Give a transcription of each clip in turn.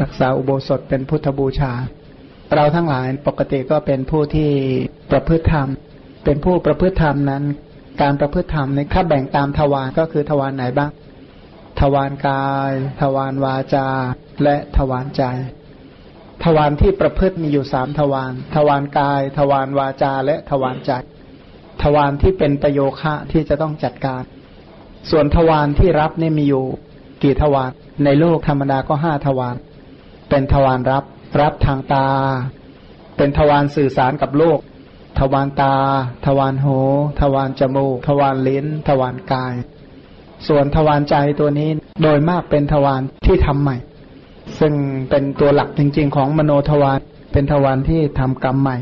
รักษาอุโบสถเป็นพุทธบูชา เราทั้งหลายปกติก็เป็นผู้ที่ประพฤติธรรม เป็นผู้ประพฤติธรรมนั้น การประพฤติธรรมในถ้าแบ่งตามทวารก็คือทวารไหนบ้าง ทวารกาย ทวารวาจา และทวารใจ ทวารที่ประพฤติมีอยู่สามทวาร ทวารกาย ทวารวาจา และทวารใจ ทวารที่เป็นประโยคะที่จะต้องจัดการ ส่วนทวารที่รับนี่มีอยู่กี่ทวาร ในโลกธรรมดาก็ห้าทวารเป็นทวารรับ รับทางตา เป็นทวารสื่อสารกับโลก ทวารตา ทวารหู ทวารจมูก ทวารลิ้น ทวารกาย ส่วนทวารใจตัวนี้โดยมากเป็นทวารที่ทำใหม่ ซึ่งเป็นตัวหลักจริง ๆ ของมโนทวารเป็นทวารที่ทำกรรมใหม่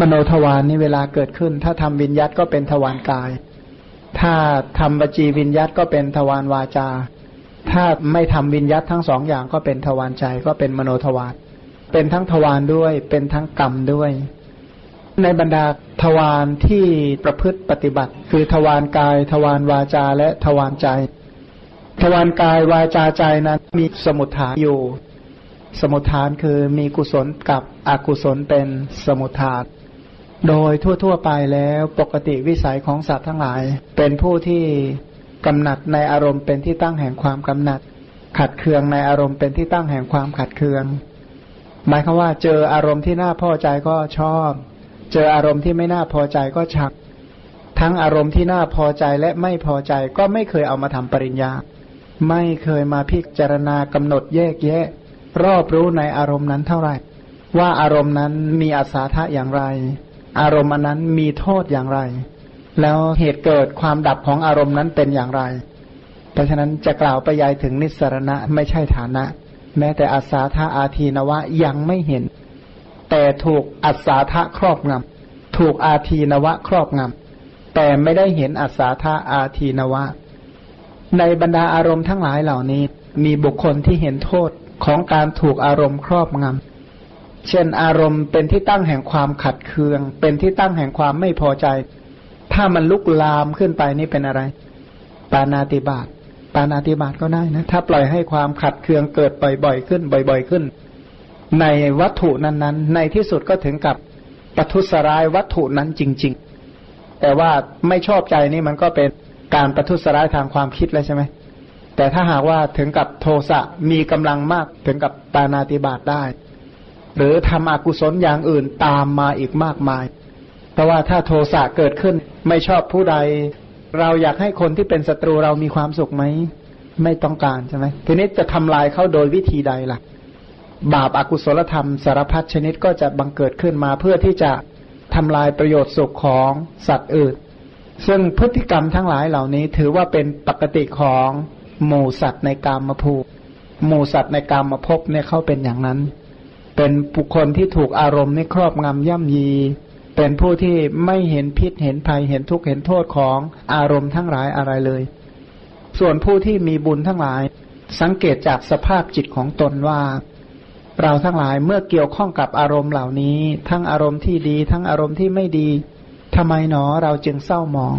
มโนทวารนี้เวลาเกิดขึ้น ถ้าทำวิญญาตก็เป็นทวารกาย ถ้าทำวจีวิญญาตก็เป็นทวารวาจา ถ้าไม่ทำวิญญัตทั้งสองอย่างก็เป็นทวารใจก็เป็นมโนทวารเป็นทั้งทวารด้วย เป็นทั้งกรรมด้วย ในบรรดาทวารที่ประพฤติปฏิบัติ คือทวารกาย ทวารวาจาและทวารใจ ทวารกายวาจาใจนั้นมีสมุทฐานอยู่ สมุทฐานคือมีกุศลกับอกุศลเป็นสมุทฐานโดยทั่ว ๆ ไปแล้วปกติวิสัยของสัตว์ทั้งหลาย เป็นผู้ที่ กำหนัดในอารมณ์เป็นที่ตั้งแห่งความกำหนัด ขัดเคืองในอารมณ์เป็นที่ตั้งแห่งความขัดเคือง หมายคือว่า เจออารมณ์ที่น่าพอใจก็ชอบ เจออารมณ์ที่ไม่น่าพอใจก็ชัก ทั้งอารมณ์ที่น่าพอใจและไม่พอใจก็ไม่เคยเอามาทำปริญญา ไม่เคยมาพิจารณากำหนดแยกแยะ รอบรู้ในอารมณ์นั้นเท่าไหร่ ว่าอารมณ์นั้นมีอาสาทะอย่างไร อารมณ์นั้นมีโทษอย่างไร แล้วเหตุเกิดความดับของอารมณ์นั้นเป็นอย่างไร เพราะฉะนั้นจะกล่าวไปยายถึงนิสรณะไม่ใช่ฐานะ แม้แต่อาสาธาอาทีนวะยังไม่เห็น แต่ถูกอัศาธาครอบงำถูกอาทีนวะครอบงำแต่ไม่ได้เห็นอัศาธาอาทีนวะ ในบรรดาอารมณ์ทั้งหลายเหล่านี้ มีบุคคลที่เห็นโทษของการถูกอารมณ์ครอบงำเช่นอารมณ์เป็นที่ตั้งแห่งความขัดเคือง เป็นที่ตั้งแห่งความไม่พอใจ ถ้ามันลุกลามขึ้นไปนี่เป็นอะไร ปานาติบาตปานาติบาตก็ได้นะ ถ้าปล่อยให้ความขัดเคืองเกิดบ่อยๆขึ้น บ่อย ๆขึ้น ในวัตถุนั้นๆ ในที่สุดก็ถึงกับปทุสร้ายวัตถุนั้นจริง ๆ แต่ว่าไม่ชอบใจนี่มันก็เป็นการปทุสร้ายทางความคิดแล้วใช่ไหมแต่ถ้าหากว่าถึงกับโทสะมีกำลังมากถึงกับปานาติบาตได้ หรือทำอกุศลอย่างอื่นตามมาอีกมากมาย แต่ว่าถ้าโทสะเกิดขึ้นไม่ชอบผู้ใด เราอยากให้คนที่เป็นศัตรูเรามีความสุขไหม ไม่ต้องการใช่ไหมทีนี้จะทำลายเขาโดยวิธีใดล่ะ บาปอากุศลธรรมสารพัดชนิดก็จะบังเกิดขึ้นมาเพื่อที่จะทำลายประโยชน์สุขของสัตว์อื่น ซึ่งพฤติกรรมทั้งหลายเหล่านี้ถือว่าเป็นปกติของหมูสัตว์ในกามมาภูหมูสัตว์ในกามมาพเนี่ยเขาเป็นอย่างนั้น เป็นบุคคลที่ถูกอารมณ์นี่ครอบงำย่ำยี เป็นผู้ที่ไม่เห็นพิษเห็นภัยเห็นทุกข์เห็นโทษของอารมณ์ทั้งหลายอะไรเลย ส่วนผู้ที่มีบุญทั้งหลาย สังเกตจากสภาพจิตของตนว่าเราทั้งหลายเมื่อเกี่ยวข้องกับอารมณ์เหล่านี้ ทั้งอารมณ์ที่ดี ทั้งอารมณ์ที่ไม่ดีทำไมหนอเราจึงเศร้าหมอง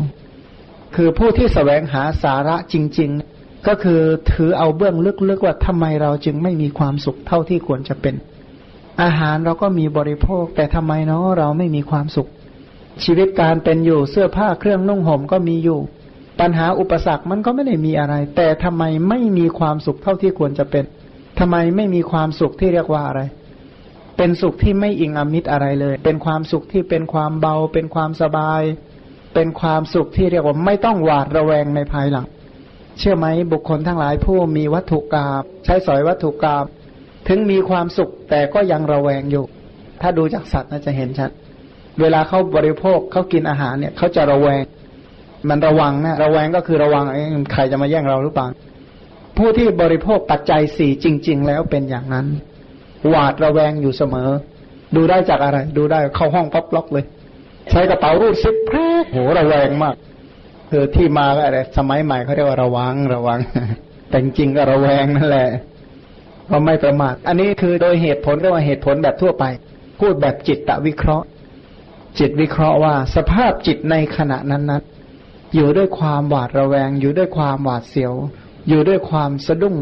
คือผู้ที่สแสวงหาสาระจริง ๆ ก็คือถือเอาเบื้องลึกๆว่าทำไมเราจึงไม่มีความสุขเท่าที่ควรจะเป็น อาหารเราก็มีบริโภค แต่ทำไมเนาะเราไม่มีความสุข ชีวิตการเป็นอยู่เสื้อผ้าเครื่องนุ่งห่มก็มีอยู่ ปัญหาอุปสรรคมันก็ไม่ได้มีอะไร แต่ทำไมไม่มีความสุขเท่าที่ควรจะเป็นทำไมไม่มีความสุขที่เรียกว่าอะไร เป็นสุขที่ไม่อิงอมิตรอะไรเลย เป็นความสุขที่เป็นความเบา เป็นความสบาย เป็นความสุขที่เรียกว่าไม่ต้องหวาดระแวงในภายหลัง เชื่อไหมบุคคลทั้งหลายผู้มีวัตถุกรรมใช้สอยวัตถุกรรม ถึงมีความสุขแต่ก็ยังระแวงอยู่ ถ้าดูจากสัตว์น่าจะเห็นชัด เวลาเขาบริโภคเขากินอาหารเนี่ยเขาจะระแวง มันระวังนะระแวงก็คือระวังใครจะมาแย่งเราหรือเปล่า ผู้ที่บริโภคปัจจัยสี่จริง ๆ แล้วเป็นอย่างนั้น หวาดระแวงอยู่เสมอ ดูได้จากอะไร ดูได้เข้าห้องปั๊บล็อกเลย ใช้กระเป๋ารูดซิปแพรกโหระแวงมากคือที่มาก็อะไรสมัยใหม่เขาเรียกว่าระวังระวัง แต่จริงก็ระแวงนั่นแหละ ก็ไม่ประมาท อันนี้คือโดยเหตุผลเรียกว่าเหตุผลแบบทั่วไป พูดแบบจิตตวิเคราะห์ จิตวิเคราะห์ว่า สภาพจิตในขณะนั้นนั้นอยู่ด้วยความหวาดระแวง อยู่ด้วยความหวาดเสียว อยู่ด้วยความสะดุ้ง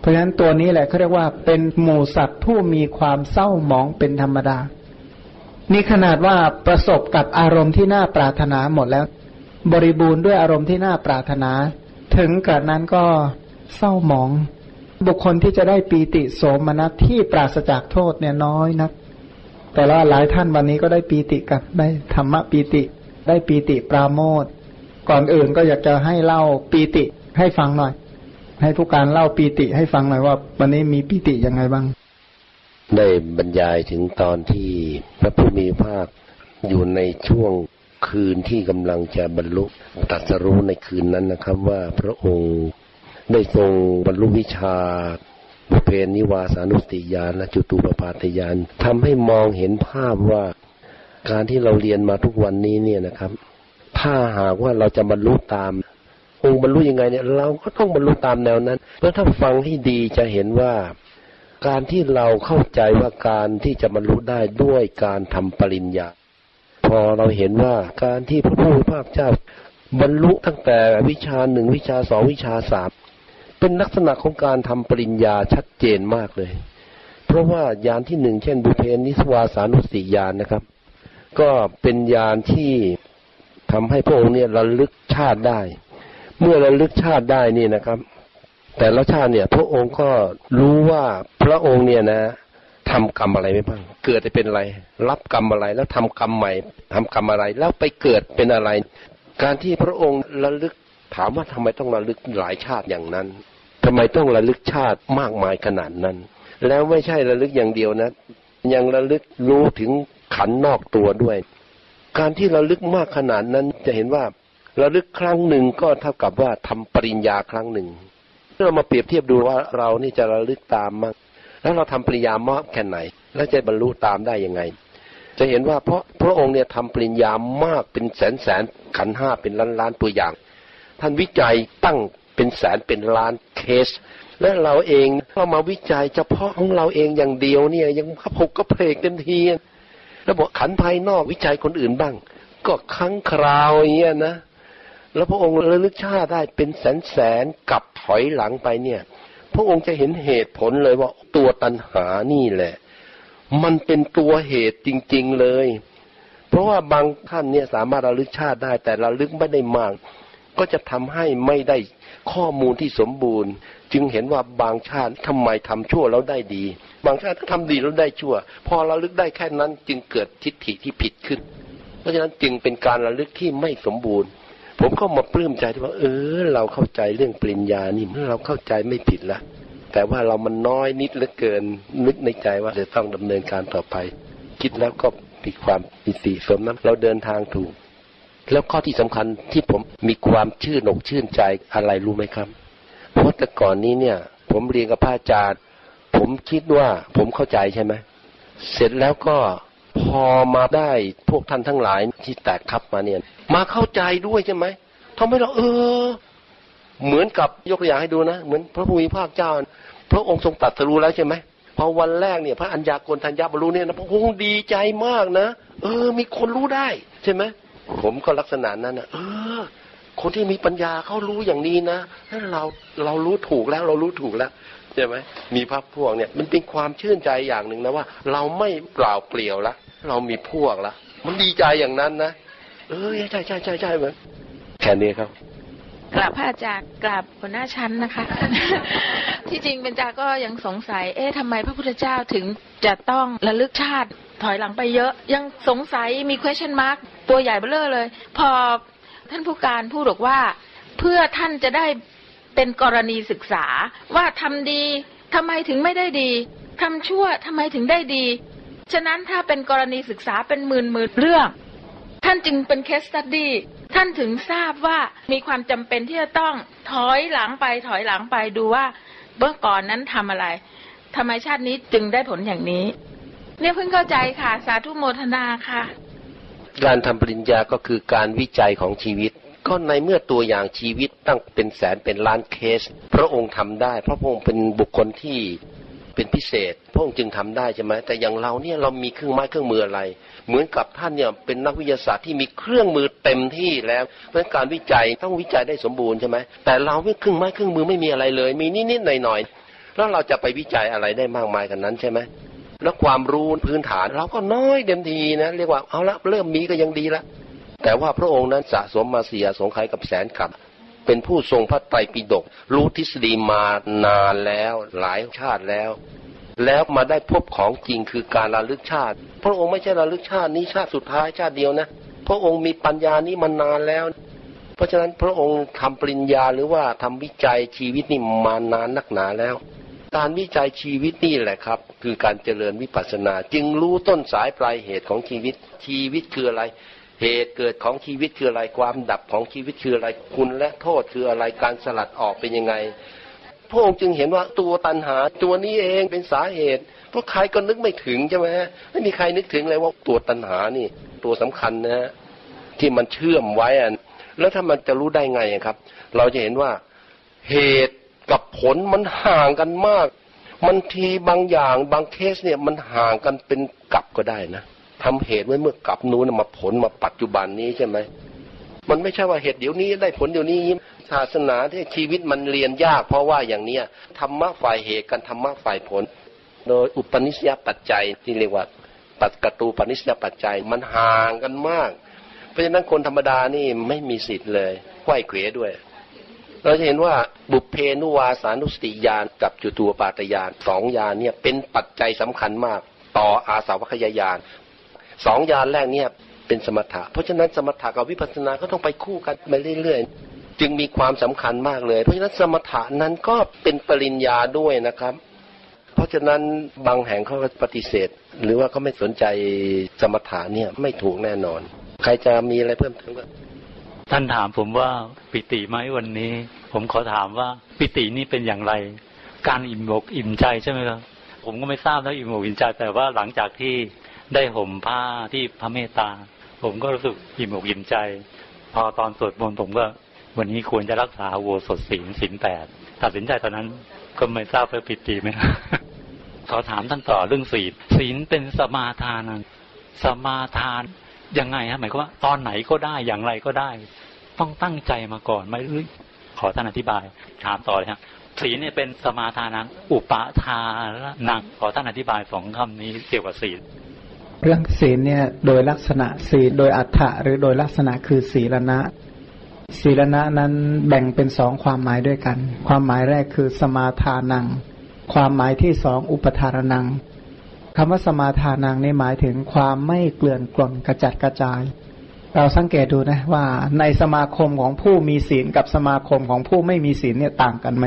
เพราะฉะนั้นตัวนี้แหละเขาเรียกว่าเป็นหมู่สัตว์ผู้มีความเศร้าหมองเป็นธรรมดา นี่ขนาดว่าประสบกับอารมณ์ที่น่าปรารถนาหมดแล้ว บริบูรณ์ด้วยอารมณ์ที่น่าปรารถนา ถึงกระนั้นก็เศร้าหมอง บุคคลที่จะได้ปีติโสมนัสที่ปราศจากโทษเนี่ยน้อยนัก แต่ว่าหลายท่านวันนี้ก็ได้ปีติกันได้ธรรมะปีติ ได้ปีติปราโมทก่อนอื่นก็อยากจะให้เล่าปีติให้ฟังหน่อย ให้ผู้การเล่าปีติให้ฟังหน่อยว่า วันนี้มีปีติยังไงบ้าง ได้บรรยายถึงตอนที่พระผู้มีภาคอยู่ในช่วงคืนที่กำลังจะบรรลุตรัสรู้ในคืนนั้นนะครับ ว่าพระองค์ ได้ทรงบรรลุวิชาบุเพนิวาสานุสติญาณและจุตูปปาตญาณทำให้มองเห็นภาพว่าการที่เราเรียนมาทุกวันนี้เนี่ยนะครับ ถ้าหากว่าเราจะบรรลุตามองค์บรรลุยังไงเนี่ย เราก็ต้องบรรลุตามแนวนั้นเพราะถ้าฟังให้ดีจะเห็นว่าการที่เราเข้าใจว่าการที่จะบรรลุได้ด้วยการทำปริญญา พอเราเห็นว่าการที่พระผู้มีพระเจ้าบรรลุตั้งแต่วิชาหนึ่งวิชาสองวิชาสาม เป็นลักษณะของการทำปริญญาชัดเจนมากเลย เพราะว่ายานที่หนึ่งเช่น บุเพนิสวาสานุสติญาณนะครับ ก็เป็นญาณที่ทำให้พระองค์เนี่ยระลึกชาติได้ เมื่อระลึกชาติได้นี่นะครับ แต่ละชาติเนี่ย พระองค์ก็รู้ว่าพระองค์เนี่ยนะทำกรรมอะไรไม่บ้าง เกิดจะเป็นอะไร รับกรรมอะไร แล้วทำกรรมใหม่ทำกรรมอะไร แล้วไปเกิดเป็นอะไร การที่พระองค์ระลึก ถามว่าทำไมต้องระลึกหลายชาติอย่างนั้นทำไมต้องระลึกชาติมากมายขนาดนั้น แล้วไม่ใช่ระลึกอย่างเดียวนะ ยังระลึกรู้ถึงขันนอกตัวด้วย การที่ระลึกมากขนาดนั้นจะเห็นว่าระลึกครั้งหนึ่งก็เท่ากับว่าทำปริญญาครั้งหนึ่งเรามาเปรียบเทียบดูว่าเรานี่จะระลึกตามมั้งแล้วเราทำปริญญามากแค่ไหน แล้วจะบรรลุตามได้ยังไง จะเห็นว่าเพราะพระองค์เนี่ยทำปริญญามากเป็นแสนแสนขันห้าเป็นล้านล้านตัวอย่าง ท่านวิจัยตั้งเป็นแสนเป็นล้านเคส และเราเองเรามาวิจัยเฉพาะของเราเองอย่างเดียวเนี่ย ยังกระพกกระเพลกเต็มทีแล้วบอกขันภายนอกวิจัยคนอื่นบ้าง ก็ครั้งคราวอย่างเงี้ยนะแล้วพระองค์ระลึกชาติได้เป็นแสนแสนกลับถอยหลังไปเนี่ย พระองค์จะเห็นเหตุผลเลยว่าตัวตัณหานี่แหละ มันเป็นตัวเหตุจริง ๆเลย เพราะว่าบางท่านเนี่ยสามารถระลึกชาติได้แต่ระลึกไม่ได้มาก ก็จะทำให้ไม่ได้ข้อมูลที่สมบูรณ์ จึงเห็นว่าบางชาติทำไมทำชั่วแล้วได้ดี บางชาติก็ทำดีแล้วได้ชั่ว พอระลึกได้แค่นั้นจึงเกิดทิฏฐิที่ผิดขึ้น เพราะฉะนั้นจึงเป็นการระลึกที่ไม่สมบูรณ์ ผมก็มาปลื้มใจที่ว่า เออ เราเข้าใจเรื่องปริญญานี่เราเข้าใจไม่ผิดละแต่ว่าเรามันน้อยนิดเหลือเกินนึกในใจว่าจะต้องดำเนินการต่อไป คิดแล้วก็มีความปิติสมนั้นเราเดินทางถูก แล้วข้อที่สำคัญที่ผมมีความชื่นอกชื่นใจอะไรรู้ไหมครับ เพราะแต่ก่อนนี้เนี่ย ผมเรียนกับพระอาจารย์ ผมคิดว่าผมเข้าใจใช่ไหมเสร็จแล้วก็พอมาได้พวกท่านทั้งหลายที่แตกทับมาเนี่ย มาเข้าใจด้วยใช่ไหมทำให้เราเออ เหมือนกับยกตัวอย่างให้ดูนะ เหมือนพระภูมิภาคเจ้า พระองค์ทรงตรัสรู้แล้วใช่ไหมพอวันแรกเนี่ย พระอัญญากรทัญญาบรรลุเนี่ยนะพระองค์ดีใจมากนะเออ มีคนรู้ได้ใช่ไหม ผมก็ลักษณะนั้นนะเออ คนที่มีปัญญาเขารู้อย่างนี้นะเราเรารู้ถูกแล้วเรารู้ถูกแล้วใช่ไหมมีพักพวกเนี่ย มันเป็นความชื่นใจอย่างหนึ่งนะว่า เราไม่เปล่าเปลี่ยวละเรามีพวกละมันดีใจอย่างนั้นนะเออใช่ใช่ใช่ใช่เหมือนแค่นี้ครับ กราบพระอาจารย์กราบหัวหน้าชั้นนะคะ ที่จริงเป็นจาก็ยังสงสัย เอ๊ะทำไมพระพุทธเจ้าถึงจะต้องระลึกชาติถอยหลังไปเยอะ ยังสงสัยมี question mark ตัวใหญ่เบ้อเร่อเลย พอท่านผู้การพูดบอกว่า เพื่อท่านจะได้เป็นกรณีศึกษา ว่าทำดีทำไมถึงไม่ได้ดีทำชั่วทำไมถึงได้ดี ฉะนั้นถ้าเป็นกรณีศึกษาเป็นหมื่นหมื่นเรื่อง ท่านจึงเป็นเคสตัดดี้ ท่านถึงทราบว่ามีความจำเป็นที่จะต้องถอยหลังไปถอยหลังไปดูว่าเมื่อก่อนนั้นทำอะไรทำไมชาตินี้จึงได้ผลอย่างนี้ เนี่ยเพิ่งเข้าใจค่ะ สาธุโมทนาค่ะ การทำปริญญาก็คือการวิจัยของชีวิต ก็ในเมื่อตัวอย่างชีวิตตั้งเป็นแสนเป็นล้านเคส พระองค์ทำได้เพราะพระองค์เป็นบุคคลที่เป็นพิเศษ พระองค์จึงทำได้ใช่ไหมแต่อย่างเราเนี่ยเรามีเครื่องไม้เครื่องมืออะไร เหมือนกับท่านเนี่ยเป็นนักวิทยาศาสตร์ที่มีเครื่องมือเต็มที่แล้วเพราะการวิจัยต้องวิจัยได้สมบูรณ์ใช่ไหมแต่เราไม่เครื่องไม้เครื่องมือไม่มีอะไรเลย มีนิดๆหน่อยๆแล้วเราจะไปวิจัยอะไรได้มากมายกันนั้นใช่ไหมแล้วความรู้พื้นฐานเราก็น้อยเต็มทีนะ เรียกว่าเอาละเริ่มมีก็ยังดีละแต่ว่าพระองค์นั้นสะสมมาเสียสงไขยกับแสนกับเป็นผู้ทรงพระไตรปิฎกรู้ทฤษฎีมานานแล้วหลายชาติแล้ว แล้วมาได้พบของจริงคือการระลึกชาติ พระองค์ไม่ใช่ระลึกชาตินี้ชาติสุดท้ายชาติเดียวนะ พระองค์มีปัญญานี้มานานแล้ว เพราะฉะนั้นพระองค์ทำปริญญาหรือว่าทำวิจัยชีวิตนี่มานานนักหนาแล้ว การวิจัยชีวิตนี่แหละครับ คือการเจริญวิปัสสนา จึงรู้ต้นสายปลายเหตุของชีวิต ชีวิตคืออะไร เหตุเกิดของชีวิตคืออะไรความดับของชีวิตคืออะไรคุณและโทษคืออะไรการสลัดออกเป็นยังไง พระองค์จึงเห็นว่าตัวตันหาตัวนี้เองเป็นสาเหตุ เพราะใครก็นึกไม่ถึงใช่ไหมฮะไม่มีใครนึกถึงเลยว่าตัวตันหานี่ ตัวสำคัญนะฮะที่มันเชื่อมไว้อะแล้วถ้ามันจะรู้ได้ไงครับ เราจะเห็นว่าเหตุกับผลมันห่างกันมากมันทีบางอย่างบางเคสเนี่ยมันห่างกันเป็นกลับก็ได้นะทำเหตุไว้เมื่อกลับนู้นมาผลมาปัจจุบันนี้ใช่ไหมมันไม่ใช่ว่าเหตุเดี๋ยวนี้ได้ผลเดี๋ยวนี้ ศาสนาที่ชีวิตมันเรียนยาก เพราะว่าอย่างเนี้ยธรรมะฝ่ายเหตุกันธรรมะฝ่ายผล โดยอุปนิสัยปัจจัยที่เรียกว่าปัจกตูปนิสัยปัจจัยมันห่างกันมาก เพราะฉะนั้นคนธรรมดานี่ไม่มีสิทธิ์เลยไหวเขวด้วย เราจะเห็นว่าบุพเพนุวาสานุสติญาณกับจุตูปาตญาณสองญาณเนี่ยเป็นปัจจัยสำคัญมาก ต่ออาสาวัคยายานสองญาณแรกเนี่ยเป็นสมถะ เพราะฉะนั้นสมถะกับวิปัสสนาก็ต้องไปคู่กันไปเรื่อยๆ จึงมีความสำคัญมากเลย เพราะฉะนั้นสมถะนั้นก็เป็นปริญญาด้วยนะครับ เพราะฉะนั้นบางแห่งเขาก็ปฏิเสธ หรือว่าเขาไม่สนใจสมถะเนี่ยไม่ถูกแน่นอน ใครจะมีอะไรเพิ่มเติมก็ท่านถามผมว่าปิติไหมวันนี้ ผมขอถามว่าปิตินี่เป็นอย่างไร การอิ่มอกอิ่มใจใช่ไหมครับผมก็ไม่ทราบนะอิ่มอกอิ่มใจแต่ว่าหลังจากที่ได้ห่มผ้าที่พระเมตตา ผมก็รู้สึกอิ่มอกอิ่มใจ พอตอนสวดมนต์ผมก็ วันนี้ควรจะรักษาโวสดศีลศีลแปดตัดสินใจตอนนั้นก็ไม่ทราบว่าปิติไหมขอถามท่านต่อเรื่องศีลศีลเป็นสมาทานะสมาทานยังไงฮะหมายความว่าตอนไหนก็ได้อย่างไรก็ได้ ต้องตั้งใจมาก่อนไหมหรือขอท่านอธิบาย ถามต่อเลยครับศีลเนี่ยเป็นสมาทานังอุปาทานังขอท่านอธิบายสองคำนี้เกี่ยวกับศีลเรื่องศีลเนี่ยโดยลักษณะศีลโดยอัฏฐะหรือโดยลักษณะคือศีลนะ ศีลนะนั้นแบ่งเป็นสองความหมายด้วยกัน ความหมายแรกคือสมาทานัง ความหมายที่สองอุปทานนังคำว่าสมาทานังนี่หมายถึงความไม่เกลื่อนกล่นกระจัดกระจาย เราสังเกตดูนะว่า ในสมาคมของผู้มีศีลกับสมาคมของผู้ไม่มีศีลเนี่ยต่างกันไหม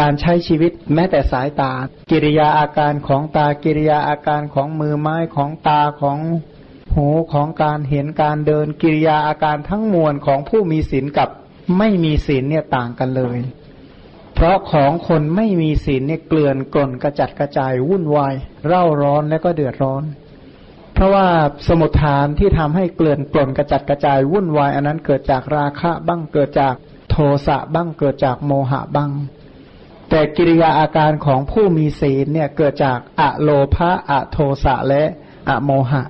การใช้ชีวิตแม้แต่สายตา กิริยาอาการของตากิริยาอาการของมือไม้ของตาของ หูของการเห็นการเดินกิริยาอาการทั้งมวลของผู้มีศีลกับไม่มีศีลเนี่ยต่างกันเลย เพราะของคนไม่มีศีลเนี่ยเกลื่อนกล่นกระจัดกระจายวุ่นวายเร่าร้อนและก็เดือดร้อน เพราะว่าสมุทฐานที่ทำให้เกลื่อนกล่นกระจัดกระจายวุ่นวายอันนั้นเกิดจากราคะบ้างเกิดจากโทสะบ้างเกิดจากโมหะบ้างแต่กิริยาอาการของผู้มีศีลเนี่ยเกิดจากอะโลภะอะโทสะและอะโมหะ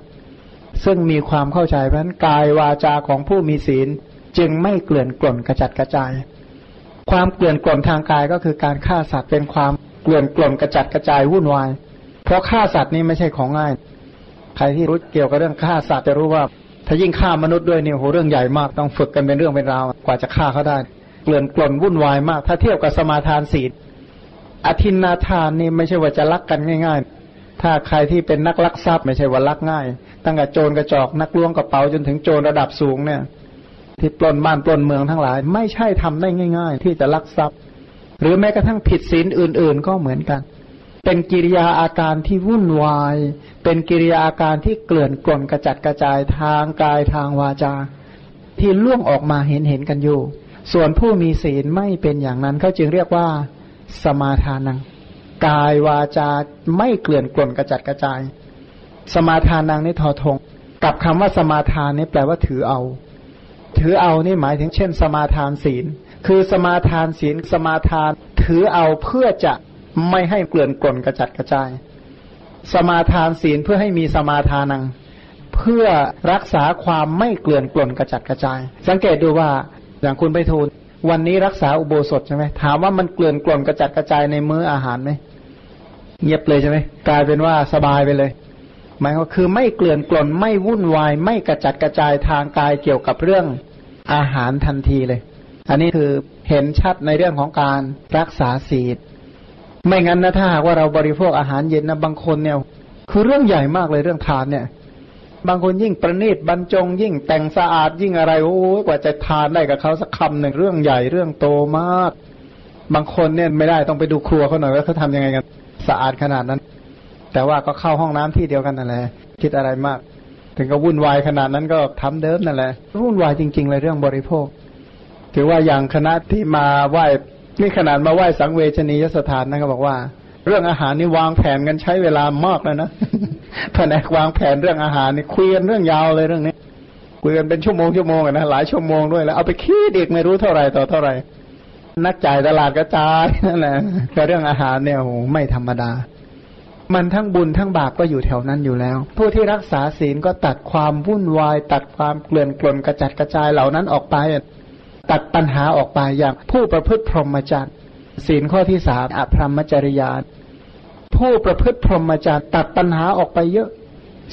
ซึ่งมีความเข้าใจเพราะนั้นกายวาจาของผู้มีศีล จึงไม่เกลื่อนกล่นกระจัดกระจาย ความเกลื่อนกล่นทางกายก็คือการฆ่าสัตว์เป็นความเกลื่อนกล่นกระจัดกระจายวุ่นวาย เพราะฆ่าสัตว์นี่ไม่ใช่ของง่าย ใครที่รู้เกี่ยวกับเรื่องฆ่าสัตว์จะรู้ว่า ถ้ายิ่งฆ่ามนุษย์ด้วยเนี่ยโหเรื่องใหญ่มากต้องฝึกกันเป็นเรื่องเป็นราวกว่าจะฆ่าเขาได้ เกลื่อนกล่นวุ่นวายมาก ถ้าเทียบกับสมาทานศีลอธินนาทานนี่ไม่ใช่ว่าจะรักกันง่าย ๆ ถ้าใครที่เป็นนักลักทรัพย์ไม่ใช่ว่ารักง่าย ตั้งแต่โจรกระจอกนักล้วงกระเป๋าจนถึงโจรระดับสูงเนี่ยที่ปล้นบ้านปล้นเมืองทั้งหลาย ไม่ใช่ทำได้ง่าย ๆ ที่จะลักทรัพย์ หรือแม้กระทั่งผิดศีลอื่น ๆ ก็เหมือนกัน เป็นกิริยาอาการที่วุ่นวาย เป็นกิริยาอาการที่เกลื่อนกล่นกระจัดกระจายทางกายทางวาจา ที่ล่วงออกมาเห็นเห็นกันอยู่ ส่วนผู้มีศีลไม่เป็นอย่างนั้นเขาจึงเรียกว่า สมาทานัง กายวาจาไม่เกลื่อนกล่นกระจัดกระจาย สมาทานังนี่ทอทง กับคำว่าสมาทานนี่แปลว่าถือเอา ถือเอานี่หมายถึงเช่น สมาทานศีล คือสมาทานศีลสมาทาน ถือเอาเพื่อจะไม่ให้เกลื่อนกล่นกระจัดกระจาย สมาทานศีลเพื่อให้มีสมาทานัง เพื่อรักษาความไม่เกลื่อนกล่นกระจัดกระจาย สังเกตดูว่าอย่างคุณไปทูลวันนี้รักษาอุโบสถใช่ไหมถามว่ามันเกลื่อนกล่นกระจัดกระจายในมื้ออาหารไหมเงียบเลยใช่ไหมกลายเป็นว่าสบายไปเลย หมายก็คือไม่เกลื่อนกลนไม่วุ่นวาย ไม่กระจัดกระจายทางกายเกี่ยวกับเรื่องอาหารทันทีเลย อันนี้คือเห็นชัดในเรื่องของการรักษาศีลไม่งั้นนะถ้าหากว่าเราบริโภคอาหารเย็นนะบางคนเนี่ย คือเรื่องใหญ่มากเลยเรื่องทานเนี่ย บางคนยิ่งประณีตบรรจง ยิ่งแต่งสะอาดยิ่งอะไรโอ้กว่าจะทานได้กับเขาสักคำหนึ่งเรื่องใหญ่เรื่องโตมาก บางคนเนี่ยไม่ได้ต้องไปดูครัวเขาหน่อยว่าเขาทำยังไงกันสะอาดขนาดนั้น แต่ว่าก็เข้าห้องน้ำที่เดียวกันนั่นแหละคิดอะไรมาก ถึงก็วุ่นวายขนาดนั้นก็ทำเดิมนั่นแหละวุ่นวายจริง ๆ เลยเรื่องบริโภค ถือว่าอย่างคณะที่มาไหว้นี่ขนาดมาไหว้สังเวชนียสถานนะก็บอกว่า เรื่องอาหารนี่วางแผนกันใช้เวลามากเลยนะแผนกวางแผนเรื่องอาหารนี่คุยกันเรื่องยาวเลยเรื่องนี้คุยกันเป็นชั่วโมงชั่วโมงนะหลายชั่วโมงด้วยแล้วเอาไปคิดอีกไม่รู้เท่าไหร่ต่อเท่าไหร่นักจ่ายตลาดกระจายนั่นแหละก็เรื่องอาหารเนี่ยโอ้ไม่ธรรมดา มันทั้งบุญทั้งบาปก็อยู่แถวนั้นอยู่แล้ว ผู้ที่รักษาศีลก็ตัดความวุ่นวาย ตัดความเกลื่อนกลนกระจัดกระจายเหล่านั้นออกไป ตัดปัญหาออกไปอย่าง ผู้ประพฤติพรหมจรรย์ศีลข้อที่สามอภรรมจริยาผู้ประพฤติพรหมจรรย์ตัดปัญหาออกไปเยอะ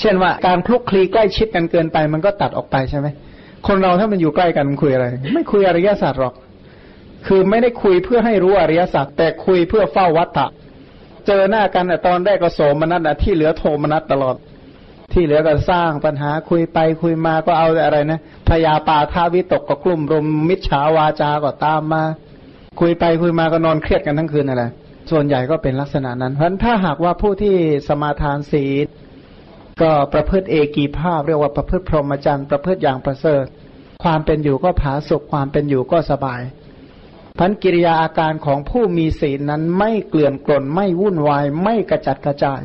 เช่นว่าการคลุกคลีใกล้ชิดกันเกินไป มันก็ตัดออกไปใช่ไหมคนเราถ้ามันอยู่ใกล้กันมันคุยอะไร ไม่คุยอริยศาสตร์หรอก คือไม่ได้คุยเพื่อให้รู้อริยสัจแต่คุยเพื่อเฝ้าวัตตะ เจอหน้ากันตอนแรกก็โสมนัสที่เหลือโทมนัสตลอด ที่เหลือก็สร้างปัญหาคุยไปคุยมาก็เอาอะไรนะพยาปาทาวิตกก็กลุ่มรมมิจฉาวาจาก็ตามมา คุยไปคุยมาก็นอนเครียดกันทั้งคืนนั่นแหละส่วนใหญ่ก็เป็นลักษณะนั้น เพราะฉะนั้นถ้าหากว่าผู้ที่สมาทานศีลก็ประพฤติเอกีภาพ เรียกว่าประพฤติพรหมจรรย์ประพฤติอย่างประเสริฐ ความเป็นอยู่ก็ผาสุกความเป็นอยู่ก็สบาย พันกิริยาอาการของผู้มีศีลนั้นไม่เกลื่อนกล่นไม่วุ่นวาย ไม่กระจัดกระจาย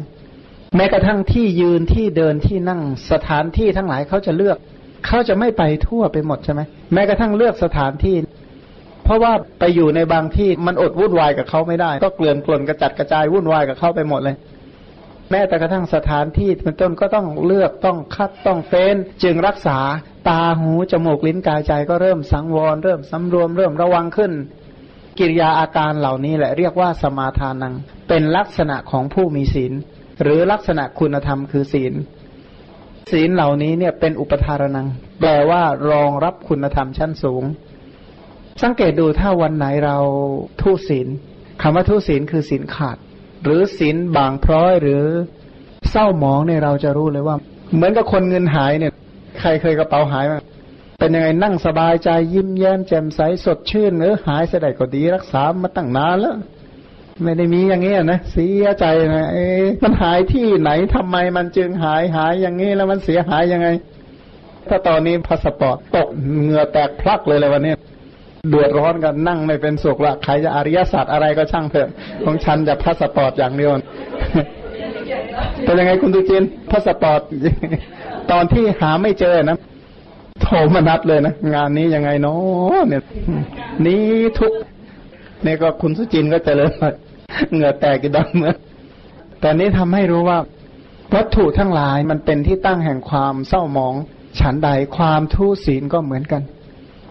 แม้กระทั่งที่ยืนที่เดินที่นั่งสถานที่ทั้งหลายเขาจะเลือก เขาจะไม่ไปทั่วไปหมดใช่ไหมแม้กระทั่งเลือกสถานที่ เพราะว่าไปอยู่ในบางที่มันอดวุ่นวายกับเขาไม่ได้ ก็เกลื่อนกล่นกระจัดกระจายวุ่นวายกับเขาไปหมดเลย แม้แต่กระทั่งสถานที่เป็นต้นก็ต้องเลือกต้องคัดต้องเฟ้นจึงรักษาตาหูจมูกลิ้นกายใจก็เริ่มสังวร เริ่มสำรวม เริ่มระวังขึ้น กิริยาอาการเหล่านี้แหละเรียกว่าสมาทานัง เป็นลักษณะของผู้มีศีล หรือลักษณะคุณธรรมคือศีล ศีลเหล่านี้เนี่ยเป็นอุปทารนัง แปลว่ารองรับคุณธรรมชั้นสูง สังเกตดูถ้าวันไหนเราทุศีลคำว่าทุศีลคือศีลขาด หรือศีลบางพร้อยหรือเศร้าหมองเนี่ยเราจะรู้เลยว่า เหมือนกับคนเงินหายเนี่ย ใครเคยกระเป๋าหายมั้ง เป็นยังไงนั่งสบายใจยิ้มแย้มแจ่มใสสดชื่นเออหายเสดายก็ดีรักษามาตั้งนานแล้วไม่ได้มีอย่างนี้ยนะเสียใจนะเอ๊มันหายที่ไหนทำไมมันจึงหายหายอย่างนี้แล้วมันเสียหายยังไง ถ้าตอนนี้พาสปอร์ตตกเหงื่อแตกพลั่กเลยเลยวันนี้เดือดร้อนกันนั่งไม่เป็นสุขละใครจะอริยศาสตร์อะไรก็ช่างเถอะ ของฉันจะพาสปอร์ตอย่างเดียวเป็นยังไงคุณตุจินพาสปอร์ตตอนที่หาไม่เจอนะ โทรมานัดเลยนะ งานนี้ยังไงเนาะเนี่ย นี้ทุกเนี่ยก็คุณสุจินก็เจริญเหงื่อแตกกี่ดำเมื่อแต่นี้ทำให้รู้ว่า วัตถุทั้งหลายมันเป็นที่ตั้งแห่งความเศร้าหมอง ฉันใดความทุศีลก็เหมือนกัน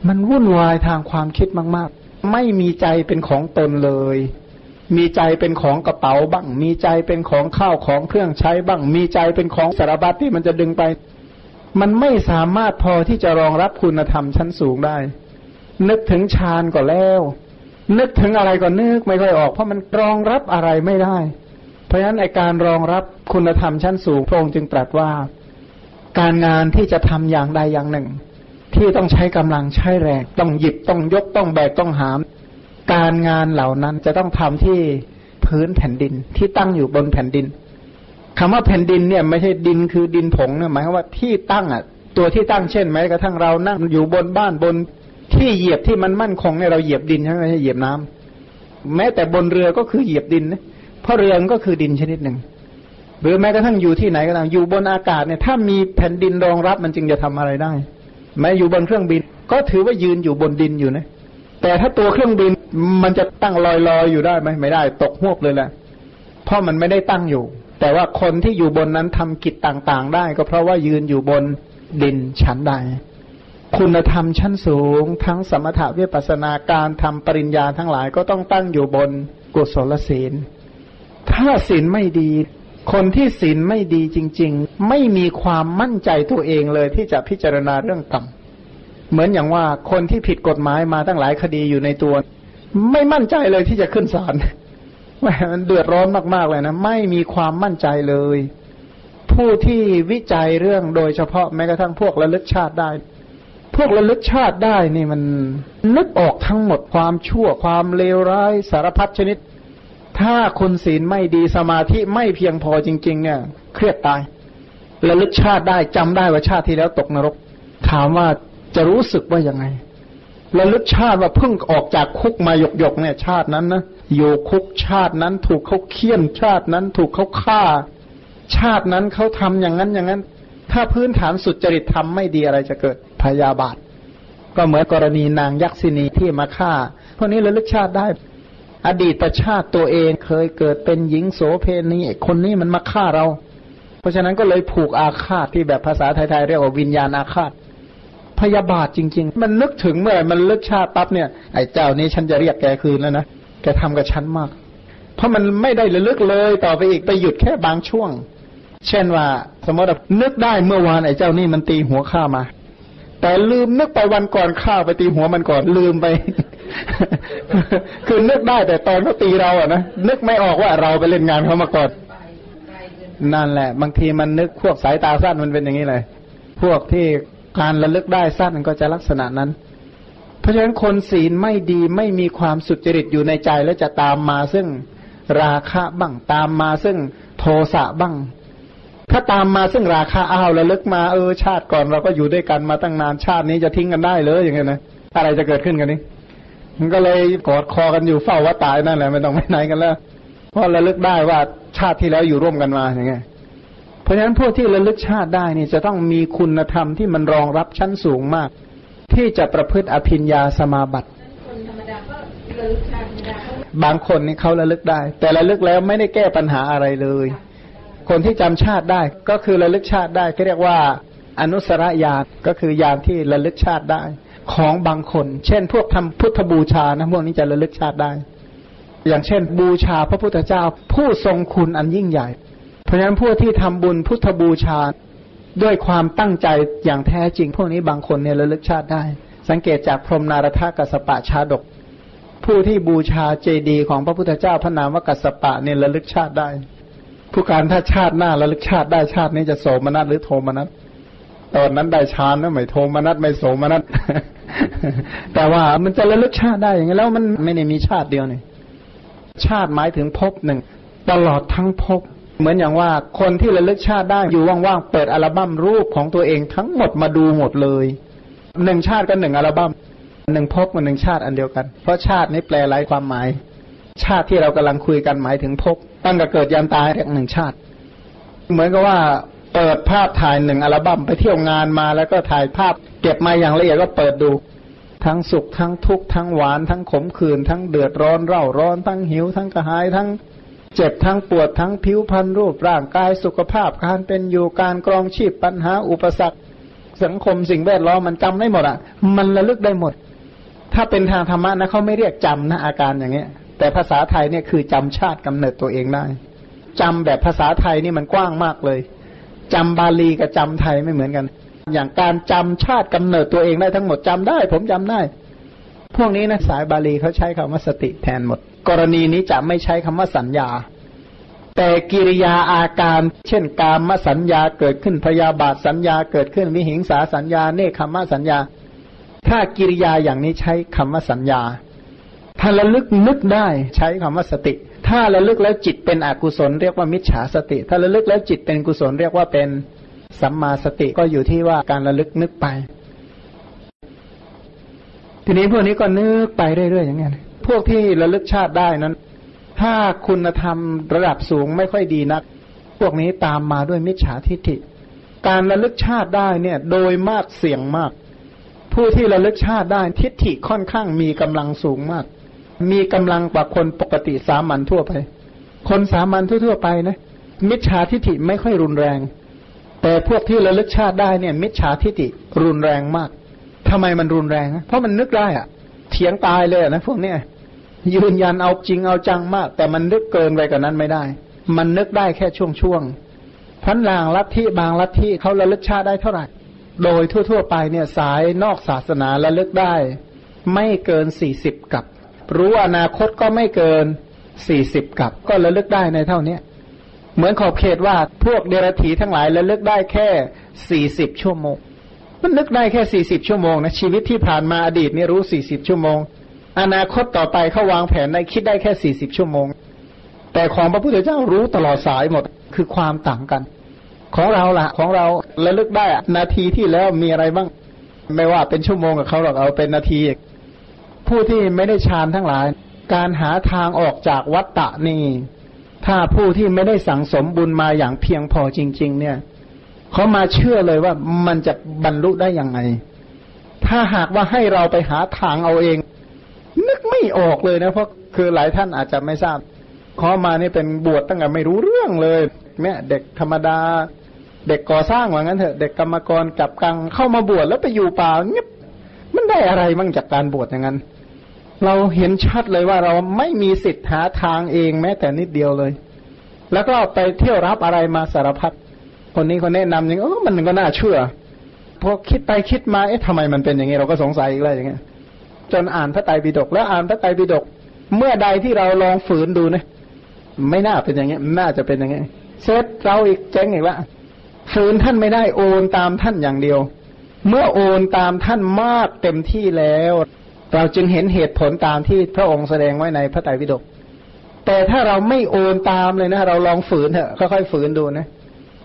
มันวุ่นวายทางความคิดมาก ๆ ไม่มีใจเป็นของตนเลย มีใจเป็นของกระเป๋าบ้าง มีใจเป็นของข้าวของเครื่องใช้บ้าง มีใจเป็นของสารบัตที่มันจะดึงไป มันไม่สามารถพอที่จะรองรับคุณธรรมชั้นสูงได้ นึกถึงฌานก็แล้ว นึกถึงอะไรก็นึกไม่ค่อยออก เพราะมันรองรับอะไรไม่ได้ เพราะฉะนั้นไอการรองรับคุณธรรมชั้นสูงพระองค์จึงตรัสว่า การงานที่จะทำอย่างใดอย่างหนึ่ง ที่ต้องใช้กำลังใช้แรงต้องหยิบต้องยกต้องแบกต้องหาม การงานเหล่านั้นจะต้องทำที่พื้นแผ่นดินที่ตั้งอยู่บนแผ่นดิน คำว่าแผ่นดินเนี่ยไม่ใช่ดินคือดินผงนะหมายความว่าที่ตั้งอะ ตัวที่ตั้งเช่นแม้กระทั่งเรานั่งอยู่บนบ้านบนที่เหยียบที่มันมั่นคงเนี่ยเราเหยียบดินใช่ไหมไม่ใช่เหยียบน้ำแม้แต่บนเรือก็คือเหยียบดินนะเพราะเรือก็คือดินชนิดหนึ่งหรือแม้กระทั่งอยู่ที่ไหนก็ตามอยู่บนอากาศเนี่ย ถ้ามีแผ่นดินรองรับมันจึงจะทำอะไรได้ แม้อยู่บนเครื่องบิน ก็ถือว่ายืนอยู่บนดินอยู่นะแต่ถ้าตัวเครื่องบินมันจะตั้งลอยๆอยู่ได้ไหมไม่ได้ ตกหวบเลยแหละเพราะมันไม่ได้ตั้งอยู่ แต่ว่าคนที่อยู่บนนั้นทำกิจต่างๆ ได้ ก็เพราะว่ายืนอยู่บนดินชั้นใด คุณธรรมชั้นสูง ทั้งสมถะวิปัสสนาการทำปริญญาทั้งหลายก็ต้องตั้งอยู่บนกุศลศีล ถ้าศีลไม่ดี คนที่ศีลไม่ดีจริง ๆ ไม่มีความมั่นใจตัวเองเลยที่จะพิจารณาเรื่องกรรมเหมือนอย่างว่าคนที่ผิดกฎหมายมาตั้งหลายคดีอยู่ในตัว ไม่มั่นใจเลยที่จะขึ้นศาล แหมมันเดือดร้อนมาก ๆ เลยนะ ไม่มีความมั่นใจเลย ผู้ที่วิจัยเรื่องโดยเฉพาะแม้กระทั่งพวกระลึกชาติได้ พวกระลึกชาติได้นี่มันนึกออกทั้งหมดความชั่วความเลวร้ายสารพัดชนิด ถ้าคนศีลไม่ดีสมาธิไม่เพียงพอจริง ๆ เนี่ย เครียดตายระลึกชาติได้จำได้ว่าชาติที่แล้วตกนรก ถามว่าจะรู้สึกว่ายังไงระลึกชาติว่าเพิ่งออกจากคุกมาหยกๆเนี่ยชาตินั้นนะ อยู่คุกชาตินั้นถูกเขาเคี่ยนชาตินั้นถูกเขาฆ่า ชาตินั้นเขาทำอย่างนั้นอย่างนั้น ถ้าพื้นฐานสุจริตทำไม่ดีอะไรจะเกิดพยาบาท ก็เหมือนกรณีนางยักษินีที่มาฆ่าพวกนี้ระลึกชาติได้ อดีตชาติตัวเองเคยเกิดเป็นหญิงโสเพณีคนนี้มันมาฆ่าเรา เพราะฉะนั้นก็เลยผูกอาฆาตที่แบบภาษาไทยๆเรียกว่าวิญญาณอาฆาตพยาบาทจริง ๆ มันนึกถึงเมื่อไหร่มันลึกชาติปั๊บเนี่ยไอ้เจ้านี้ฉันจะเรียกแกคืนแล้วนะ แกทำกับฉันมาก เพราะมันไม่ได้ระลึกเลยต่อไปอีกไปหยุดแค่บางช่วง เช่นว่า สมมติว่านึกได้เมื่อวานไอ้เจ้านี่มันตีหัวข้ามา แต่ลืมนึกไปวันก่อนข้าไปตีหัวมันก่อนลืมไป คือนึกได้แต่ตอนเขาตีเราอะนะนึกไม่ออกว่าเราไปเล่นงานเขามาก่อนนั่นแหละ บางทีมันนึกพวกสายตาสั้นมันเป็นอย่างนี้เลย พวกที่การระลึกได้สั้นก็จะลักษณะนั้น เพราะฉะนั้นคนศีลไม่ดีไม่มีความสุจริตอยู่ในใจแล้วจะตามมาซึ่งราคะบ้างตามมาซึ่งโทสะบ้าง ถ้าตามมาซึ่งราคาอ้าวระลึกมาเออชาติก่อนเราก็อยู่ด้วยกันมาตั้งนานชาตินี้จะทิ้งกันได้เลยอย่างเงี้ยนะอะไรจะเกิดขึ้นกันนี้มันก็เลยกอดคอกันอยู่เฝ้าว่าตายนั่นแหละไม่ต้องไปไหนกันแล้วเพราะระลึกได้ว่าชาติที่แล้วอยู่ร่วมกันมาอย่างเงี้ยเพราะฉะนั้นพวกที่ระลึกชาติได้นี่จะต้องมีคุณธรรมที่มันรองรับชั้นสูงมาก ที่จะประพฤติอภิญญาสมาบัติ บางคนนี่เขาระลึกได้ แต่ระลึกแล้วไม่ได้แก้ปัญหาอะไรเลย คนที่จำชาติได้ก็คือระลึกชาติได้เขาเรียกว่า อนุสรญาณก็คือญาณที่ระลึกชาติได้ ของบางคน เช่น พวกทำพุทธบูชานะพวกนี้จะระลึกชาติได้ อย่างเช่น บูชาพระพุทธเจ้าผู้ทรงคุณอันยิ่งใหญ่ เพราะฉะนั้นพวกที่ทำบุญพุทธบูชา ด้วยความตั้งใจอย่างแท้จริง พวกนี้บางคนเนี่ยระลึกชาติได้ สังเกตจากพรมนารถากัสปะชาดก ผู้ที่บูชาเจดีย์ของพระพุทธเจ้าพระนามว่ากัสปะเนี่ยระลึกชาติได้ ผู้การถ้าชาติหน้าระลึกชาติได้ชาตินี้จะโสมนัสหรือโทมนัสตอนนั้นได้ฌานนะไม่โทมนัสไม่โสมนัสแต่ว่ามันจะระลึกชาติได้อย่างนี้แล้วมันไม่ได้มีชาติเดียวนี่ชาติหมายถึงภพหนึ่งตลอดทั้งภพ เหมือนอย่างว่าคนที่ระลึกชาติได้อยู่ว่างๆเปิดอัลบั้มรูปของตัวเองทั้งหมดมาดูหมดเลยหนึ่งชาติก็หนึ่งอัลบั้มหนึ่งภพกับหนึ่งชาติอันเดียวกัน เพราะชาตินี้แปลหลายความหมาย ชาติที่เรากำลังคุยกันหมายถึงภพตั้งแต่เกิดยันตายเรียกหนึ่งชาติ เหมือนกับว่าเปิดภาพถ่ายหนึ่งอัลบั้มไปเที่ยวงานมาแล้วก็ถ่ายภาพ เก็บมาอย่างละเอียดก็เปิดดู ทั้งสุขทั้งทุกข์ทั้งหวานทั้งขมขื่นทั้งเดือดร้อนเร่าร้อนทั้งหิวทั้งกระหายทั้ง เจ็บทั้งปวดทั้งผิวพรรณรูปร่างกายสุขภาพการเป็นอยู่การกรองชีพปัญหาอุปสรรค สังคมสิ่งแวดล้อมมันจำได้หมดอะ มันระลึกได้หมด ถ้าเป็นทางธรรมะนะเขาไม่เรียกจำนะอาการอย่างเงี้ย แต่ภาษาไทยเนี่ยคือจำชาติกำเนิดตัวเองได้จำแบบภาษาไทยนี่มันกว้างมากเลยจำบาลีกับจำไทยไม่เหมือนกัน อย่างการจำชาติกำเนิดตัวเองได้ทั้งหมดจำได้ ผมจำได้ พวกนี้นะสายบาลีเขาใช้คำว่าสติแทนหมด กรณีนี้จะไม่ใช้คำว่าสัญญา แต่กิริยาอาการ เช่นกามสัญญาเกิดขึ้นพยาบาทสัญญาเกิดขึ้นวิหิงสาสัญญาเนคขมสัญญา ถ้ากิริยาอย่างนี้ใช้คำว่าสัญญา ถ้าระลึกนึกได้ใช้คำว่าสติ ถ้าระลึกแล้วจิตเป็นอกุศลเรียกว่ามิจฉาสติ ถ้าระลึกแล้วจิตเป็นกุศลเรียกว่าเป็นสัมมาสติก็อยู่ที่ว่าการระลึกนึกไป ทีนี้พวกนี้ก็นึกไปเรื่อยๆอย่างเงี้ยพวกที่ระลึกชาติได้นั้น ถ้าคุณธรรมระดับสูงไม่ค่อยดีนัก พวกนี้ตามมาด้วยมิจฉาทิฏฐิ การระลึกชาติได้เนี่ย โดยมากเสี่ยงมาก ผู้ที่ระลึกชาติได้ทิฏฐิค่อนข้างมีกำลังสูงมาก มีกำลังกว่าคนปกติสามัญทั่วไป คนสามัญทั่วๆไปนะ มิจฉาทิฏฐิไม่ค่อยรุนแรง แต่พวกที่ระลึกชาติได้เนี่ย มิจฉาทิฏฐิรุนแรงมาก ทำไมมันรุนแรงเพราะมันนึกได้อะเถียงตายเลยนะพวกเนี้ยยืนยันเอาจริงเอาจังมาก แต่มันนึกเกินไปกว่านั้นไม่ได้ มันนึกได้แค่ช่วงๆพันลางลัทธิบางลัทธิเขาระลึกชาติได้เท่าไหร่โดยทั่ว ๆ ไปเนี่ยสายนอกศาสนาระลึกได้ ไม่เกินสี่สิบกับ รู้อนาคตก็ไม่เกินสี่สิบกับ ก็ระลึกได้ในเท่าเนี้ยเหมือนขอบเขตว่าพวกเดรัจฉีทั้งหลายระลึกได้แค่สี่สิบชั่วโมง มันนึกได้แค่สี่สิบชั่วโมงนะชีวิตที่ผ่านมาอดีตนี่รู้สี่สิบชั่วโมง อนาคตต่อไปเขาวางแผนได้คิดได้แค่สี่สิบชั่วโมง แต่ของพระพุทธเจ้ารู้ตลอดสายหมดคือความต่างกัน ของเราล่ะของเราระลึกได้อะนาทีที่แล้วมีอะไรบ้าง ไม่ว่าเป็นชั่วโมงกับเขาหรอกเอาเป็นนาที ผู้ที่ไม่ได้ฌานทั้งหลาย การหาทางออกจากวัฏฏะนี่ถ้าผู้ที่ไม่ได้สั่งสมบุญมาอย่างเพียงพอจริง ๆ เนี่ย เขามาเชื่อเลยว่ามันจะบรรลุได้ยังไง ถ้าหากว่าให้เราไปหาทางเอาเอง นึกไม่ออกเลยนะเพราะคือหลายท่านอาจจะไม่ทราบขอมานี่เป็นบวชตั้งแต่ไม่รู้เรื่องเลยเนี่ยเด็กธรรมดา เด็กก่อสร้างว่างั้นเถอะเด็กกรรมกรกับกังเข้ามาบวชแล้วไปอยู่ป่าเงียบมันได้อะไรบ้างจากการบวชอย่างนั้น เราเห็นชัดเลยว่าเราไม่มีสิทธิ์หาทางเองแม้แต่นิดเดียวเลย แล้วก็ไปเที่ยวรับอะไรมาสารพัด คนนี้คนแนะนำอย่างเออมันก็น่าเชื่อพอคิดไปคิดมาเอ๊ะทำไมมันเป็นอย่างนี้เราก็สงสัยอีกแล้วอย่างเงี้ยจนอ่านพระไตรปิฎกแล้วอ่านพระไตรปิฎกเมื่อใดที่เราลองฝืนดูนะไม่น่าเป็นอย่างเงี้ยน่าจะเป็นอย่างเงี้ยเซตเราอีกเจ๊งอีกละฝืนท่านไม่ได้โอนตามท่านอย่างเดียว เมื่อโอนตามท่านมากเต็มที่แล้ว เราจึงเห็นเหตุผลตามที่พระองค์แสดงไว้ในพระไตรปิฎกแต่ถ้าเราไม่โอนตามเลยนะ เราลองฝืนเถอะค่อยๆฝืนดูนะ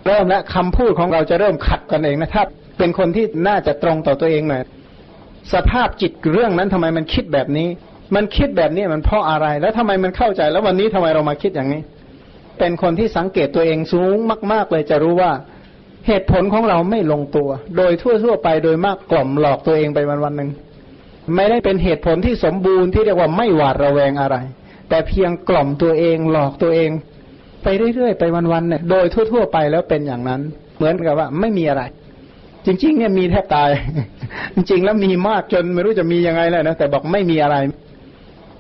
เริ่มแล้วคำพูดของเราจะเริ่มขัดกันเองนะถ้าเป็นคนที่น่าจะตรงต่อตัวเองหน่อยสภาพจิตเรื่องนั้นทำไมมันคิดแบบนี้ มันคิดแบบนี้มันเพราะอะไร แล้วทำไมมันเข้าใจ แล้ววันนี้ทำไมเรามาคิดอย่างนี้ เป็นคนที่สังเกตตัวเองสูงมาก ๆ เลยจะรู้ว่า เหตุผลของเราไม่ลงตัว โดยทั่ว ๆ ไปโดยมากกล่อมหลอกตัวเองไปวันๆหนึ่งไม่ได้เป็นเหตุผลที่สมบูรณ์ที่เรียกว่าไม่หวาดระแวงอะไร แต่เพียงกล่อมตัวเองหลอกตัวเอง ไปเรื่อยๆไปวันๆเนี่ยโดยทั่ว ๆ ไปแล้วเป็นอย่างนั้น เหมือนกับว่าไม่มีอะไร จริง ๆ เนี่ยมีแทบตาย จริง ๆ แล้วมีมากจนไม่รู้จะมียังไงแล้วนะแต่บอกไม่มีอะไร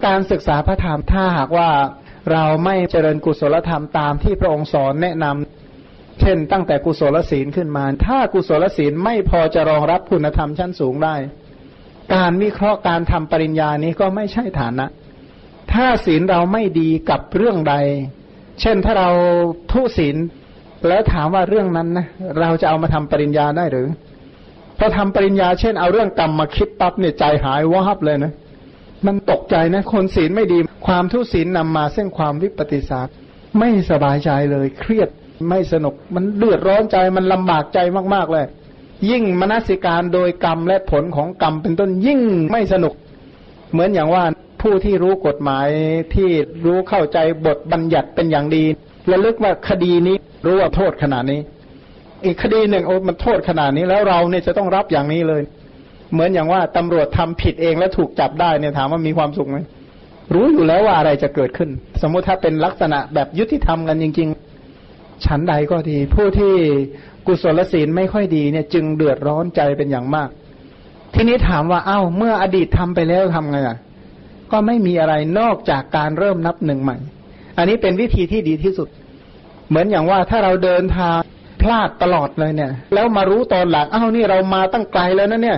การศึกษาพระธรรมถ้าหากว่าเราไม่เจริญกุศลธรรมตามที่พระองค์สอนแนะนำเช่น ตั้งแต่กุศลศีลขึ้นมา ถ้ากุศลศีลไม่พอจะรองรับคุณธรรมชั้นสูงได้ การวิเคราะห์การทำปริญญานี้ก็ไม่ใช่ฐานะ ถ้าศีลเราไม่ดีกับเรื่องใด เช่นถ้าเราทุศีลแล้วถามว่าเรื่องนั้นนะเราจะเอามาทำปริญญาได้หรือพอทำปริญญาเช่นเอาเรื่องกรรมมาคิดปั๊บเนี่ยใจหายวาบเลยนะมันตกใจนะ คนศีลไม่ดี ความทุศีลนำมาซึ่งความวิปฏิสารไม่สบายใจเลย เครียดไม่สนุก มันเดือดร้อนใจมันลำบากใจมากๆเลย ยิ่งมนสิการโดยกรรมและผลของกรรมเป็นต้นยิ่งไม่สนุก เหมือนอย่างว่า ผู้ที่รู้กฎหมายที่รู้เข้าใจบทบัญญัติเป็นอย่างดีระลึกว่าคดีนี้รู้ว่าโทษขนาดนี้ อีกคดีหนึ่งโอ้มันโทษขนาดนี้แล้วเราเนี่ยจะต้องรับอย่างนี้เลย เหมือนอย่างว่าตำรวจทำผิดเองแล้วถูกจับได้เนี่ยถามว่ามีความสุขไหมรู้อยู่แล้วว่าอะไรจะเกิดขึ้น สมมุติถ้าเป็นลักษณะแบบยุติธรรมกันจริงๆฉันใดก็ดี ผู้ที่กุศลศีลไม่ค่อยดีเนี่ย จึงเดือดร้อนใจเป็นอย่างมาก ทีนี้ถามว่าเอ้า เมื่ออดีตทำไปแล้วทำไงอะ ก็ไม่มีอะไรนอกจากการเริ่มนับหนึ่งใหม่ อันนี้เป็นวิธีที่ดีที่สุด เหมือนอย่างว่าถ้าเราเดินทางแผลาดตลอดเลยเนี่ย แล้วมารู้ตอนหลังอ้าวนี่เรามาตั้งไกลแล้วนะเนี่ย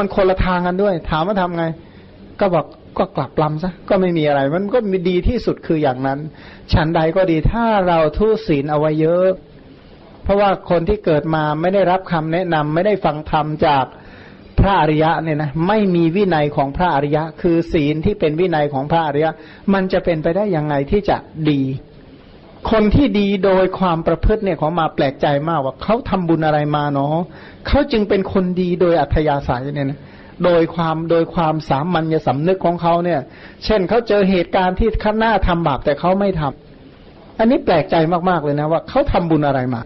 มันคนละทางกันด้วย ถามว่าทำไง ก็บอกก็กลับลำซะก็ไม่มีอะไร มันก็มีดีที่สุดคืออย่างนั้น ฉันใดก็ดีถ้าเราทุศีลเอาไว้เยอะ เพราะว่าคนที่เกิดมาไม่ได้รับคำแนะนำไม่ได้ฟังธรรมจาก พระอริยะเนี่ยนะไม่มีวินัยของพระอริยะ คือศีลที่เป็นวินัยของพระอริยะ มันจะเป็นไปได้ยังไงที่จะดี คนที่ดีโดยความประพฤติเนี่ยของมาแปลกใจมากว่าเขาทำบุญอะไรมาเนาะเขาจึงเป็นคนดีโดยอัธยาศัยเนี่ยนะโดยความโดยความสามัญสำนึกของเขาเนี่ย เช่นเขาเจอเหตุการณ์ที่ข้างหน้าทำบาปแต่เขาไม่ทำอันนี้แปลกใจมากๆเลยนะว่าเขาทำบุญอะไรมา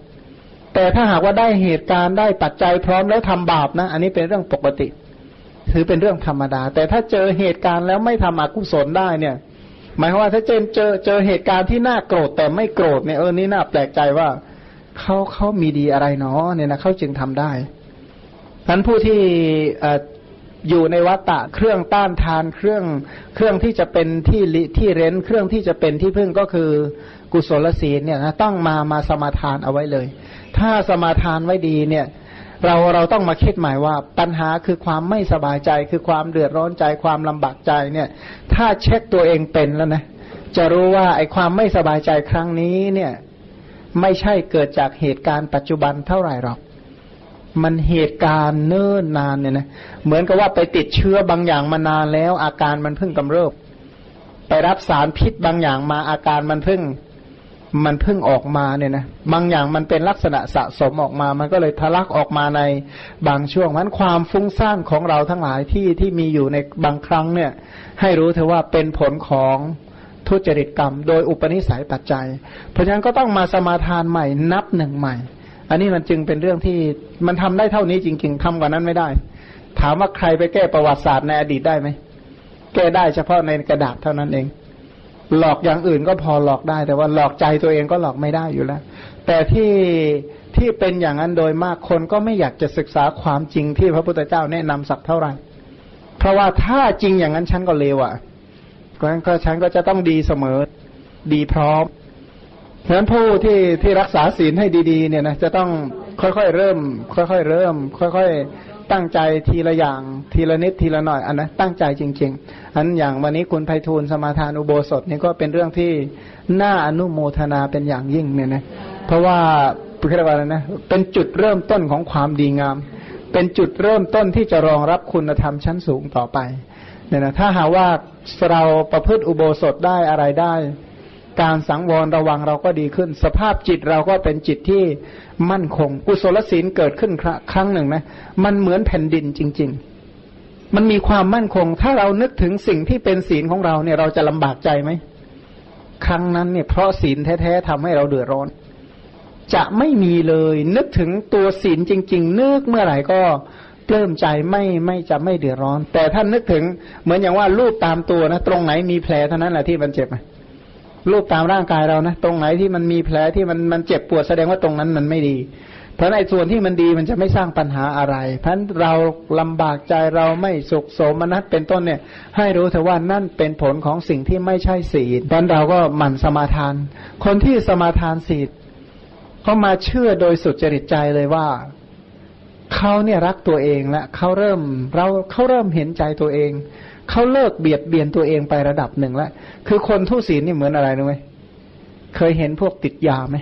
แต่ถ้าหากว่าได้เหตุการณ์ได้ปัจจัยพร้อมแล้วทำบาปนะ อันนี้เป็นเรื่องปกติ ถือเป็นเรื่องธรรมดา แต่ถ้าเจอเหตุการณ์แล้วไม่ทำอกุศลได้เนี่ย หมายความว่าถ้าเจนเจอเจอเหตุการณ์ที่น่าโกรธแต่ไม่โกรธเนี่ยเออนี่น่าแปลกใจว่าเขาเขามีดีอะไรเนาะเนี่ยนะเขาจึงทำได้ท่านผู้ที่อยู่ในวัตตะเครื่องต้านทานเครื่องเครื่องที่จะเป็นที่ที่เร้น เครื่องที่จะเป็นที่พึ่งก็คือกุศลศีลเนี่ยนะต้องมามาสมาทานเอาไว้เลย ถ้าสมาทานไว้ดีเนี่ย เราเราต้องมาคิดหมายว่าปัญหาคือความไม่สบายใจ คือความเดือดร้อนใจความลำบากใจเนี่ย ถ้าเช็คตัวเองเป็นแล้วนะ จะรู้ว่าไอ้ความไม่สบายใจครั้งนี้เนี่ย ไม่ใช่เกิดจากเหตุการณ์ปัจจุบันเท่าไหร่หรอกมันเหตุการณ์เนิ่นนานเนี่ยนะเหมือนกับว่าไปติดเชื้อบางอย่างมานานแล้ว อาการมันเพิ่งกำเริบ ไปรับสารพิษบางอย่างมาอาการมันเพิ่ง มันเพิ่งออกมาเนี่ยนะบางอย่างมันเป็นลักษณะสะสมออกมา มันก็เลยทะลักออกมาในบางช่วงนั้นความฟุ้งซ่านของเราทั้งหลายที่ที่มีอยู่ในบางครั้งเนี่ย ให้รู้เถอะว่าเป็นผลของทุจริตกรรม โดยอุปนิสัยปัจจัย เพราะฉะนั้นก็ต้องมาสมาทานใหม่นับหนึ่งใหม่ อันนี้มันจึงเป็นเรื่องที่มันทำได้เท่านี้จริง ๆทำกว่านั้นไม่ได้ ถามว่าใครไปแก้ประวัติศาสตร์ในอดีตได้ไหมแก้ได้เฉพาะในกระดาษเท่านั้นเอง หลอกอย่างอื่นก็พอหลอกได้ แต่ว่าหลอกใจตัวเองก็หลอกไม่ได้อยู่แล้ว แต่ที่ที่เป็นอย่างนั้นโดยมากคนก็ไม่อยากจะศึกษาความจริงที่พระพุทธเจ้าแนะนำสักเท่าไหร่ เพราะว่าถ้าจริงอย่างนั้นฉันก็เลวอะก็ฉันก็จะต้องดีเสมอ ดีพร้อมฉะนั้นผู้ที่ที่รักษาศีลให้ดี ๆ เนี่ยนะจะต้องค่อยๆเริ่ม ค่อยๆเริ่ม ค่อยๆ ตั้งใจทีละอย่างทีละนิดทีละหน่อยอันนะตั้งใจจริง ๆ อันอย่างวันนี้คุณไพฑูรย์สมาทานอุโบสถนี่ก็เป็นเรื่องที่น่าอนุโมทนาเป็นอย่างยิ่งเนี่ยนะเพราะว่าเรียกว่าอะไรนะเป็นจุดเริ่มต้นของความดีงาม เป็นจุดเริ่มต้นที่จะรองรับคุณธรรมชั้นสูงต่อไปเนี่ยนะถ้าหาว่าเราประพฤติอุโบสถได้อะไรได้ การสังวรระวังเราก็ดีขึ้น สภาพจิตเราก็เป็นจิตที่มั่นคง กุศลศีลเกิดขึ้นครั้งหนึ่งนะ มันเหมือนแผ่นดินจริง ๆ มันมีความมั่นคง ถ้าเรานึกถึงสิ่งที่เป็นศีลของเราเนี่ย เราจะลำบากใจไหม ครั้งนั้นเนี่ยเพราะศีลแท้ๆทำให้เราเดือดร้อน จะไม่มีเลย นึกถึงตัวศีลจริง ๆ นึกเมื่อไหร่ก็เปลื้มใจไม่ไม่จะไม่เดือดร้อน แต่ท่านนึกถึงเหมือนอย่างว่ารูปตามตัวนะ ตรงไหนมีแผลเท่านั้นแหละที่มันเจ็บไหม รูปตามร่างกายเรานะ ตรงไหนที่มันมีแผลที่มันมันเจ็บปวดแสดงว่าตรงนั้นมันไม่ดี เพราะในส่วนที่มันดีมันจะไม่สร้างปัญหาอะไร เพราะเราลำบากใจเราไม่สุขโสมนัสเป็นต้นเนี่ย ให้รู้เถอะว่านั่นเป็นผลของสิ่งที่ไม่ใช่ศีลดังนั้นเราก็หมั่นสมาทาน คนที่สมาทานศีลเขามาเชื่อโดยสุดจริตใจเลยว่าเขาเนี่ยรักตัวเองและเขาเริ่มเราเขาเริ่มเห็นใจตัวเอง เขาเลิกเบียดเบียนตัวเองไประดับหนึ่งแล้ว คือคนทุศีลนี่เหมือนอะไรรู้ไหมเคยเห็นพวกติดยาไหม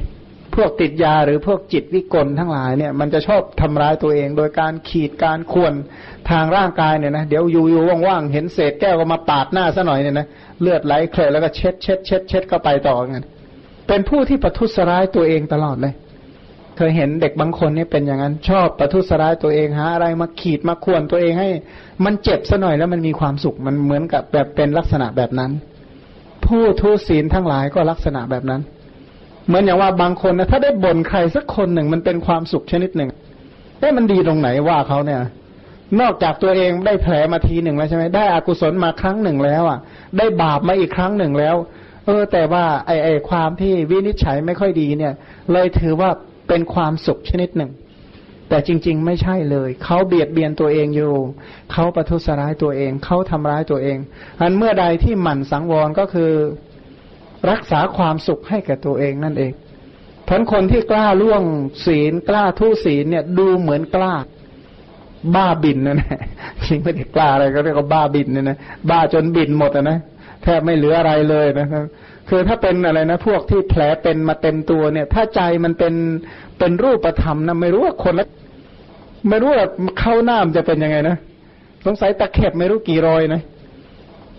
พวกติดยาหรือพวกจิตวิกลทั้งหลายเนี่ย มันจะชอบทำร้ายตัวเอง โดยการขีดการข่วนทางร่างกายเนี่ยนะเดี๋ยวอยู่ๆว่างๆเห็นเศษแก้วก็มาปาดหน้าซะหน่อยเนี่ยนะเลือดไหลเคลแล้วก็เช็ดเช็ดเช็ดเช็ดเข้าไปต่อเงี้ยเป็นผู้ที่ประทุษร้ายตัวเองตลอดเลย เคยเห็นเด็กบางคนนี่เป็นอย่างนั้นชอบประทุษร้ายตัวเองหาอะไรมาขีดมาข่วนตัวเองให้ มันเจ็บซะหน่อยแล้วมันมีความสุขมันเหมือนกับแบบเป็นลักษณะแบบนั้น ผู้ทุศีลทั้งหลายก็ลักษณะแบบนั้น เหมือนอย่างว่าบางคนนะถ้าได้บ่นใครสักคนหนึ่งมันเป็นความสุขชนิดหนึ่งแต่มันดีตรงไหนว่าเขาเนี่ย นอกจากตัวเองได้แผลมาทีหนึ่งแล้วใช่ไหมได้อากุศลมาครั้งหนึ่งแล้วอะ ได้บาปมาอีกครั้งหนึ่งแล้ว เออ แต่ว่าไอ้ไอ้ความที่วินิจฉัยไม่ค่อยดีเนี่ย เลยถือว่า เป็นความสุขชนิดหนึ่ง แต่จริง ๆ ไม่ใช่เลย เขาเบียดเบียนตัวเองอยู่ เขาประทุษร้ายตัวเอง เขาทำร้ายตัวเองอันเมื่อใดที่หมั่นสังวรก็คือรักษาความสุขให้แก่ตัวเองนั่นเองเพราะคนที่กล้าล่วงศีลกล้าทุศีลเนี่ย ดูเหมือนกล้า บ้าบินนะนะจริงไม่ได้กล้าอะไรก็เรียกว่าบ้าบินเนี่ยนะบ้าจนบินหมดนะแทบไม่เหลืออะไรเลยนะ คือถ้าเป็นอะไรนะพวกที่แผลเป็นมาเต็มตัวเนี่ย ถ้าใจมันเป็นเป็นรูปธรรมนะไม่รู้ว่าคนละไม่รู้ว่าเข้าหน้ามจะเป็นยังไงนะสงสัยตะเข็บไม่รู้กี่รอยนะ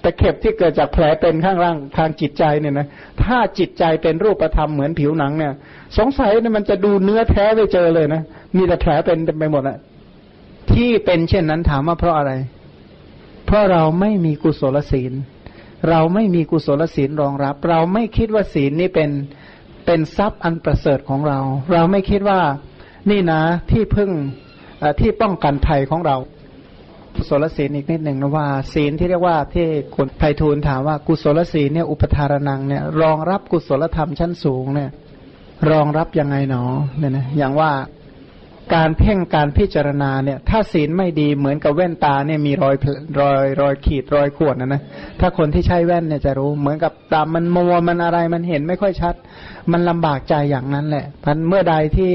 ตะเข็บที่เกิดจากแผลเป็นข้างล่างทางจิตใจเนี่ยนะถ้าจิตใจเป็นรูปธรรมเหมือนผิวหนังเนี่ย สงสัยเนี่ยมันจะดูเนื้อแท้ไปเจอเลยนะมีแต่แผลเป็นเต็มไปหมดอะที่เป็นเช่นนั้นถามว่าเพราะอะไร เพราะเราไม่มีกุศลศีล เราไม่มีกุศลศีลรองรับ เราไม่คิดว่าศีลนี่เป็นเป็นทรัพย์อันประเสริฐของเรา เราไม่คิดว่านี่นะที่พึ่งที่ป้องกันภัยของเรากุศลศีลอีกนิดหนึ่งนะว่า ศีลที่เรียกว่าที่คนไพฑูรย์ถามว่ากุศลศีลเนี่ยอุปทารนังเนี่ยรองรับกุศลธรรมชั้นสูงเนี่ย รองรับยังไงหนอเนี่ยนะอย่างว่า การเพ่งการพิจารณาเนี่ย ถ้าศีลไม่ดีเหมือนกับแว่นตาเนี่ยมีรอยรอยรอยขีดรอยข่วนนะนะถ้าคนที่ใช้แว่นเนี่ยจะรู้ เหมือนกับตามันมัวมันอะไรมันเห็นไม่ค่อยชัด มันลำบากใจอย่างนั้นแหละพันเมื่อใดที่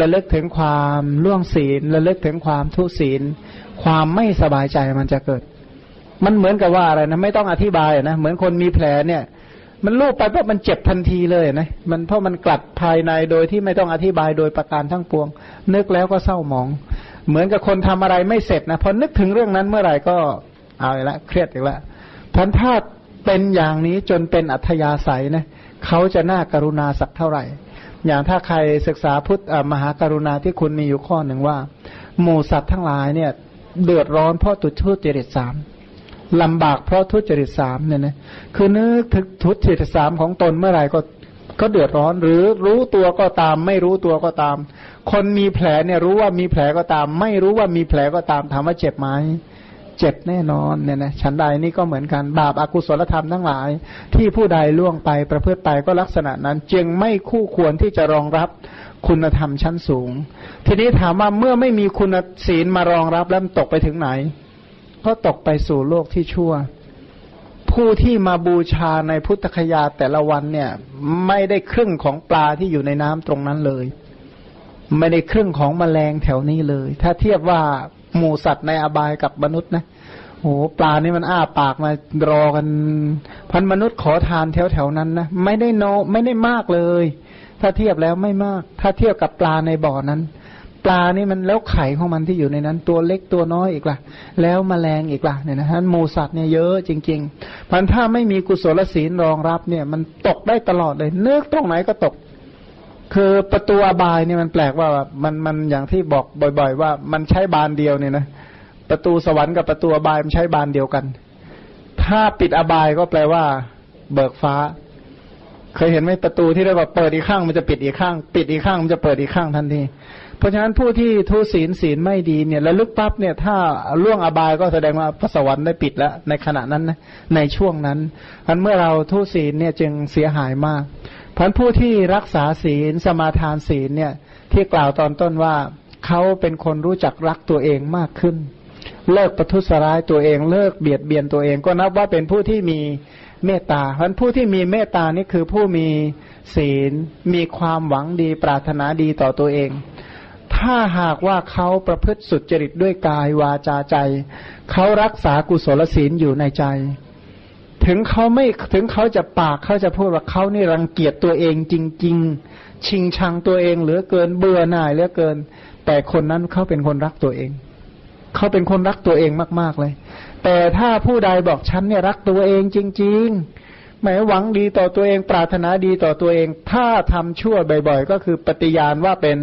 ระลึกถึงความล่วงศีลระลึกถึงความทุศีล ความไม่สบายใจมันจะเกิด มันเหมือนกับว่าอะไรนะไม่ต้องอธิบายนะเหมือนคนมีแผลเนี่ย มันลูบไปเพราะมันเจ็บทันทีเลยนะมันเพราะมันกลัดภายในโดยที่ไม่ต้องอธิบายโดยประการทั้งปวง นึกแล้วก็เศร้าหมอง เหมือนกับคนทำอะไรไม่เสร็จนะพอนึกถึงเรื่องนั้นเมื่อไหร่ก็เอาละเครียดอีกแล้วพันธาตเป็นอย่างนี้จนเป็นอัธยาศัยนะเขาจะน่ากรุณาสักเท่าไหร่ อย่างถ้าใครศึกษาพุทธมหากรุณาที่คุณมีอยู่ข้อหนึ่งว่า หมู่สัตว์ทั้งหลายเนี่ย เดือดร้อนเพราะตุชุจริตสาม ลำบากเพราะทุจริตสามเนี่ยนะคือนึกถึงทุจริตสามของตนเมื่อไหร่ก็ก็เดือดร้อน หรือรู้ตัวก็ตาม ไม่รู้ตัวก็ตาม คนมีแผลเนี่ยรู้ว่ามีแผลก็ตาม ไม่รู้ว่ามีแผลก็ตามถามว่าเจ็บไหมเจ็บแน่นอนเนี่ยนะฉันใดนี่ก็เหมือนกันบาปอากุศลธรรมทั้งหลาย ที่ผู้ใดล่วงไปประพฤติไปก็ลักษณะนั้น จึงไม่คู่ควรที่จะรองรับคุณธรรมชั้นสูง ทีนี้ถามว่าเมื่อไม่มีคุณศีลมารองรับแล้วตกไปถึงไหน ก็ตกไปสู่โลกที่ชั่ว ผู้ที่มาบูชาในพุทธคยาแต่ละวันเนี่ย ไม่ได้ครึ่งของปลาที่อยู่ในน้ำตรงนั้นเลย ไม่ได้ครึ่งของแมลงแถวนี้เลย ถ้าเทียบว่าหมูสัตว์ในอบายกับมนุษย์นะโอ้ปลานี่มันอ้าปากมารอกัน พันมนุษย์ขอทานแถวแถวนั้นนะไม่ได้โนไม่ได้มากเลย ถ้าเทียบแล้วไม่มาก ถ้าเทียบกับปลาในบ่อนั้น ลานี่มันแล้วไข่ของมันที่อยู่ในนั้น ตัวเล็กตัวน้อยอีกละ่ะ แล้วมแมลงอีกละ่ะเนี่ยนะฮะมูสัตว์เนี่ยเยอะจริงๆมันถ้าไม่มีกุศลศีลรองรับเนี่ย มันตกได้ตลอดเลยเนื้อตรงไหนก็ตก คือประตูอบายเนี่ยมันแปลกว่ามันมันอย่างที่บอกบ่อย ๆ ว่ามันใช้บานเดียวเนี่ยนะประตูสวรรค์กับประตูอบายมันใช้บานเดียวกัน ถ้าปิดอบายก็แปลว่า เบิกฟ้า เคยเห็นไหมประตูที่เรียกว่าเปิดอีกข้างมันจะปิดอีกข้าง ปิดอีกข้างมันจะเปิดอีกข้างทันที เพราะฉะนั้นผู้ที่ทุศีลศีลไม่ดีเนี่ยระลึกปั๊บเนี่ยถ้าล่วงอบายก็แสดงว่าพระสวรรค์ได้ปิดแล้วในขณะนั้นนะในช่วงนั้นพันเมื่อเราทุศีลเนี่ยจึงเสียหายมากพันผู้ที่รักษาศีลสมาทานศีลเนี่ยที่กล่าวตอนต้นว่าเขาเป็นคนรู้จักรักตัวเองมากขึ้น เลิกประทุษร้ายตัวเองเลิกเบียดเบียนตัวเองก็นับว่าเป็นผู้ที่มีเมตตาพันผู้ที่มีเมตตานี่คือผู้มีศีล มีความหวังดีปรารถนาดีต่อตัวเอง ถ้าหากว่าเขาประพฤติสุจริตด้วยกายวาจาใจ เขารักษากุศลศีลอยู่ในใจ ถึงเขาไม่ถึงเขาจะปากเขาจะพูดว่าเขานี่รังเกียจตัวเองจริง ๆ ชิงชังตัวเองเหลือเกินเบื่อหน่ายเหลือเกิน แต่คนนั้นเขาเป็นคนรักตัวเอง เขาเป็นคนรักตัวเองมากๆเลย แต่ถ้าผู้ใดบอกฉันเนี่ยรักตัวเองจริง ๆหมายหวังดีต่อตัวเองปรารถนาดีต่อตัวเอง ถ้าทำชั่วบ่อย ๆ ก็คือปฏิญาณว่าเป็น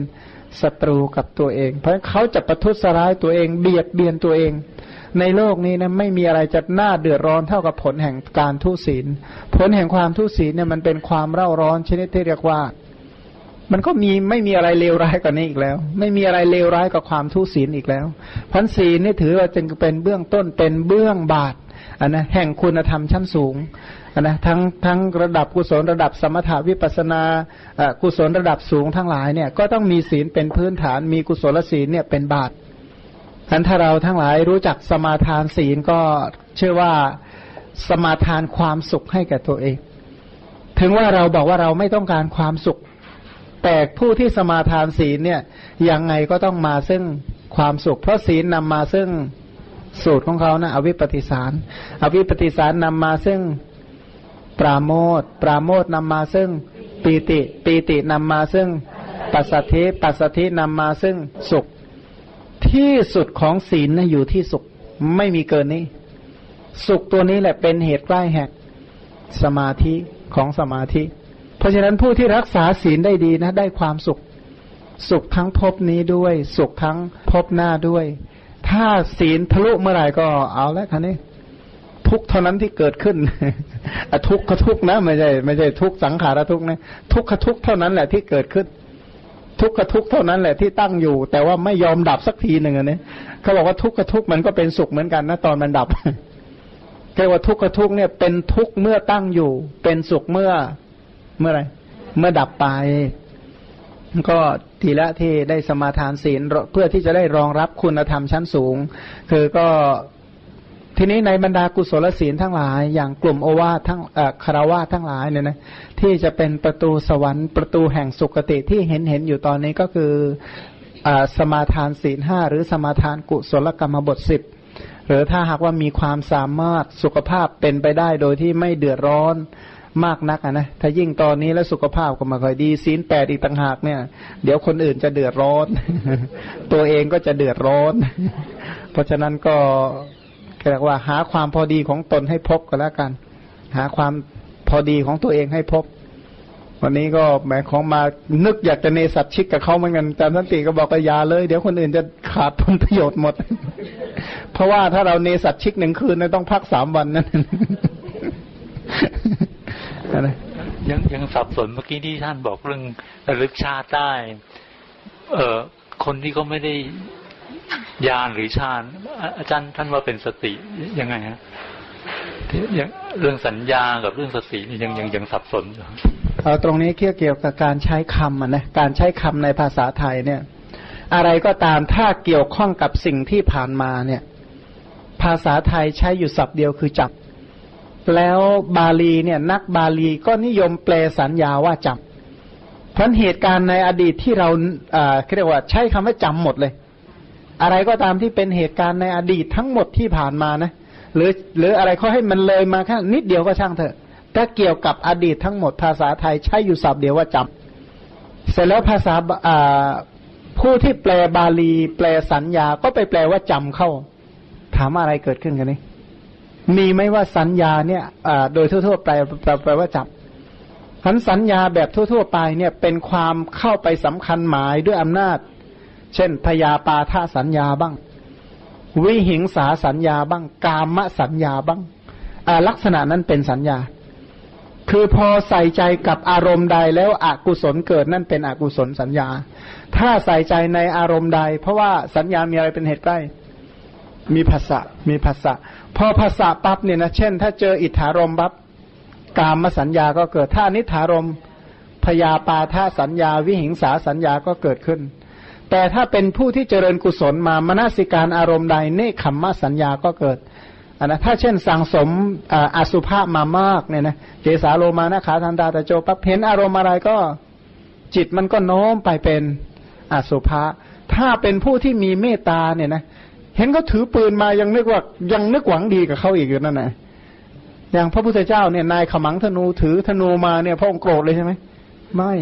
ศัตรูกับตัวเอง เพราะเขาจะประทุษร้ายตัวเอง เบียดเบียนตัวเอง ในโลกนี้นะไม่มีอะไรจะน่าเดือดร้อนเท่ากับผลแห่งการทุศีล ผลแห่งความทุศีลเนี่ยมันเป็นความเร่าร้อนชนิดที่เรียกว่า มันก็มีไม่มีอะไรเลวร้ายกว่านี้อีกแล้ว ไม่มีอะไรเลวร้ายกับความทุศีลอีกแล้วพันศีลนี่ถือว่าจึงเป็นเบื้องต้นเป็นเบื้องบาทอันนะแห่งคุณธรรมชั้นสูง นะทั้งทั้งระดับกุศลระดับสมถาวิปัสนากุศลระดับสูงทั้งหลายเนี่ยก็ต้องมีศีลเป็นพื้นฐานมีกุศลศีลเนี่ยเป็นบาตรอันถ้าเราทั้งหลายรู้จักสมาทานศีลก็เชื่อว่าสมาทานความสุขให้แก่ตัวเอง ถึงว่าเราบอกว่าเราไม่ต้องการความสุข แต่ผู้ที่สมาทานศีลเนี่ยยังไงก็ต้องมาซึ่งความสุข เพราะศีลนำมาซึ่งสูตรของเขานะอวิปปิสาร อวิปปิสารนำมาซึ่ง ปราโมทปราโมทนำมาซึ่งปีติปีตินำมาซึ่งปัสสัทธิปัสสัทธินำมาซึ่งสุข ที่สุดของศีลนะอยู่ที่สุขไม่มีเกินนี้ สุขตัวนี้แหละเป็นเหตุใกล้แห่งสมาธิของสมาธิ เพราะฉะนั้นผู้ที่รักษาศีลได้ดีนะ ได้ความสุข สุขทั้งภพนี้ด้วย สุขทั้งภพหน้าด้วย ถ้าศีลทะลุเมื่อไหร่ก็เอาแล้วคันนี้ ทุกเท่านั้นที่เกิดขึ้นอทุกขทุกนะไม่ใช่ไม่ใช่ทุกสังขารทุกนะทุกขทุกเท่านั้นแหละที่เกิดขึ้น ทุกขทุกเท่านั้นแหละที่ตั้งอยู่ แต่ว่าไม่ยอมดับสักทีหนึ่งนนี้เขาบอกว่าทุกขทุกมันก็เป็นสุขเหมือนกันนะตอนมันดับเรียกว่าทุกขทุกเนี่ย เป็นทุกเมื่อตั้งอยู่ เป็นสุขเมื่อเมื่อไรเมื่อดับไปก็ทีละที่ได้สมาทานศีลเพื่อที่จะได้รองรับคุณธรรมชั้นสูง คือก็ ทีนี้ในบรรดากุศลศีลทั้งหลาย อย่างกลุ่มโอวาททั้งคารวาทั้งหลายเนี่ยนะที่จะเป็นประตูสวรรค์ประตูแห่งสุคติที่เห็นเห็นอยู่ตอนนี้ก็คืออสมาทานศีลห้าหรือสมาทานกุศลกรรมบทสิบหรือถ้าหากว่ามีความสามารถสุขภาพเป็นไปได้โดยที่ไม่เดือดร้อนมากนักนะถ้ายิ่งตอนนี้แล้วสุขภาพก็มาค่อยดีศีลแปดอีกต่างหากเนี่ย เดี๋ยวคนอื่นจะเดือดร้อน ตัวเองก็จะเดือดร้อน เพราะฉะนั้นก็ เรียกว่าหาความพอดีของตนให้พบก็แล้วกัน หาความพอดีของตัวเองให้พบ วันนี้ก็แหมของมานึกอยากจะเนสัตชิกกับเขาเหมือนกันอาจารย์สันติก็บอกว่ายาเลย เดี๋ยวคนอื่นจะขาดผลประโยชน์หมด เพราะว่าถ้าเราเนสัตชิกหนึ่งคืนต้องพักสามวันนั่นยังยังสับสนเมื่อกี้ที่ท่านบอกเรื่องระลึกชาติได้ เอ่อคนที่เขาไม่ได้ ญาณหรือฌานอาจารย์ท่านว่าเป็นสติยังไงฮะเรื่องสัญญากับเรื่องสตินี่ยังยังยังสับสนอยู่เอาตรงนี้เกี่ยวกับการใช้คำนะการใช้คำในภาษาไทยเนี่ย อะไรก็ตามถ้าเกี่ยวข้องกับสิ่งที่ผ่านมาเนี่ย ภาษาไทยใช้อยู่ศัพท์เดียวคือจับ แล้วบาลีเนี่ย นักบาลีก็นิยมแปลสัญญาว่าจับเพราะเหตุการณ์ในอดีตที่เราเอ่อเรียกว่าใช้คำว่าจำหมดเลย อะไรก็ตามที่เป็นเหตุการณ์ในอดีตทั้งหมดที่ผ่านมานะ หรือหรืออะไรเขาให้มันเลยมาแค่นิดเดียวก็ช่างเถอะ ถ้าเกี่ยวกับอดีตทั้งหมดภาษาไทยใช้อยู่ศัพท์เดียวว่าจำเสร็จแล้วภาษาผู้ที่แปลบาลี แปลสัญญาก็ไปแปลว่าจำเข้า ถามอะไรเกิดขึ้นกันนี่มีไหมว่าสัญญาเนี่ยโดยทั่วๆไปแปลว่าจำขันสัญญาแบบทั่ว ๆ ไปเนี่ยเป็นความเข้าไปสำคัญหมายด้วยอำนาจ เช่นพยาปาทาสัญญาบ้าง วิหิงสาสัญญาบ้าง กามสัญญาบ้างลักษณะนั้นเป็นสัญญา คือพอใส่ใจกับอารมณ์ใดแล้วอกุศลเกิดนั่นเป็นอกุศลสัญญา ถ้าใส่ใจในอารมณ์ใด เพราะว่าสัญญามีอะไรเป็นเหตุใกล้ มีภาษะมีภาษะพอภาษะปั๊บเนี่ยนะเช่น ถ้าเจออิทธารมปั๊บกามสัญญาก็เกิด ถ้านิธารมพยาปาทาสัญญา วิหิงสาสัญญาก็เกิดขึ้น แต่ถ้าเป็นผู้ที่เจริญกุศลมามนสิการอารมณ์ใดเนคขมมสัญญาก็เกิดอันนะถ้าเช่นสังสมอสุภามามากเนี่ยนะเกสาโลมานะขาทันตาตะโจปั๊บเห็นอารมณ์อะไรก็จิตมันก็โน้มไปเป็นอสุภะถ้าเป็นผู้ที่มีเมตตาเนี่ยนะเห็นเขาถือปืนมายังนึกว่ายังนึกหวังดีกับเขาอีกอยู่นั่นแหละอย่างพระพุทธเจ้าเนี่ยนายขมังธนูถือธนูมาเนี่ยพระองค์โกรธเลยใช่ไหม ไม่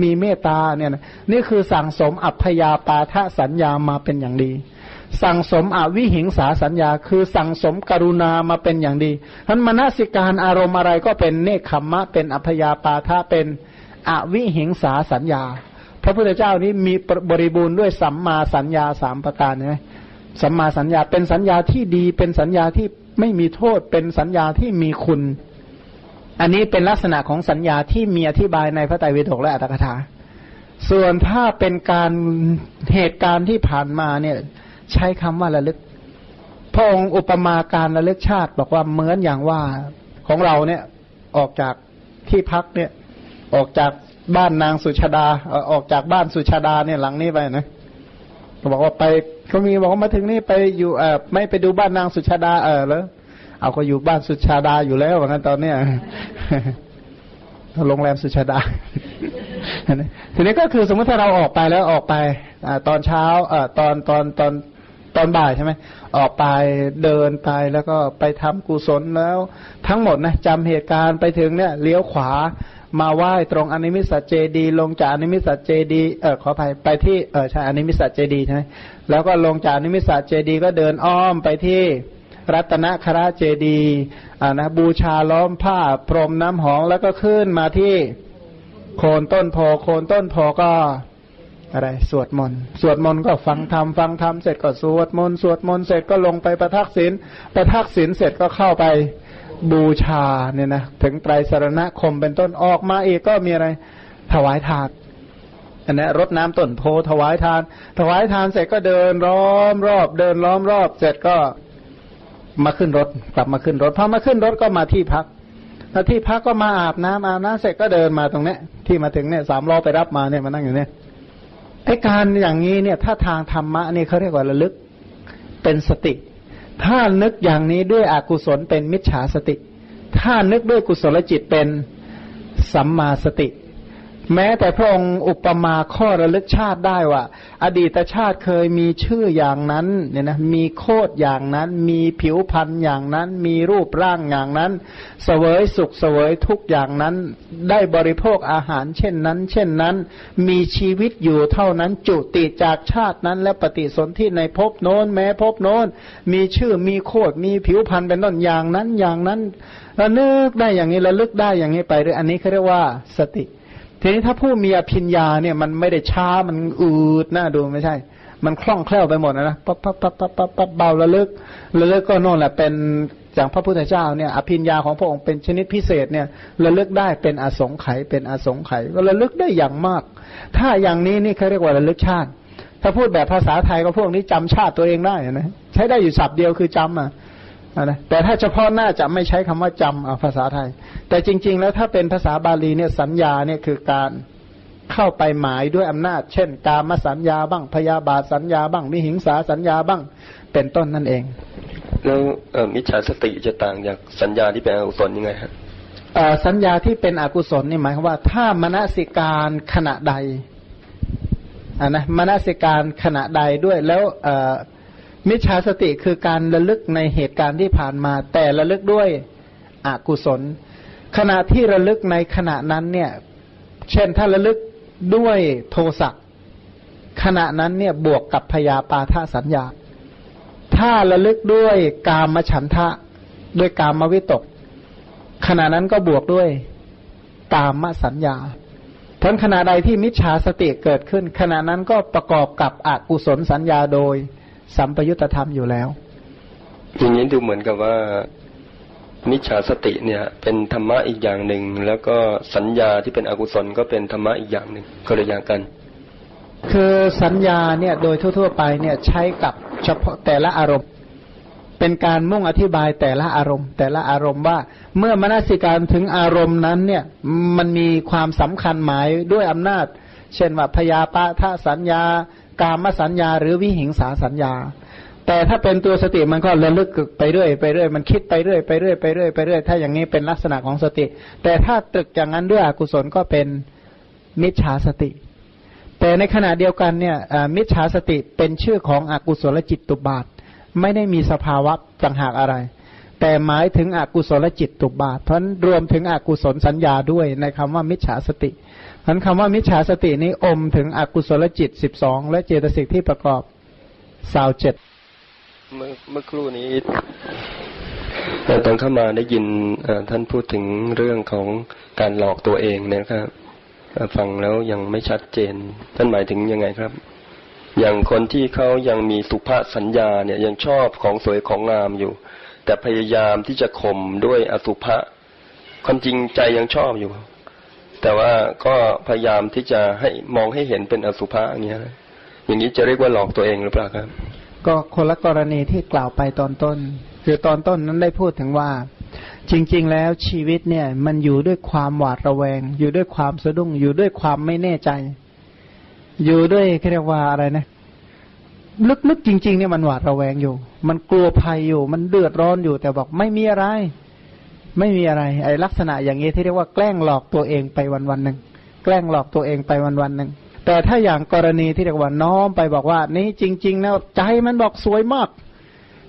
มีเมตตาเนี่ยนะนี่คือสั่งสมอัพยาปาทะสัญญามาเป็นอย่างดี สั่งสมอวิหิงสาสัญญา คือสั่งสมกรุณามาเป็นอย่างดีท่านมนสิการอารมณ์อะไรก็เป็นเนคขมมะ เป็นอัพยาปาทะเป็นอวิหิงสาสัญญา พระพุทธเจ้านี้มีบริบูรณ์ด้วยสัมมาสัญญาสามประการใช่ไหมสัมมาสัญญาเป็นสัญญาที่ดีเป็นสัญญาที่ไม่มีโทษเป็นสัญญาที่มีคุณ อันนี้เป็นลักษณะของสัญญาที่มีอธิบายในพระไตรปิฎกและอัตถกถา ส่วนถ้าเป็นการเหตุการณ์ที่ผ่านมาเนี่ย ใช้คำว่าระลึก พระองค์อุปมาการระลึกชาติ บอกว่าเหมือนอย่างว่าของเราเนี่ยออกจากที่พักเนี่ย ออกจากบ้านนางสุชาดาออกจากบ้านสุชาดาเนี่ยหลังนี้ไปนะบอกว่าไปเขามีบอกว่ามาถึงนี่ไปอยู่เออไม่ไปดูบ้านนางสุชาดาเออแล้ว เอาก็อยู่บ้านสุชาดาอยู่แล้วว่างั้นตอนเนี้ยโรงแรมสุชาดา ทีนี้ก็คือสมมติถ้าเราออกไปแล้วออกไปอตอนเช้าอตอนตอนตอนตอนบ่ายใช่ไหมออกไปเดินไปแล้วก็ไปทำกุศลแล้ว ทั้งหมดนะจำเหตุการณ์ไปถึงเนี่ยเลี้ยวขวามาไหว้ตรงอนิมิสัจเจดี ลงจากอนิมิสัจเจดีเออขออภัยไปที่เออใช่อนิมิสัจเจดีใช่ไหมแล้วก็ลงจากอนิมิสัจเจดีก็เดินอ้อมไปที่ รัตนคราเจดีอ่านะบูชาล้อมผ้าพรมน้ำหอมแล้วก็ขึ้นมาที่โคนต้นโพโคนต้นโพก็อะไรสวดมนต์สวดมนต์ก็ฟังธรรมฟังธรรมเสร็จก็สวดมนต์สวดมนต์เสร็จก็ลงไปประทักษิณประทักษิณเสร็จก็เข้าไปบูชาเนี่ยนะถึงไตรสรณคมเป็นต้นออกมาอีกก็มีอะไรถวายทานอันนี้รดน้ำต้นโพถวายทาน ถวายทานเสร็จก็เดินล้อมรอบ เดินล้อมรอบ เสร็จก็ มาขึ้นรถกลับมาขึ้นรถพอมาขึ้นรถก็มาที่พักแล้วที่พักก็มาอาบน้ำอาบน้ำเสร็จก็เดินมาตรงเนี้ยที่มาถึงเนี่ยสามล้อไปรับมาเนี่ยมานั่งอยู่เนี่ยไอ้การอย่างนี้เนี่ย ถ้าทางธรรมะนี่เขาเรียกว่าระลึกเป็นสติ ถ้านึกอย่างนี้ด้วยอกุศลเป็นมิจฉาสติ ถ้านึกด้วยกุศลจิตเป็นสัมมาสติ แม้แต่พระองค์อุปมาข้อระลึกชาติได้ว่า อดีตชาติเคยมีชื่ออย่างนั้นเนี่ยนะมีโคดอย่างนั้น มีผิวพรรณอย่างนั้น มีรูปร่างอย่างนั้นเสวยสุขเสวยทุกอย่างนั้น ได้บริโภคอาหารเช่นนั้น เช่นนั้น มีชีวิตอยู่เท่านั้นจุติจากชาตินั้น และปฏิสนธิในภพโน้น แม้ภพโน้น มีชื่อมีโคดมีผิวพรรณเป็นต้นอย่างนั้นอย่างนั้นระลึกได้อย่างนี้ระลึกได้อย่างนี้ไปเรื่อยอันนี้เขาเรียกว่าสติ ทีนี้ถ้าผู้มีอภิญญาเนี่ยมันไม่ได้ช้ามันอืดหน่าดูไม่ใช่ มันคล่องแคล่วไปหมดนะปั๊บปั๊บปั๊บปั๊บปั๊บปั๊บเบาระลึกระลึกก็โน่นแหละเป็นอย่างพระพุทธเจ้าเนี่ยอภิญญาของพระองค์เป็นชนิดพิเศษเนี่ยระลึกได้เป็นอสงไขยเป็นอสงไขยก็ระลึกได้อย่างมาก ถ้าอย่างนี้นี่เขาเรียกว่าระลึกชาติ ถ้าพูดแบบภาษาไทยก็พวกนี้จำชาติตัวเองได้นะใช้ได้อยู่ศัพท์เดียวคือจำอะ นะแต่ถ้าเฉพาะหน้าจะไม่ใช้คำว่าจำเอาภาษาไทย แต่จริง ๆ แล้วถ้าเป็นภาษาบาลีเนี่ยสัญญาเนี่ยคือการเข้าไปหมายด้วยอำนาจ เช่น กามสัญญาบ้างพยาบาทสัญญาบ้างมิหิงสาสัญญาบ้างเป็นต้นนั่นเอง แล้วมิจฉาสติจะต่างจากสัญญาที่เป็นอกุศลยังไงฮะสัญญาที่เป็นอกุศลนี่หมายความว่า ถ้ามนสิการขณะใดอ่านะมนสิการขณะใดด้วยแล้ว มิจฉาสติคือการระลึกในเหตุการณ์ที่ผ่านมา แต่ระลึกด้วยอกุศล ขณะที่ระลึกในขณะนั้นเนี่ย เช่นถ้าระลึกด้วยโทสะขณะนั้นเนี่ยบวกกับพยาปาทสัญญา ถ้าระลึกด้วยกามฉันทะด้วยกามวิตก ขณะนั้นก็บวกด้วยกามสัญญาทั้งขณะใดที่มิจฉาสติเกิดขึ้น ขณะนั้นก็ประกอบกับอกุศลสัญญาโดย สัมปยุตธรรมอยู่แล้วอย่างนี้ดูเหมือนกับว่ามิจฉาสติเนี่ย เป็นธรรมะอีกอย่างหนึ่ง แล้วก็สัญญาที่เป็นอกุศลก็เป็นธรรมะอีกอย่างหนึ่งก็เลยอย่างกัน คือสัญญาเนี่ยโดยทั่ว ๆ ไปเนี่ยใช้กับเฉพาะแต่ละอารมณ์ เป็นการมุ่งอธิบายแต่ละอารมณ์ แต่ละอารมณ์ว่า เมื่อมนสิการถึงอารมณ์นั้นเนี่ยมันมีความสำคัญหมายด้วยอำนาจ เช่นว่าพยาปะทะสัญญา กามสัญญา หรือวิหิงสาสัญญา แต่ถ้าเป็นตัวสติมันก็ระลึกไปเรื่อยไปเรื่อยมันคิดไปเรื่อยไปเรื่อยไปเรื่อยไปเรื่อยถ้าอย่างนี้เป็นลักษณะของสติ แต่ถ้าตรึกอย่างนั้นด้วยอกุศลก็เป็นมิจฉาสติ แต่ในขณะเดียวกันเนี่ยมิจฉาสติเป็นชื่อของอกุศลจิตตุบาท ไม่ได้มีสภาวะต่างหากอะไร แต่หมายถึงอกุศลจิตตุบาท เพราะรวมถึงอกุศลสัญญาด้วยในคำว่ามิจฉาสติ นั้นคำว่ามิจฉาสตินี้อมถึงอกุศลจิตสิบสองและเจตสิกที่ประกอบสาวเจ็ดเมื่อเมื่อครู่นี้แต่ตอนเข้ามาได้ยินท่านพูดถึงเรื่องของการหลอกตัวเองนะครับฟังแล้วยังไม่ชัดเจน ท่านหมายถึงยังไงครับ อย่างคนที่เขายังมีสุภาษสัญญาเนี่ยยังชอบของสวยของงามอยู่ แต่พยายามที่จะข่มด้วยอสุภะความจริงใจยังชอบอยู่ แต่ว่าก็พยายามที่จะให้มองให้เห็นเป็นอสุภะอย่างเงี้ยอย่างนี้จะเรียกว่าหลอกตัวเองหรือเปล่าครับ ก็คนละกรณีที่กล่าวไปตอนต้น คือตอนต้นนั้นได้พูดถึงว่า จริง ๆ แล้วชีวิตเนี่ย มันอยู่ด้วยความหวาดระแวง อยู่ด้วยความสะดุ้ง อยู่ด้วยความไม่แน่ใจ อยู่ด้วยเรียกว่าอะไรนะลึกๆจริง ๆ เนี่ยมันหวาดระแวงอยู่ มันกลัวภัยอยู่ มันเดือดร้อนอยู่แต่บอกไม่มีอะไร ไม่มีอะไร ไอ้ลักษณะอย่างนี้ที่เรียกว่าแกล้งหลอกตัวเองไปวันวันหนึ่งแกล้งหลอกตัวเองไปวันวันหนึ่งแต่ถ้าอย่างกรณีที่เรียกว่าน้อมไปบอกว่า นี่จริงๆนะใจมันบอกสวยมาก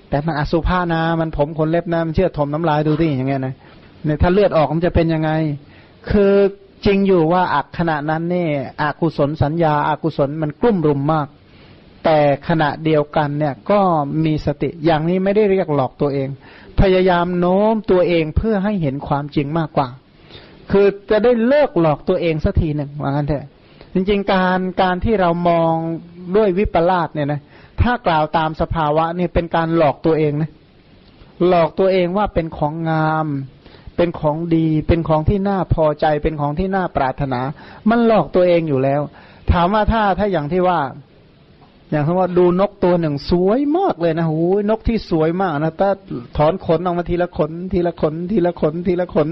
แต่มันอสุภานะมันผมขนเล็บนะมันเชื่อถมน้ำลายดูที่อย่างเงี้ยนะเนี่ยถ้าเลือดออกมันจะเป็นยังไง คือจริงอยู่ว่าอักขณะนั้นเนี่ยอกุศลสัญญาอากุศลมันกลุ่มรุมมาก แต่ขณะเดียวกันเนี่ยก็มีสติอย่างนี้ไม่ได้เรียกหลอกตัวเอง พยายามโน้มตัวเองเพื่อให้เห็นความจริงมากกว่า คือจะได้เลิกหลอกตัวเองสักทีหนึ่งว่างั้นเถอะจริงๆการการที่เรามองด้วยวิปลาสเนี่ยนะถ้ากล่าวตามสภาวะเนี่ยเป็นการหลอกตัวเองนะหลอกตัวเองว่าเป็นของงาม เป็นของดี เป็นของที่น่าพอใจ เป็นของที่น่าปรารถนา มันหลอกตัวเองอยู่แล้ว ถามว่าถ้าถ้าอย่างที่ว่า อย่างเช่นว่าดูนกตัวหนึ่งสวยมากเลยนะโอ้ยนกที่สวยมากนะถ้าถอนขนออกมาทีละขน ทีละขน ทีละขน ทีละขน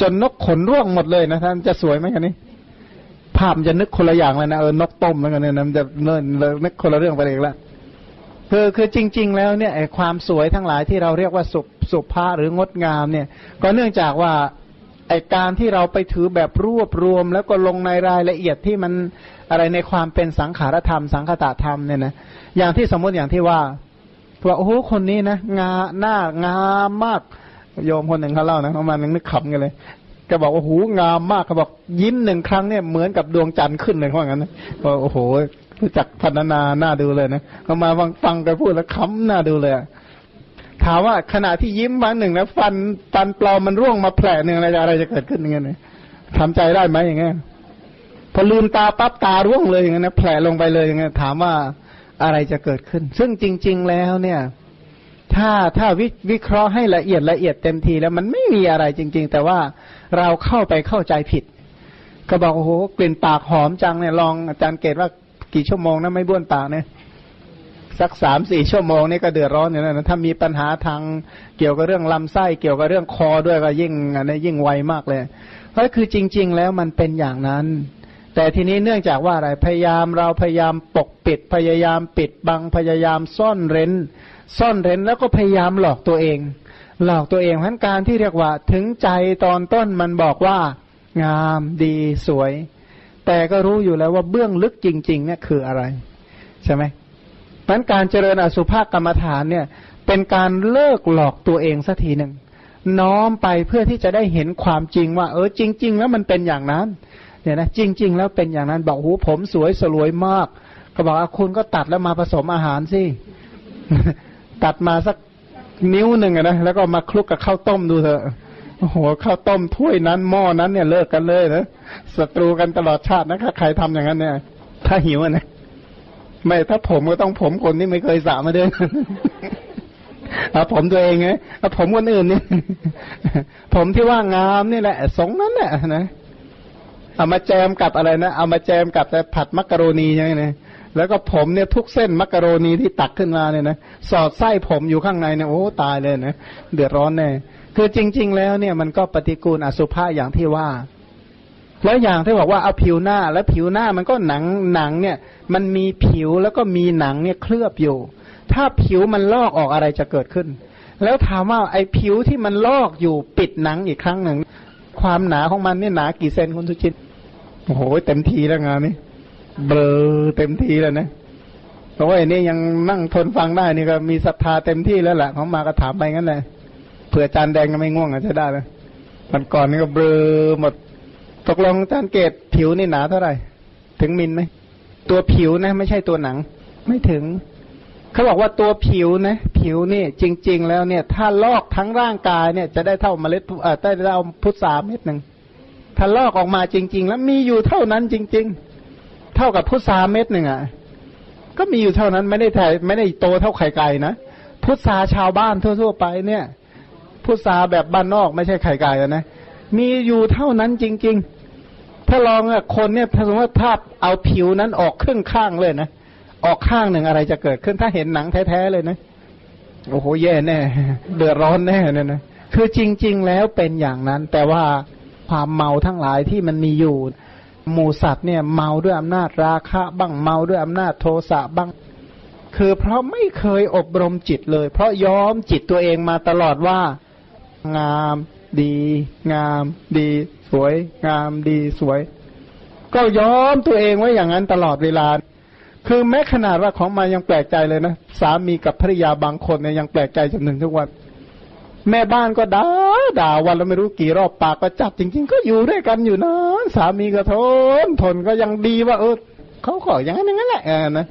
จนนกขนร่วงหมดเลยนะท่านจะสวยไหมกันนี้ภาพมันจะนึกคนละอย่างเลยนะเออนกต้มแล้วกันเนี่ยมันจะเนิ่นนึกคนละเรื่องไปเลยละคือคือจริง ๆ แล้วเนี่ยไอความสวยทั้งหลายที่เราเรียกว่าสุสุภาพหรืองดงามเนี่ย ก็เนื่องจากว่าไอการที่เราไปถือแบบรวบรวม แล้วก็ลงในรายละเอียดที่มัน อะไรในความเป็นสังขารธรรม สังคตธรรมเนี่ยนะอย่างที่สมมติอย่างที่ว่าว่าโอ้โหคนนี้นะงาหน้างามมาก โยมคนหนึ่งเขาเล่านะเขามานึกขำกันเลยแกบอกว่าหูงามมากเขาบอกยิ้มหนึ่งครั้งเนี่ยเหมือนกับดวงจันทร์ขึ้นเลยเขาว่างั้นนะบอกโอ้โหรู้จักพันนาหน้าดูเลยนะเขามาฟังฟังแกพูดแล้วขำหน้าดูเลยถามว่าขณะที่ยิ้มวันหนึ่งนะฟันฟันปลอมมันร่วงมาแผลหนึ่งอะไรจะอะไรจะเกิดขึ้นอย่างเงี้ยทำใจได้ไหมอย่างเงี้ย พอลืมตาปั๊บตาร่วงเลยอย่างเงี้นะแผลลงไปเลยอย่างเงี้ยถามว่าอะไรจะเกิดขึ้น ซึ่งจริง ๆ แล้วเนี่ย ถ้าถ้าวิวเคราะห์ให้ละเอียดละเอียดเต็มทีแล้วมันไม่มีอะไรจริง ๆ แต่ว่าเราเข้าไปเข้าใจผิด ก็บอกโอ้โหกลิ่นปากหอมจังเนี่ยลองอาจารย์เกตว่ากี่ชั่วโมงนะไม่บ้วนปากเนี่ยสักสามสี่ชั่วโมงนี่ก็เดือดร้อนอยู่แล้วนะถ้ามีปัญหาทางเกี่ยวกับเรื่องลำไส้เกี่ยวกับเรื่องคอด้วยก็ยิ่งอันนี้ยิ่งไวมากเลยเพราะคือจริง ๆ แล้วมันเป็นอย่างนั้น แต่ทีนี้เนื่องจากว่าอะไรพยายามเราพยายามปกปิด พยายามปิดบังพยายามซ่อนเร้น ซ่อนเร้นแล้วก็พยายามหลอกตัวเอง หลอกตัวเองพันการที่เรียกว่าถึงใจตอนต้นมันบอกว่า งามดีสวย แต่ก็รู้อยู่แล้วว่าเบื้องลึกจริงๆเนี่ยคืออะไรใช่ไหมนั้นการเจริญอสุภกรรมฐานเนี่ยเป็นการเลิกหลอกตัวเองสักทีหนึ่งน้อมไปเพื่อที่จะได้เห็นความจริงว่า เออจริง ๆ แล้วมันเป็นอย่างนั้น เนี่ยนะจริง ๆ แล้วเป็นอย่างนั้นบอกหูผมสวยสลวยมากก็บอกว่าคุณก็ตัดแล้วมาผสมอาหารสิตัดมาสักนิ้วหนึ่งนะแล้วก็มาคลุกกับข้าวต้มดูเถอะโอ้โหข้าวต้มถ้วยนั้นหม้อนั้นเนี่ยเลิกกันเลยนะศัตรูกันตลอดชาตินะใครทำอย่างนั้นเนี่ย ถ้าหิวนะไม่ถ้าผมก็ต้องผมคนที่ไม่เคยสระมาเดินเอาผมตัวเองไงเอาผมคนอื่นนี่ผมที่ว่างามนี่แหละ สงนั้นแหละนะ เอามาแจมกับอะไรนะ เอามาแจมกับแต่ผัดมักกะโรนีใช่ไหมเนี่ยแล้วก็ผมเนี่ยทุกเส้นมักกะโรนีที่ตักขึ้นมาเนี่ยนะสอดไส้ผมอยู่ข้างในเนี่ยโอ้ตายเลยนะเดือดร้อนแน่คือจริง ๆ แล้วเนี่ยมันก็ปฏิกูลอสุภะอย่างที่ว่า แล้วอย่างที่บอกว่าเอาผิวหน้าแล้วผิวหน้ามันก็หนังหนังเนี่ย มันมีผิวแล้วก็มีหนังเนี่ยเคลือบอยู่ ถ้าผิวมันลอกออกอะไรจะเกิดขึ้น แล้วถามว่าไอ้ผิวที่มันลอกอยู่ปิดหนังอีกครั้งหนึ่ง ความหนาของมันนี่หนากี่เซนคุณสุจิตโอ้โหเต็มทีแล้วงานนี้เบลอเต็มทีแล้วนะเพราะว่าไอ้นี่ยังนั่งทนฟังได้นี่ก็มีศรัทธาเต็มที่แล้วแหละเขามาก็ถามไปงั้นเลยเผื่อจานแดงก็ไม่ง่วงอะใช่ได้เลยมันก่อนนี่ก็เบลอหมด ตกลงจานเกตผิวนี่หนาเท่าไหร่ ถึงมิลไหมตัวผิวนะ ไม่ใช่ตัวหนัง ไม่ถึง เขาบอกว่าตัวผิวนะผิวนี่จริง ๆ แล้วเนี่ย ถ้าลอกทั้งร่างกายเนี่ย จะได้เท่าเมล็ดเอ่อได้เท่าพุทราเม็ดหนึ่งถ้าลอกออกมาจริง ๆ แล้วมีอยู่เท่านั้นจริง ๆ เท่ากับพุทราเม็ดหนึ่งอะก็มีอยู่เท่านั้นไม่ได้ถ่ายไม่ได้โตเท่าไข่ไก่นะพุทราชาวบ้านทั่ว ๆ ไปเนี่ยพุทราแบบบ้านนอกไม่ใช่ไข่ไก่นะมีอยู่เท่านั้นจริง ๆ ถ้าลองอะคนเนี่ยสมมติว่าถ้าเอาผิวนั้นออกครึ่งข้างเลยนะ ออกข้างหนึ่งอะไรจะเกิดขึ้นถ้าเห็นหนังแท้ๆเลยนะโอ้โหแย่แน่ เดือดร้อนแน่เนี่ยนะคือจริง ๆ แล้วเป็นอย่างนั้น แต่ว่าความเมาทั้งหลายที่มันมีอยู่ หมูสัตว์เนี่ย เมาด้วยอำนาจราคะบ้างเมาด้วยอำนาจโทสะบ้าง คือเพราะไม่เคยอบรมจิตเลย เพราะย้อมจิตตัวเองมาตลอดว่า งามดี งาม ดี สวย งามดีสวย ก็ย้อมตัวเองไว้อย่างนั้นตลอดเวลา คือแม้ขนาดว่าของมายังแปลกใจเลยนะ สามีกับภรรยาบางคนเนี่ยยังแปลกใจจนถึงทุกวัน แม่บ้านก็ด่าด่าวันละไม่รู้กี่รอบปากก็จับจริง ๆ ก็อยู่ด้วยกันอยู่นะสามีก็ทนทนก็ยังดีว่า เออเขาขออย่างนั้นอย่างนั้นแหละนะ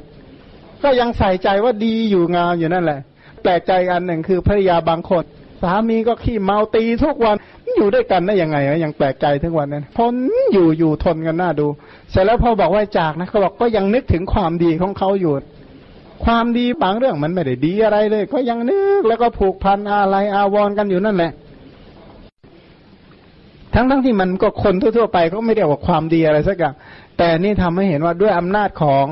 ก็ยังใส่ใจว่าดีอยู่งามอยู่นั่นแหละ แปลกใจอันหนึ่งคือภรรยาบางคน สามีก็ขี้เมาตีทุกวันอยู่ด้วยกันได้ยังไงวะยังแปลกใจทุกวันนั้นทนอยู่อยู่ทนกันหน้าดู เสร็จแล้วพอบอกว่าจากนะเขาบอกก็ยังนึกถึงความดีของเขาอยู่ ความดีบางเรื่องมันไม่ได้ดีอะไรเลย ก็ยังนึกแล้วก็ผูกพันอะไรอาวรณ์กันอยู่นั่นแหละ ทั้งทั้งที่มันก็คนทั่วๆไปก็ไม่เรียกว่าความดีอะไรสักอย่างแต่นี่ทำให้เห็นว่าด้วยอำนาจของ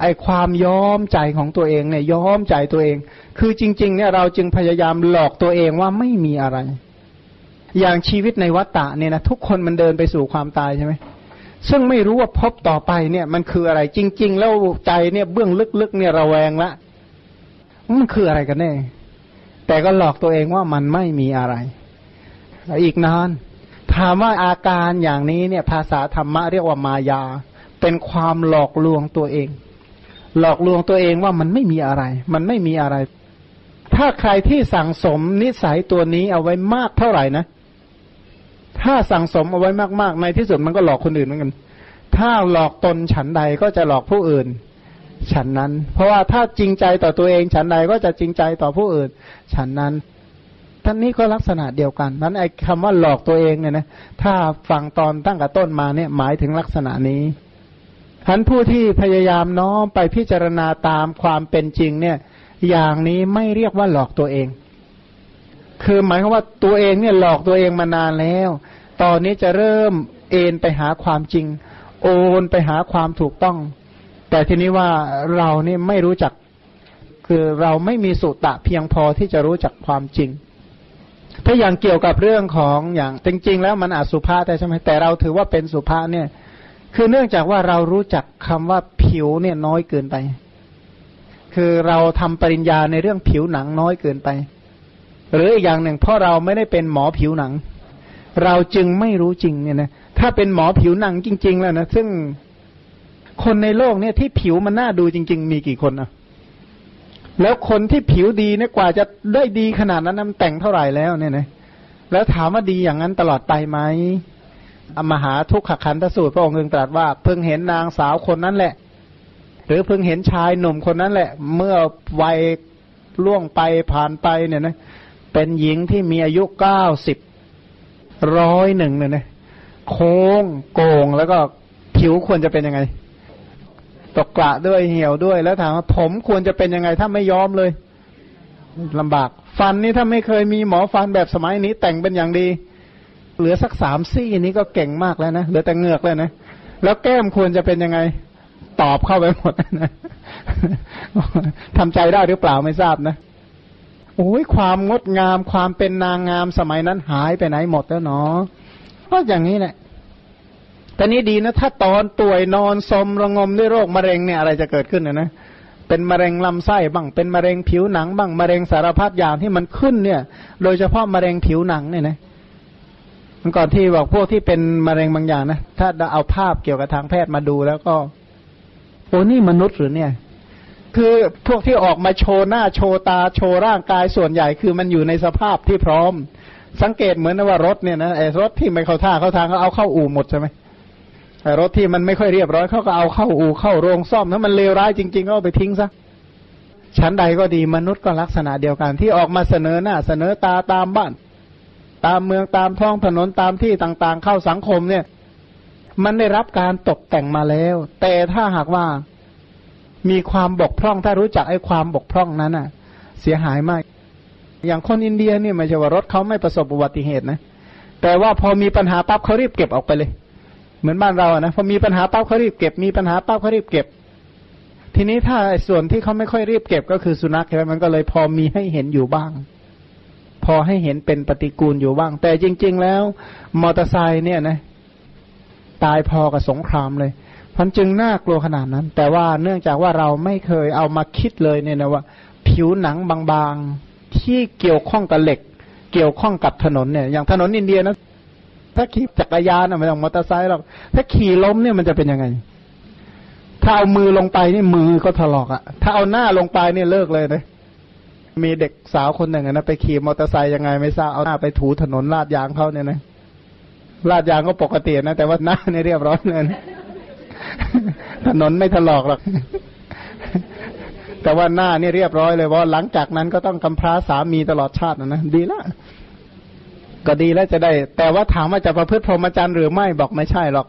ไอความย้อมใจของตัวเองเนี่ยย้อมใจตัวเอง คือจริง ๆ เนี่ยเราจึงพยายามหลอกตัวเองว่าไม่มีอะไร อย่างชีวิตในวัฏฏะเนี่ยนะทุกคนมันเดินไปสู่ความตายใช่ไหมซึ่งไม่รู้ว่าพบต่อไปเนี่ยมันคืออะไร จริง ๆ แล้วใจเนี่ยเบื้องลึกๆเนี่ยระแวงละมันคืออะไรกันแน่ แต่ก็หลอกตัวเองว่ามันไม่มีอะไรอีกนานถามว่าอาการอย่างนี้เนี่ยภาษาธรรมะเรียกว่ามายา เป็นความหลอกลวงตัวเอง หลอกลวงตัวเองว่ามันไม่มีอะไร มันไม่มีอะไร ถ้าใครที่สั่งสมนิสัยตัวนี้เอาไว้มากเท่าไหร่นะ ถ้าสั่งสมเอาไว้มากๆ ในที่สุดมันก็หลอกคนอื่นเหมือนกัน ถ้าหลอกตนฉันใดก็จะหลอกผู้อื่น ฉันนั้น เพราะว่าถ้าจริงใจต่อตัวเองฉันใดก็จะจริงใจต่อผู้อื่น ฉันนั้นท่านนี้ก็ลักษณะเดียวกัน นั้นไอ้คำว่าหลอกตัวเองเนี่ยนะ ถ้าฟังตอนตั้งแต่ต้นมาเนี่ยหมายถึงลักษณะนี้ ท่านผู้ที่พยายามน้อมไปพิจารณาตามความเป็นจริงเนี่ย อย่างนี้ไม่เรียกว่าหลอกตัวเอง คือหมายความว่าตัวเองเนี่ยหลอกตัวเองมานานแล้ว ตอนนี้จะเริ่มเอ็นไปหาความจริง โอนไปหาความถูกต้อง แต่ทีนี้ว่าเราเนี่ยไม่รู้จัก คือเราไม่มีสุตะเพียงพอที่จะรู้จักความจริง ถ้าอย่างเกี่ยวกับเรื่องของอย่างจริง ๆ แล้วมันอาจสุภาษแต่ใช่ไหมแต่เราถือว่าเป็นสุภาษเนี่ย คือเนื่องจากว่าเรารู้จักคำว่าผิวเนี่ยน้อยเกินไป คือเราทำปริญญาในเรื่องผิวหนังน้อยเกินไป หรืออีกอย่างหนึ่งเพราะเราไม่ได้เป็นหมอผิวหนัง เราจึงไม่รู้จริงเนี่ยนะถ้าเป็นหมอผิวหนังจริง ๆ แล้วนะซึ่งคนในโลกเนี่ยที่ผิวมันน่าดูจริง ๆ มีกี่คนอะแล้วคนที่ผิวดีเนี่ยกว่าจะได้ดีขนาดนั้นมันแต่งเท่าไหร่แล้วเนี่ยนะแล้วถามว่าดีอย่างนั้นตลอดไปไหม อมหาทุกขขันธสูตรพระองค์เองตรัสว่าเพิ่งเห็นนางสาวคนนั้นแหละ หรือเพิ่งเห็นชายหนุ่มคนนั้นแหละ เมื่อวัยล่วงไปผ่านไปเนี่ยนะเป็นหญิงที่มีอายุเก้าสิบร้อยหนึ่งเนี่ยนะโค้งโกงแล้วก็ผิวควรจะเป็นยังไง ตกกระด้วยเหี่ยวด้วยแล้วถามว่าผมควรจะเป็นยังไงถ้าไม่ยอมเลยลำบาก ฟันนี่ถ้าไม่เคยมีหมอฟันแบบสมัยนี้แต่งเป็นอย่างดี เหลือสักสามซี่นี้ก็เก่งมากแล้วนะเหลือแต่เงือกแล้วนะแล้วแก้มควรจะเป็นยังไง ตอบเข้าไปหมดนะทำใจได้หรือเปล่าไม่ทราบนะโอ้ยความงดงามความเป็นนางงามสมัยนั้นหายไปไหนหมดแล้วเนาะก็อย่างนี้แหละแต่นี้ดีนะ ถ้าตอนป่วยนอนสมระงมด้วยโรคมะเร็งเนี่ยอะไรจะเกิดขึ้นนะนะเป็นมะเร็งลำไส้บ้างเป็นมะเร็งผิวหนังบ้างมะเร็งสารพัดอย่างที่มันขึ้นเนี่ย โดยเฉพาะมะเร็งผิวหนังเนี่ยนะ มันก่อนที่บอกพวกที่เป็นมะเร็งบางอย่างนะถ้าเอาภาพเกี่ยวกับทางแพทย์มาดูแล้วก็โอ้นี่มนุษย์หรือเนี่ย คือพวกที่ออกมาโชว์หน้าโชว์ตาโชว์ร่างกายส่วนใหญ่ คือมันอยู่ในสภาพที่พร้อม สังเกตเหมือนว่ารถเนี่ยนะไอ้รถที่ไม่เข้าท่าเข้าทางเขาเอาเข้าอู่หมดใช่ไหมแต่รถที่มันไม่ค่อยเรียบร้อยเขาก็เอาเข้าอู่เข้าโรงซ่อมถ้ามันเลวร้ายจริงๆก็เอาไปทิ้งซะชั้นใดก็ดีมนุษย์ก็ลักษณะเดียวกัน ที่ออกมาเสนอหน้าเสนอตาตามบ้าน ตามเมืองตามท้องถนนตามที่ต่างๆ เข้าสังคมเนี่ย มันได้รับการตกแต่งมาแล้ว แต่ถ้าหากว่ามีความบกพร่องถ้ารู้จักไอ้ความบกพร่องนั้นอะ เสียหายมาก อย่างคนอินเดียเนี่ยไม่ใช่ว่ารถเขาไม่ประสบอุบัติเหตุนะแต่ว่าพอมีปัญหาปั๊บเขารีบเก็บออกไปเลย เหมือนบ้านเราอะนะพอมีปัญหาปั๊บเขารีบเก็บ มีปัญหาปั๊บเขารีบเก็บ ทีนี้ถ้าส่วนที่เขาไม่ค่อยรีบเก็บก็คือสุนัขใช่ไหมมันก็เลยพอมีให้เห็นอยู่บ้าง พอให้เห็นเป็นปฏิกูลอยู่บ้าง แต่จริง ๆ แล้วมอเตอร์ไซค์เนี่ยนะตายพอกับสงครามเลยมันจึงน่ากลัวขนาดนั้น แต่ว่าเนื่องจากว่าเราไม่เคยเอามาคิดเลยเนี่ยนะว่า ผิวหนังบางๆที่เกี่ยวข้องกับเหล็ก เกี่ยวข้องกับถนนเนี่ยอย่างถนนอินเดียนะถ้าขี่จักรยานอะไม่ต้องมอเตอร์ไซค์หรอกถ้าขี่ล้มเนี่ยมันจะเป็นยังไง ถ้าเอามือลงไปนี่มือก็ถลอกอะถ้าเอาหน้าลงไปเนี่ยเลิกเลยนะ มีเด็กสาวคนหนึ่งนะไปขี่มอเตอร์ไซค์ยังไงไม่ทราบเอาหน้าไปถูถนนลาดยางเขาเนี่ยนะลาดยางก็ปกตินะแต่ว่าหน้าเนี่ยเรียบร้อยเลยนะถนนไม่ถลอกหรอกแต่ว่าหน้าเนี่ยเรียบร้อยเลยว่าหลังจากนั้นก็ต้องกำพร้าสามีตลอดชาตินะนะดีละก็ดีแล้วจะได้ แต่ว่าถามว่าจะประพฤติพรหมจรรย์หรือไม่บอกไม่ใช่หรอก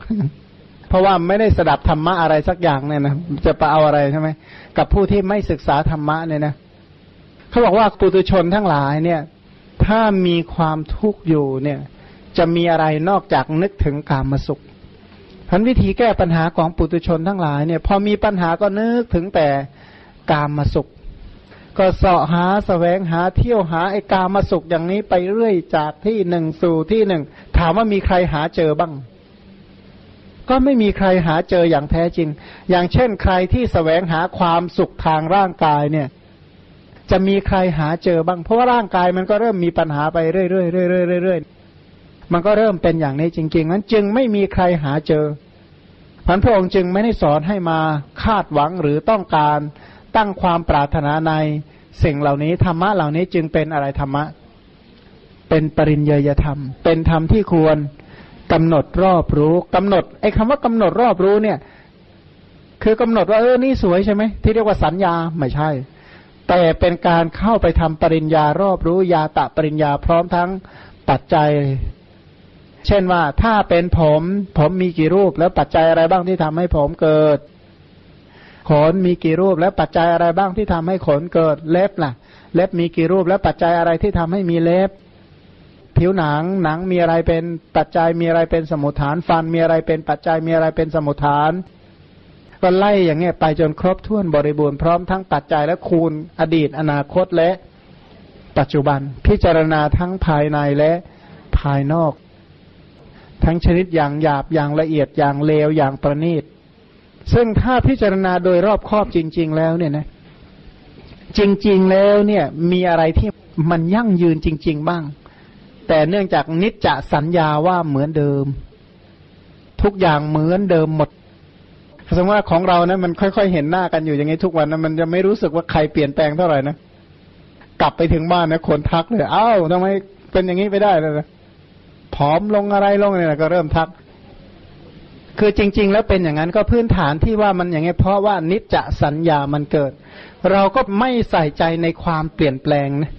เพราะว่าไม่ได้สดับธรรมะอะไรสักอย่างเนี่ยนะจะไปเอาอะไรใช่ไหมกับผู้ที่ไม่ศึกษาธรรมะเนี่ยนะ เขาบอกว่าปุตุชนทั้งหลายเนี่ย ถ้ามีความทุกข์อยู่เนี่ย จะมีอะไรนอกจากนึกถึงกามสุขพันวิธีแก้ปัญหาของปุตุชนทั้งหลายเนี่ย พอมีปัญหาก็นึกถึงแต่กามมาสุข ก็เสาะหาสแสวงหาเที่ยวหาไอ้กามมาสุขอย่างนี้ไปเรื่อยจากที่หนึ่งสู่ที่หนึ่งถามว่ามีใครหาเจอบ้าง ก็ไม่มีใครหาเจออย่างแท้จริง อย่างเช่นใครที่แสวงหาความสุขทางร่างกายเนี่ย จะมีใครหาเจอบ้าง เพราะว่าร่างกายมันก็เริ่มมีปัญหาไปเรื่อยๆเรื่อยๆเรื่อยๆมันก็เริ่มเป็นอย่างนี้จริงๆนั้นจึงไม่มีใครหาเจอพันพระองค์จึงไม่ได้สอนให้มาคาดหวังหรือต้องการตั้งความปรารถนาในสิ่งเหล่านี้ธรรมะเหล่านี้จึงเป็นอะไรธรรมะ เป็นปริญญยธรรม เป็นธรรมที่ควรกำหนดรอบรู้กำหนดไอ้คำว่ากำหนดรอบรู้เนี่ย คือกำหนดว่าเออนี่สวยใช่ไหมที่เรียกว่าสัญญาไม่ใช่ แต่เป็นการเข้าไปทำปริญญารอบรู้ยาตะปริญญาพร้อมทั้งปัจจัย เช่นว่าถ้าเป็นผม ผมมีกี่รูปแล้วปัจจัยอะไรบ้างที่ทำให้ผมเกิด ขนมีกี่รูปแล้วปัจจัยอะไรบ้างที่ทำให้ขนเกิดเล็บล่ะ เล็บมีกี่รูปแล้วปัจจัยอะไรที่ทำให้มีเล็บ ผิวหนังหนังมีอะไรเป็นปัจจัยมีอะไรเป็นสมุทฐาน ฟันมีอะไรเป็นปัจจัยมีอะไรเป็นสมุทฐาน ก็ไล่อย่างเงี้ยไปจนครบถ้วนบริบูรณ์พร้อมทั้งปัจจัยและคูณอดีต อนาคตและ ปัจจุบันพิจารณาทั้งภายในและภายนอก ทั้งชนิดอย่างหยาบอย่างละเอียดอย่างเลวอย่างประณีต ซึ่งถ้าพิจารณาโดยรอบครอบจริง ๆ แล้วเนี่ยนะจริง ๆ แล้วเนี่ยมีอะไรที่มันยั่งยืนจริง ๆ บ้าง แต่เนื่องจากนิจจะสัญญาว่าเหมือนเดิม ทุกอย่างเหมือนเดิมหมด สมมติว่าของเรานะมันค่อยๆเห็นหน้ากันอยู่อย่างนี้ทุกวันนะมันจะไม่รู้สึกว่าใครเปลี่ยนแปลงเท่าไหร่นะกลับไปถึงบ้านนะคนทักเลยเอ้าทำไมเป็นอย่างนี้ไปได้เลยนะผอมลงอะไรลงเนี่ยนะก็เริ่มทัก คือจริง ๆ แล้วเป็นอย่างนั้นก็พื้นฐานที่ว่ามันอย่างนี้เพราะว่านิจจะสัญญามันเกิด เราก็ไม่ใส่ใจในความเปลี่ยนแปลงนะ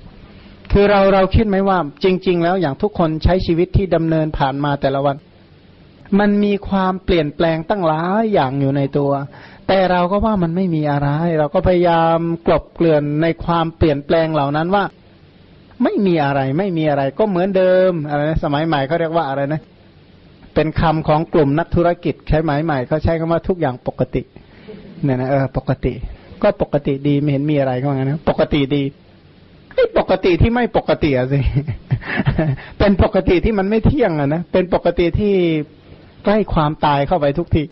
คือเราเราคิดไหมว่าจริง ๆ แล้วอย่างทุกคนใช้ชีวิตที่ดำเนินผ่านมาแต่ละวัน มันมีความเปลี่ยนแปลงตั้งหลายอย่างอยู่ในตัว แต่เราก็ว่ามันไม่มีอะไร เราก็พยายามกลบเกลื่อนในความเปลี่ยนแปลงเหล่านั้นว่า ไม่มีอะไรไม่มีอะไรก็เหมือนเดิมอะไรนะสมัยใหม่เขาเรียกว่าอะไรนะ เป็นคำของกลุ่มนักธุรกิจใช้หมายใหม่เขาใช้คำว่าทุกอย่างปกติเนี่ยนะเออปกติ ก็ปกติดีไม่เห็นมีอะไรเขาว่างั้นนะปกติดีไอ้ปกติที่ไม่ปกติอะสิ เป็นปกติที่มันไม่เที่ยงอะนะ เป็นปกติที่ ใกล้ความตายเข้าไปทุกที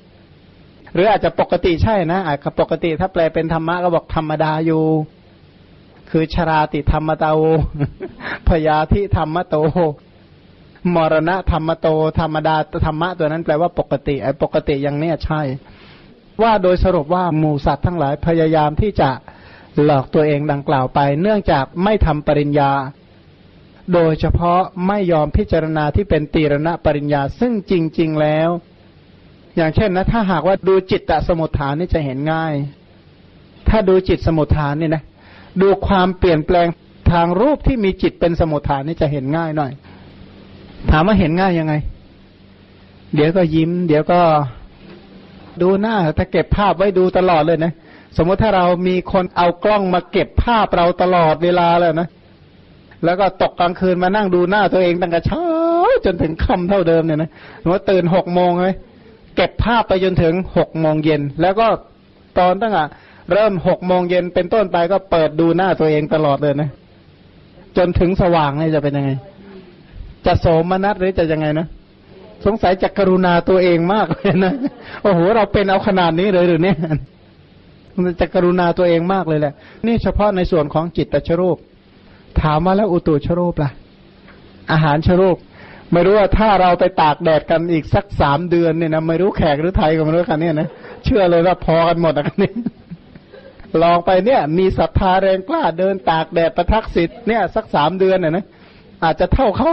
หรืออาจจะปกติใช่นะอาจจะปกติถ้าแปลเป็นธรรมะก็บอกธรรมดาอยู่ คือชราติธรรมตาโอพยาธิธรรมโต มรณะธรรมโต ธรรมดาธรรมะตัวนั้นแปลว่าปกติไอ้ปกติอย่างเนี้ยใช่ ว่าโดยสรุปว่าหมูสัตว์ทั้งหลายพยายามที่จะหลอกตัวเองดังกล่าวไป เนื่องจากไม่ทำปริญญา โดยเฉพาะไม่ยอมพิจารณาที่เป็นตีรณะปริญญา ซึ่งจริง ๆแล้ว อย่างเช่นนะ ถ้าหากว่าดูจิตตสมุทฐานนี่จะเห็นง่าย ถ้าดูจิตสมุทฐานนี่นะ ดูความเปลี่ยนแปลงทางรูปที่มีจิตเป็นสมุทฐานนี่จะเห็นง่ายหน่อย ถามว่าเห็นง่ายยังไง เดี๋ยวก็ยิ้ม เดี๋ยวก็ดูหน้าถ้าเก็บภาพไว้ดูตลอดเลยนะ สมมติถ้าเรามีคนเอากล้องมาเก็บภาพเราตลอดเวลาเลยนะ แล้วก็ตกกลางคืนมานั่งดูหน้าตัวเองตั้งแต่เช้า จนถึงค่ำเท่าเดิมเนี่ยนะสมมติตื่นหกโมงเลยเก็บภาพไปจนถึงหกโมงเย็น แล้วก็ตอนตั้งแต่เริ่มหกโมงเย็นเป็นต้นไปก็เปิดดูหน้าตัวเองตลอดเลยนะ จนถึงสว่างนี่จะเป็นยังไง จะโสมนัสหรือจะยังไงนะสงสัยจะกรุณาตัวเองมากเลยนะโอ้โหเราเป็นเอาขนาดนี้เลยหรือเนี่ยมันจะกรุณาตัวเองมากเลยแหละ นี่เฉพาะในส่วนของจิตตชรูป ถามว่าแล้วอุตุชโรูปล่ะ อาหารชโรูปไม่รู้ว่าถ้าเราไปตากแดดกันอีกสักสามเดือนเนี่ยนะไม่รู้แขกหรือไทยก็ไม่รู้กันเนี่ยนะเชื่อเลยว่าพอกันหมดอะกันนี้ลองไปเนี่ย มีศรัทธาแรงกล้าเดินตากแดดประทักษิตเนี่ย สักสามเดือนน่ะนะอาจจะเท่าเขา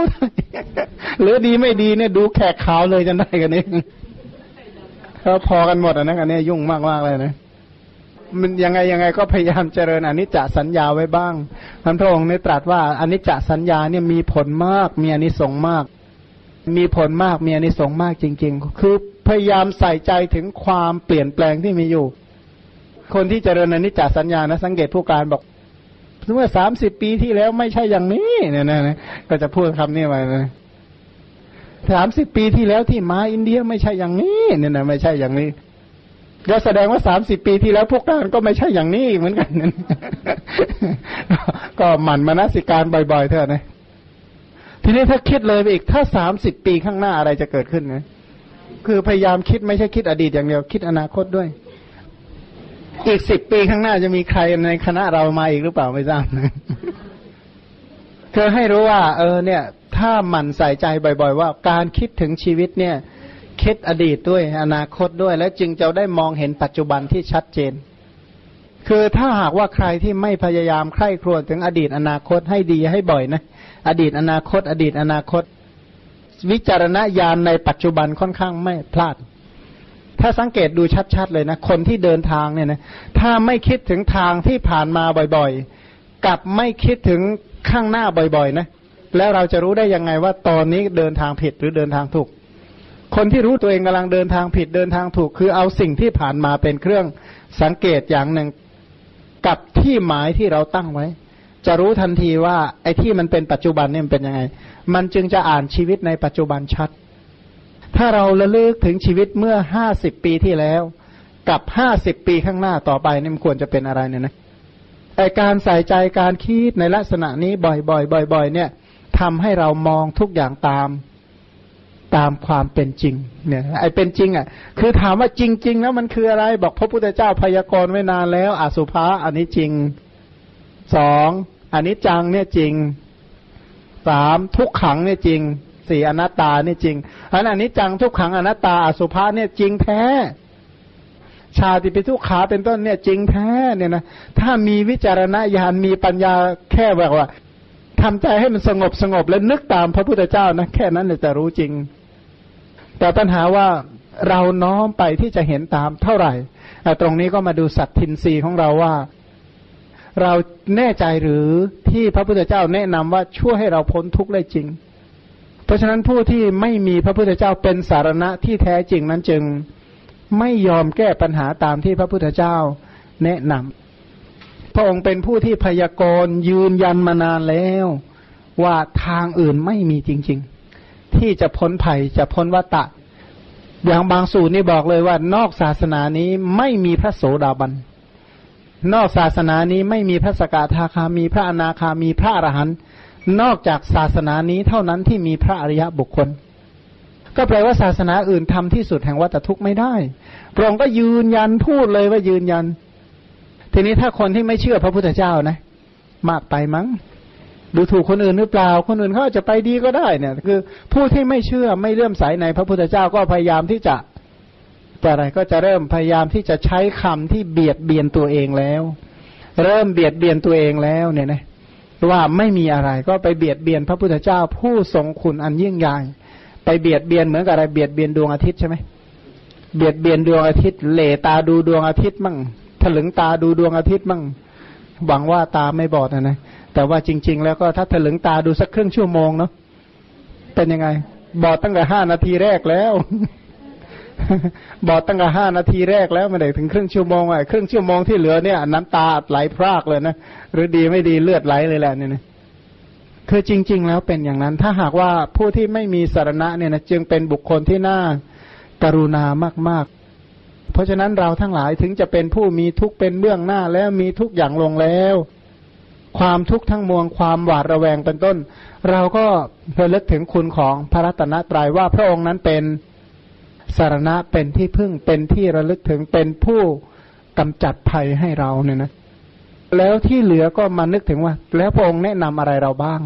หรือดีไม่ดีเนี่ย ดูแขกขาวเลยจะได้กันนี้เขาพอกันหมดอะนะกันนี้ยุ่งมากมากเลยนะ มันยังไงยังไงก็พยายามเจริญอนิจจสัญญาไว้บ้างท่านพระองค์ได้ตรัสว่าอนิจจสัญญาเนี่ยมีผลมาก มีอนิสงส์มาก มีผลมากมีอนิสงส์มากจริง ๆ คือพยายามใส่ใจถึงความเปลี่ยนแปลงที่มีอยู่ คนที่เจริญอนิจจสัญญานะสังเกตผู้การบอกเมื่อสามสิบปีที่แล้วไม่ใช่อย่างนี้เนี่ยนะก็จะพูดคำนี้ไปนะสามสิบปีที่แล้วที่มาอินเดียไม่ใช่อย่างนี้เนี่ยนะไม่ใช่อย่างนี้ ก็แสดงว่าสามสิบปีที่แล้วพวกการก็ไม่ใช่อย่างนี้เหมือนกันนั่นก็หมั่นมานสิการบ่อยๆเถอะนะทีนี้ถ้าคิดเลยไปอีกถ้าสามสิบปีข้างหน้าอะไรจะเกิดขึ้นไงคือพยายามคิดไม่ใช่คิดอดีตอย่างเดียว คิดอนาคตด้วย อีกสิบปีข้างหน้าจะมีใครในคณะเรามาอีกหรือเปล่าไม่ทราบนะคือให้รู้ว่า เออเนี่ย ถ้าหมั่นใส่ใจบ่อย ๆ ว่าการคิดถึงชีวิตเนี่ย คิดอดีตด้วยอนาคตด้วยและจึงจะได้มองเห็นปัจจุบันที่ชัดเจน คือถ้าหากว่าใครที่ไม่พยายามใคร่ครวญถึงอดีตอนาคตให้ดีให้บ่อยนะ อดีตอนาคต อดีตอนาคต วิจารณญาณในปัจจุบันค่อนข้างไม่พลาด ถ้าสังเกตดูชัดๆเลยนะ คนที่เดินทางเนี่ยนะถ้าไม่คิดถึงทางที่ผ่านมาบ่อยๆ กับไม่คิดถึงข้างหน้าบ่อยๆนะแล้วเราจะรู้ได้ยังไงว่าตอนนี้เดินทางผิดหรือเดินทางถูก คนที่รู้ตัวเองกำลังเดินทางผิดเดินทางถูก คือเอาสิ่งที่ผ่านมาเป็นเครื่องสังเกตอย่างหนึ่งกับที่หมายที่เราตั้งไว้ จะรู้ทันทีว่าไอ้ที่มันเป็นปัจจุบันเนี่ยมันเป็นยังไง มันจึงจะอ่านชีวิตในปัจจุบันชัด ถ้าเราระลึกถึงชีวิตเมื่อห้าสิบปีที่แล้ว กับห้าสิบปีข้างหน้าต่อไปนี่มันควรจะเป็นอะไรเนี่ยนะไอการใส่ใจการคิดในลักษณะนี้บ่อยๆบ่อยๆเนี่ยทำให้เรามองทุกอย่างตาม ตามความเป็นจริง เนี่ยไอ้เป็นจริง อะ คือถามว่าจริง ๆ แล้วมันคืออะไร บอกพระพุทธเจ้าพยากรณ์ไว้นานแล้ว อสุภะอันนี้จริงสองอันนี้จังเนี่ยจริงสามทุกขังเนี่ยจริงสี่อนัตตาเนี่ยจริงอันอันนี้จังทุกขังอนัตตา อสุภะเนี่ยจริงแท้ ชาติปิทุกขาเป็นต้นเนี่ยจริงแท้เนี่ยนะถ้ามีวิจารณญาณมีปัญญาแค่แบบว่าทำใจให้มันสงบสงบแล้วนึกตามพระพุทธเจ้านะแค่นั้นจะรู้จริง แต่ปัญหาว่าเราน้อมไปที่จะเห็นตามเท่าไหร่ตรงนี้ก็มาดูสัตทินรีของเราว่า เราแน่ใจหรือที่พระพุทธเจ้าแนะนำว่าช่วยให้เราพ้นทุกข์ได้จริง เพราะฉะนั้นผู้ที่ไม่มีพระพุทธเจ้าเป็นสารณะที่แท้จริงนั้นจึงไม่ยอมแก้ปัญหาตามที่พระพุทธเจ้าแนะนำพระองค์เป็นผู้ที่พยากรณ์ยืนยันมานานแล้ว ว่าทางอื่นไม่มีจริง ๆ ที่จะพ้นภัยจะพ้นวัตะ อย่างบางสูตรนี่บอกเลยว่านอกศาสนานี้ไม่มีพระโสดาบัน นอกศาสนานี้ไม่มีพระสกทาคามีพระอนาคามีพระอรหันต์นอกจากศาสนานี้เท่านั้นที่มีพระอริยะบุคคล ก็แปลว่าศาสนาอื่นทำที่สุดแห่งวัตทุกข์ไม่ได้พระองค์ก็ยืนยันพูดเลยว่ายืนยัน ทีนี้ถ้าคนที่ไม่เชื่อพระพุทธเจ้านะ มากไปมั้ง ดูถูกคนอื่นหรือเปล่า คนอื่นเขาจะไปดีก็ได้เนี่ย คือผู้ที่ไม่เชื่อไม่เลื่อมใสในพระพุทธเจ้าก็พยายามที่จะแต่อะไรก็จะเริ่มพยายามที่จะใช้คำที่เบียดเบียนตัวเองแล้ว เริ่มเบียดเบียนตัวเองแล้วเนี่ยนะว่าไม่มีอะไรก็ไปเบียดเบียนพระพุทธเจ้า ผู้ทรงคุณอันยิ่งใหญ่ไปเบียดเบียนเหมือนกับอะไรเบียดเบียนดวงอาทิตย์ใช่ไหมเบียดเบียนดวงอาทิตย์เหลตาดูดวงอาทิตย์มั่งถลึงตาดูดวงอาทิตย์มั่งหวังว่าตาไม่บอดนะนะ แต่ว่าจริง ๆ แล้วก็ถ้าถลึงตาดูสักครึ่งชั่วโมงเนาะเป็นยังไง บอดตั้งแต่ห้านาทีแรกแล้ว บอดตั้งแต่ห้านาทีแรกแล้วไม่ได้ถึงครึ่งชั่วโมงอะครึ่งชั่วโมงที่เหลือเนี่ยน้ำตาไหลพรากเลยนะหรือดีไม่ดีเลือดไหลเลยแหละเนี่ยนะคือจริง ๆ แล้วเป็นอย่างนั้น ถ้าหากว่าผู้ที่ไม่มีสารณะเนี่ยนะจึงเป็นบุคคลที่น่ากรุณามาก ๆเพราะฉะนั้นเราทั้งหลายถึงจะเป็นผู้มีทุกข์เป็นเบื้องหน้าแล้วมีทุกอย่างลงแล้ว ความทุกข์ทั้งมวลความหวาดระแวงเป็นต้น เราก็ระลึกถึงคุณของพระรัตนตรัยว่าพระองค์นั้นเป็นสารณะเป็นที่พึ่งเป็นที่ระลึกถึงเป็นผู้กำจัดภัยให้เราเนี่ยนะ แล้วที่เหลือก็มานึกถึงว่า แล้วพระองค์แนะนำอะไรเราบ้าง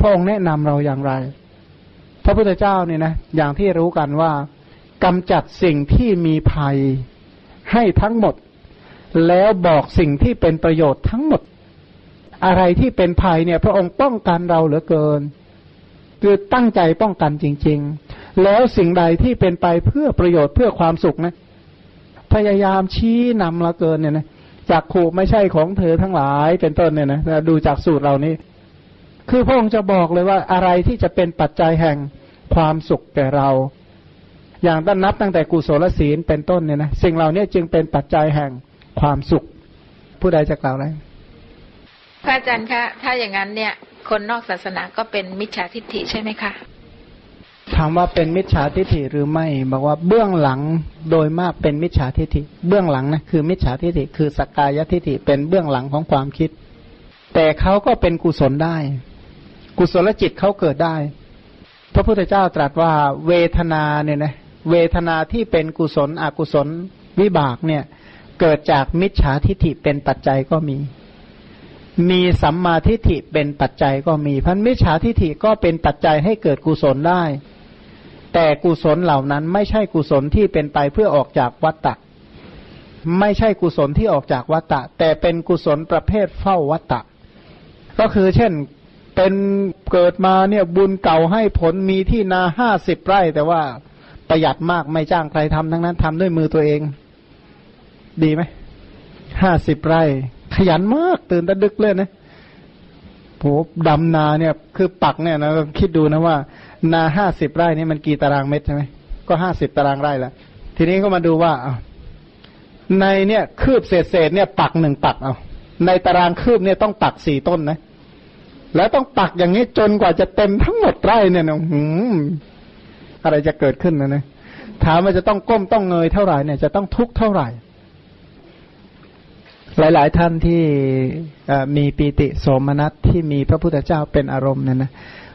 พระองค์แนะนำเราอย่างไร พระพุทธเจ้าเนี่ยนะอย่างที่รู้กันว่ากำจัดสิ่งที่มีภัยให้ทั้งหมด แล้วบอกสิ่งที่เป็นประโยชน์ทั้งหมด อะไรที่เป็นภัยเนี่ย พระองค์ป้องกันเราเหลือเกิน คือตั้งใจป้องกันจริง ๆ แล้วสิ่งใดที่เป็นไปเพื่อประโยชน์เพื่อความสุขนะ พยายามชี้นำเราเกินเนี่ยนะจากขู่ไม่ใช่ของเธอทั้งหลายเป็นต้นเนี่ยนะดูจากสูตรเรานี้ คือพระองค์จะบอกเลยว่าอะไรที่จะเป็นปัจจัยแห่งความสุขแก่เรา อย่างต้นนับตั้งแต่กุศลศีลเป็นต้นเนี่ยนะสิ่งเหล่านี้จึงเป็นปัจจัยแห่งความสุข ผู้ใดจะกล่าวอะไร พระอาจารย์คะ ถ้าอย่างนั้นเนี่ย คนนอกศาสนาก็เป็นมิจฉาทิฏฐิใช่ไหมคะถามว่าเป็นมิจฉาทิฏฐิหรือไม่บอกว่าเบื้องหลังโดยมากเป็นมิจฉาทิฏฐิ เบื้องหลังนะคือมิจฉาทิฏฐิคือสกกายทิฏฐิเป็นเบื้องหลังของความคิด แต่เขาก็เป็นกุศลได้ กุศลจิตเขาเกิดได้ พระพุทธเจ้าตรัสว่าเวทนาเนี่ยนะเวทนาที่เป็นกุศลอกุศลวิบากเนี่ย เกิดจากมิจฉาทิฏฐิเป็นปัจจัยก็มี มีสัมมาทิฏฐิเป็นปัจจัยก็มีพันมิจฉาทิฏฐิก็เป็นปัจจัยให้เกิดกุศลได้ แต่กุศลเหล่านั้นไม่ใช่กุศลที่เป็นไปเพื่อออกจากวัตตะ ไม่ใช่กุศลที่ออกจากวัตตะ แต่เป็นกุศลประเภทเฝ้าวัตตะ ก็คือเช่นเป็นเกิดมาเนี่ยบุญเก่าให้ผลมีที่นาห้าสิบไร่ แต่ว่าประหยัดมากไม่จ้างใครทำทั้งนั้นทำด้วยมือตัวเอง ดีไหมห้าสิบไร่ ขยันมากตื่นตะดึกเลยนะโหดำนาเนี่ย คือปักเนี่ยนะคิดดูนะว่า นาห้าสิบไร่นี่มันกี่ตารางเมตรใช่ไหมก็ห้าสิบตารางไร่ละทีนี้ก็มาดูว่าในเนี่ยคืบเศษเศษเนี่ย ปักหนึ่งปักเอาในตารางคืบเนี่ยต้องปักสี่ต้นนะ แล้วต้องปักอย่างนี้จนกว่าจะเต็มทั้งหมดไร่เนี่ยนะหืมอะไรจะเกิดขึ้นนะเนี่ยถามว่าจะต้องก้มต้องเงยเท่าไหร่เนี่ยจะต้องทุกข์เท่าไหร่ หลาย ๆ ท่านที่มีปีติโสมนัสที่มีพระพุทธเจ้าเป็นอารมณ์เนี่ยนะ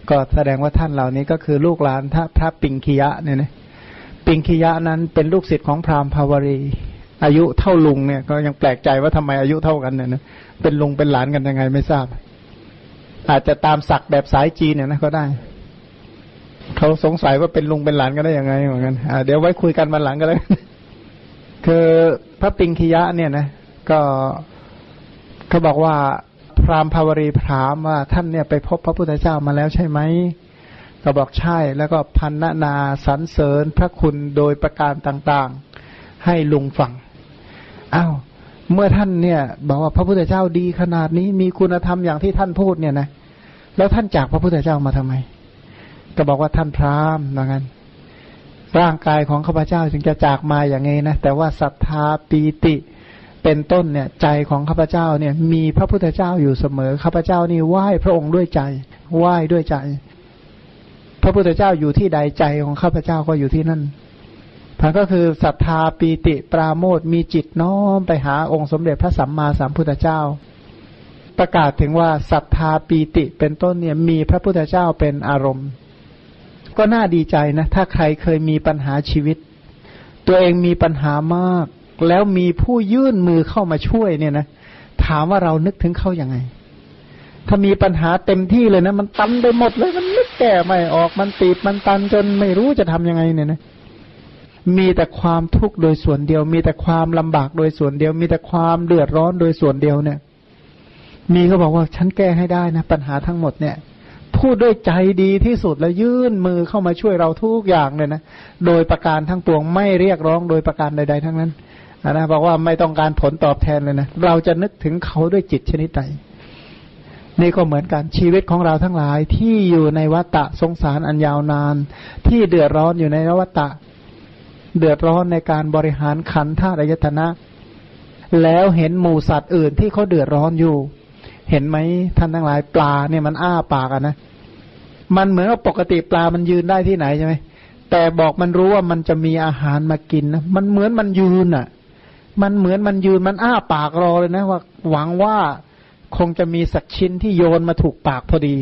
ก็แสดงว่าท่านเหล่านี้ก็คือลูกหลานพระปิงคียะเนี่ยนะปิงคียะนั้นเป็นลูกศิษย์ของพราหมณ์ภาวรี อายุเท่าลุงเนี่ย ก็ยังแปลกใจว่าทำไมอายุเท่ากันเนี่ยนะเป็นลุงเป็นหลานกันยังไงไม่ทราบ อาจจะตามศักดิ์แบบสายจีนเนี่ยนะก็ได้เขาสงสัยว่าเป็นลุงเป็นหลานกันได้ยังไงเหมือนกันเดี๋ยวไว้คุยกันวันหลังก็แล้วคือพระปิงคียะเนี่ยนะ ก็เขาบอกว่าพราหมณ์ภาวรีพรามว่าท่านเนี่ยไปพบพระพุทธเจ้ามาแล้วใช่ไหมก็บอกใช่แล้วก็พันนานาสรรเสริญพระคุณโดยประการต่างๆ ให้ลุงฟังอ้าวเมื่อท่านเนี่ยบอกว่าพระพุทธเจ้าดีขนาดนี้มีคุณธรรมอย่างที่ท่านพูดเนี่ยนะแล้วท่านจากพระพุทธเจ้ามาทำไม ก็บอกว่าท่านพราหมณ์เหมือนกันร่างกายของข้าพเจ้าจึงจะจากมาอย่างไงนะแต่ว่าศรัทธาปีติ เป็นต้นเนี่ยใจของข้าพเจ้าเนี่ยมีพระพุทธเจ้าอยู่เสมอข้าพเจ้านี่ไหว้พระองค์ด้วยใจไหว้ด้วยใจ พระพุทธเจ้าอยู่ที่ใดใจของข้าพเจ้าก็อยู่ที่นั่นมันก็คือศรัทธาปีติปราโมทมีจิตน้อมไปหาองค์สมเด็จพระสัมมาสัมพุทธเจ้า ประกาศถึงว่าศรัทธาปีติเป็นต้นเนี่ยมีพระพุทธเจ้าเป็นอารมณ์ ก็น่าดีใจนะ ถ้าใครเคยมีปัญหาชีวิต ตัวเองมีปัญหามาก แล้วมีผู้ยื่นมือเข้ามาช่วยเนี่ยนะถามว่าเรานึกถึงเขาอย่างไง ถ้ามีปัญหาเต็มที่เลยนะ มันตันไปหมดเลย มันนึกแก่ไม่ออกมันตีบมันตันจนไม่รู้จะทำยังไงเนี่ยนะมีแต่ความทุกข์โดยส่วนเดียว มีแต่ความลำบากโดยส่วนเดียว มีแต่ความเดือดร้อนโดยส่วนเดียวเนี่ย มีก็บอกว่าฉันแก้ให้ได้นะ ปัญหาทั้งหมดเนี่ยพูดด้วยใจดีที่สุดแล้วยื่นมือเข้ามาช่วยเราทุกอย่างเลยนะ โดยประการทั้งปวงไม่เรียกร้องโดยประการใด ๆ ทั้งนั้น นะบอกว่าไม่ต้องการผลตอบแทนเลยนะเราจะนึกถึงเขาด้วยจิตชนิดใดนี่ก็เหมือนกันชีวิตของเราทั้งหลายที่อยู่ในวัฏฏะสงสารอันยาวนาน ที่เดือดร้อนอยู่ในวัฏฏะเดือดร้อนในการบริหารขันธ์ธาตุอายตนะ แล้วเห็นหมูสัตว์อื่นที่เขาเดือดร้อนอยู่ เห็นไหมท่านทั้งหลายปลาเนี่ยมันอ้าปากอะนะมันเหมือนว่าปกติปลามันยืนได้ที่ไหนใช่ไหมแต่บอกมันรู้ว่ามันจะมีอาหารมากินนะมันเหมือนมันยืนอะ่ะ มันเหมือนมันยืนมันอ้าปากรอเลยนะว่าหวังว่าคงจะมีสักชิ้นที่โยนมาถูกปากพอดี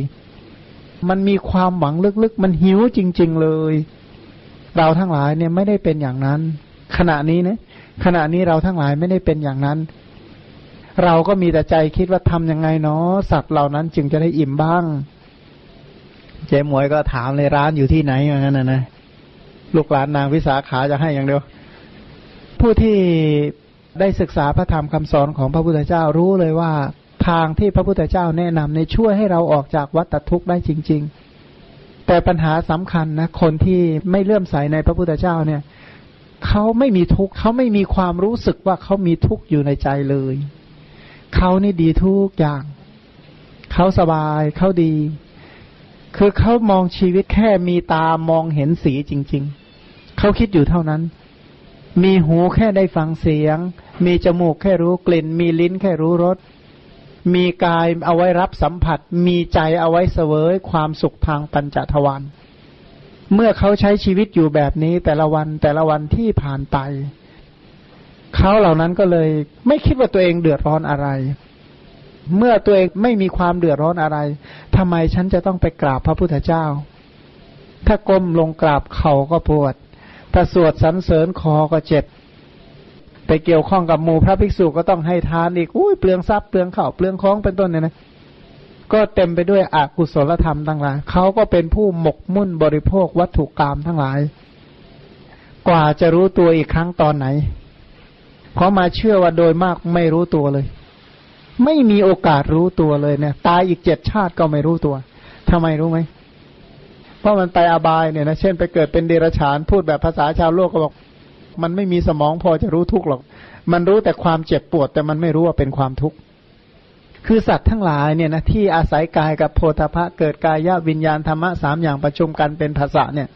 มันมีความหวังลึกๆ มันหิวจริง ๆเลย เราทั้งหลายเนี่ยไม่ได้เป็นอย่างนั้น ขณะนี้นะขณะนี้เราทั้งหลายไม่ได้เป็นอย่างนั้น เราก็มีแต่ใจคิดว่าทํำยังไงเนาะสัตว์เหล่านั้นจึงจะได้อิ่มบ้าง เจ๊หมวยก็ถามเลยร้านอยู่ที่ไหนอย่างนั้นนะนะลูกหลานนางวิสาขาจะให้อย่างเดียวผู้ที่ ได้ศึกษาพระธรรมคำสอนของพระพุทธเจ้ารู้เลยว่า ทางที่พระพุทธเจ้าแนะนำในช่วยให้เราออกจากวัฏทุกข์ได้จริง ๆ แต่ปัญหาสำคัญนะคนที่ไม่เลื่อมใสในพระพุทธเจ้าเนี่ยเขาไม่มีทุกข์เขาไม่มีความรู้สึกว่าเขามีทุกข์อยู่ในใจเลยเขานี่ดีทุกอย่างเขาสบายเขาดี คือเขามองชีวิตแค่มีตามองเห็นสีจริง ๆเขาคิดอยู่เท่านั้น มีหูแค่ได้ฟังเสียง มีจมูกแค่รู้กลิ่น มีลิ้นแค่รู้รส มีกายเอาไว้รับสัมผัส มีใจเอาไว้เสวยความสุขทางปัญจทวาร เมื่อเขาใช้ชีวิตอยู่แบบนี้แต่ละวันแต่ละวันที่ผ่านไป เขาเหล่านั้นก็เลย ไม่คิดว่าตัวเองเดือดร้อนอะไร เมื่อตัวเองไม่มีความเดือดร้อนอะไรทำไมฉันจะต้องไปกราบพระพุทธเจ้า ถ้าก้มลงกราบเขาก็ปวด ถ้าสวดสรรเสริญคอก็เจ็บ ไปเกี่ยวข้องกับหมู่พระภิกษุก็ต้องให้ทานอีกอุ้ยเปลืองทรัพย์เปลืองเข่าเปลืองคล้องเป็นต้นเนี่ยนะก็เต็มไปด้วยอกุศลธรรมทั้งหลายเขาก็เป็นผู้หมกมุ่นบริโภควัตถุกรรมทั้งหลาย กว่าจะรู้ตัวอีกครั้งตอนไหนเพราะมาเชื่อว่าโดยมากไม่รู้ตัวเลย ไม่มีโอกาสรู้ตัวเลยเนี่ย ตายอีกเจ็ดชาติก็ไม่รู้ตัวทำไมรู้ไหม ราะมันไปอบายเนี่ยนะเช่นไปเกิดเป็นเดรัจฉานพูดแบบภาษาชาวโลกก็บอก มันไม่มีสมองพอจะรู้ทุกข์หรอก มันรู้แต่ความเจ็บปวด แต่มันไม่รู้ว่าเป็นความทุกข์คือสัตว์ทั้งหลายเนี่ยนะที่อาศัยกายกับโพธพะเกิดกายวิญญาณธรรมะสามอย่างประชุมกันเป็นภาษาเนี่ย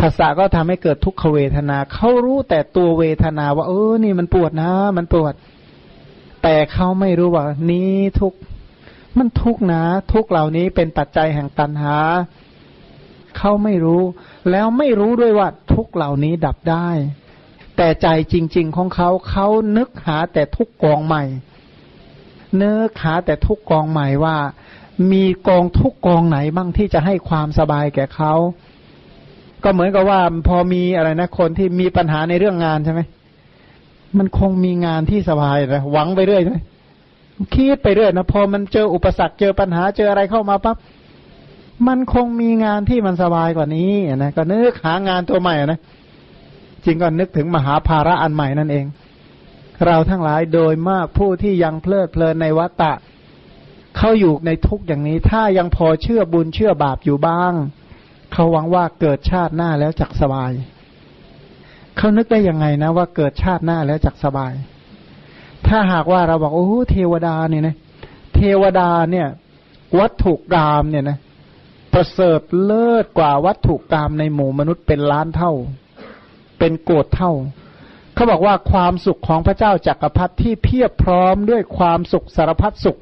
ภาษาก็ทำให้เกิดทุกขเวทนาเขารู้แต่ตัวเวทนาว่า เออนี่มันปวดนะ มันปวด แต่เขาไม่รู้ว่า นี้ทุกมันทุกนะ ทุกเหล่านี้เป็นปัจจัยแห่งตัณหา เขาไม่รู้ แล้วไม่รู้ด้วยว่าทุกเหล่านี้ดับได้ แต่ใจจริง ๆ ของเขาเขานึกหาแต่ทุกกองใหม่ เนื้อขาแต่ทุกกองใหม่ว่า มีกองทุกกองไหนบ้างที่จะให้ความสบายแก่เขาก็เหมือนกับว่าพอมีอะไรนะคนที่มีปัญหาในเรื่องงานใช่ไหมมันคงมีงานที่สบายนะหวังไปเรื่อยใช่ไหมคิดไปเรื่อยนะพอมันเจออุปสรรคเจอปัญหาเจออะไรเข้ามาปั๊บ มันคงมีงานที่มันสบายกว่านี้นะก็นึกหางานตัวใหม่นะจริงก็นึกถึงมหาภาระอันใหม่นั่นเอง เราทั้งหลายโดยมากผู้ที่ยังเพลิดเพลินในวัตตะเขาอยู่ในทุกอย่างนี้ ถ้ายังพอเชื่อบุญเชื่อบาปอยู่บ้างเขาหวังว่าเกิดชาติหน้าแล้วจักสบายเขานึกได้ยังไงนะ ว่าเกิดชาติหน้าแล้วจักสบาย ถ้าหากว่าเราบอกโอ้เทวดาเนี่ยนะ เทวดาเนี่ย วัตถุกรรมเนี่ยนะ ประเสริฐเลิศกว่าวัตถุกรรมในหมู่มนุษย์เป็นล้านเท่า เป็นโกดเท่า เขาบอกว่าความสุขของพระเจ้าจักรพรรดิที่เพียบพร้อมด้วยความสุขสารพัดสุข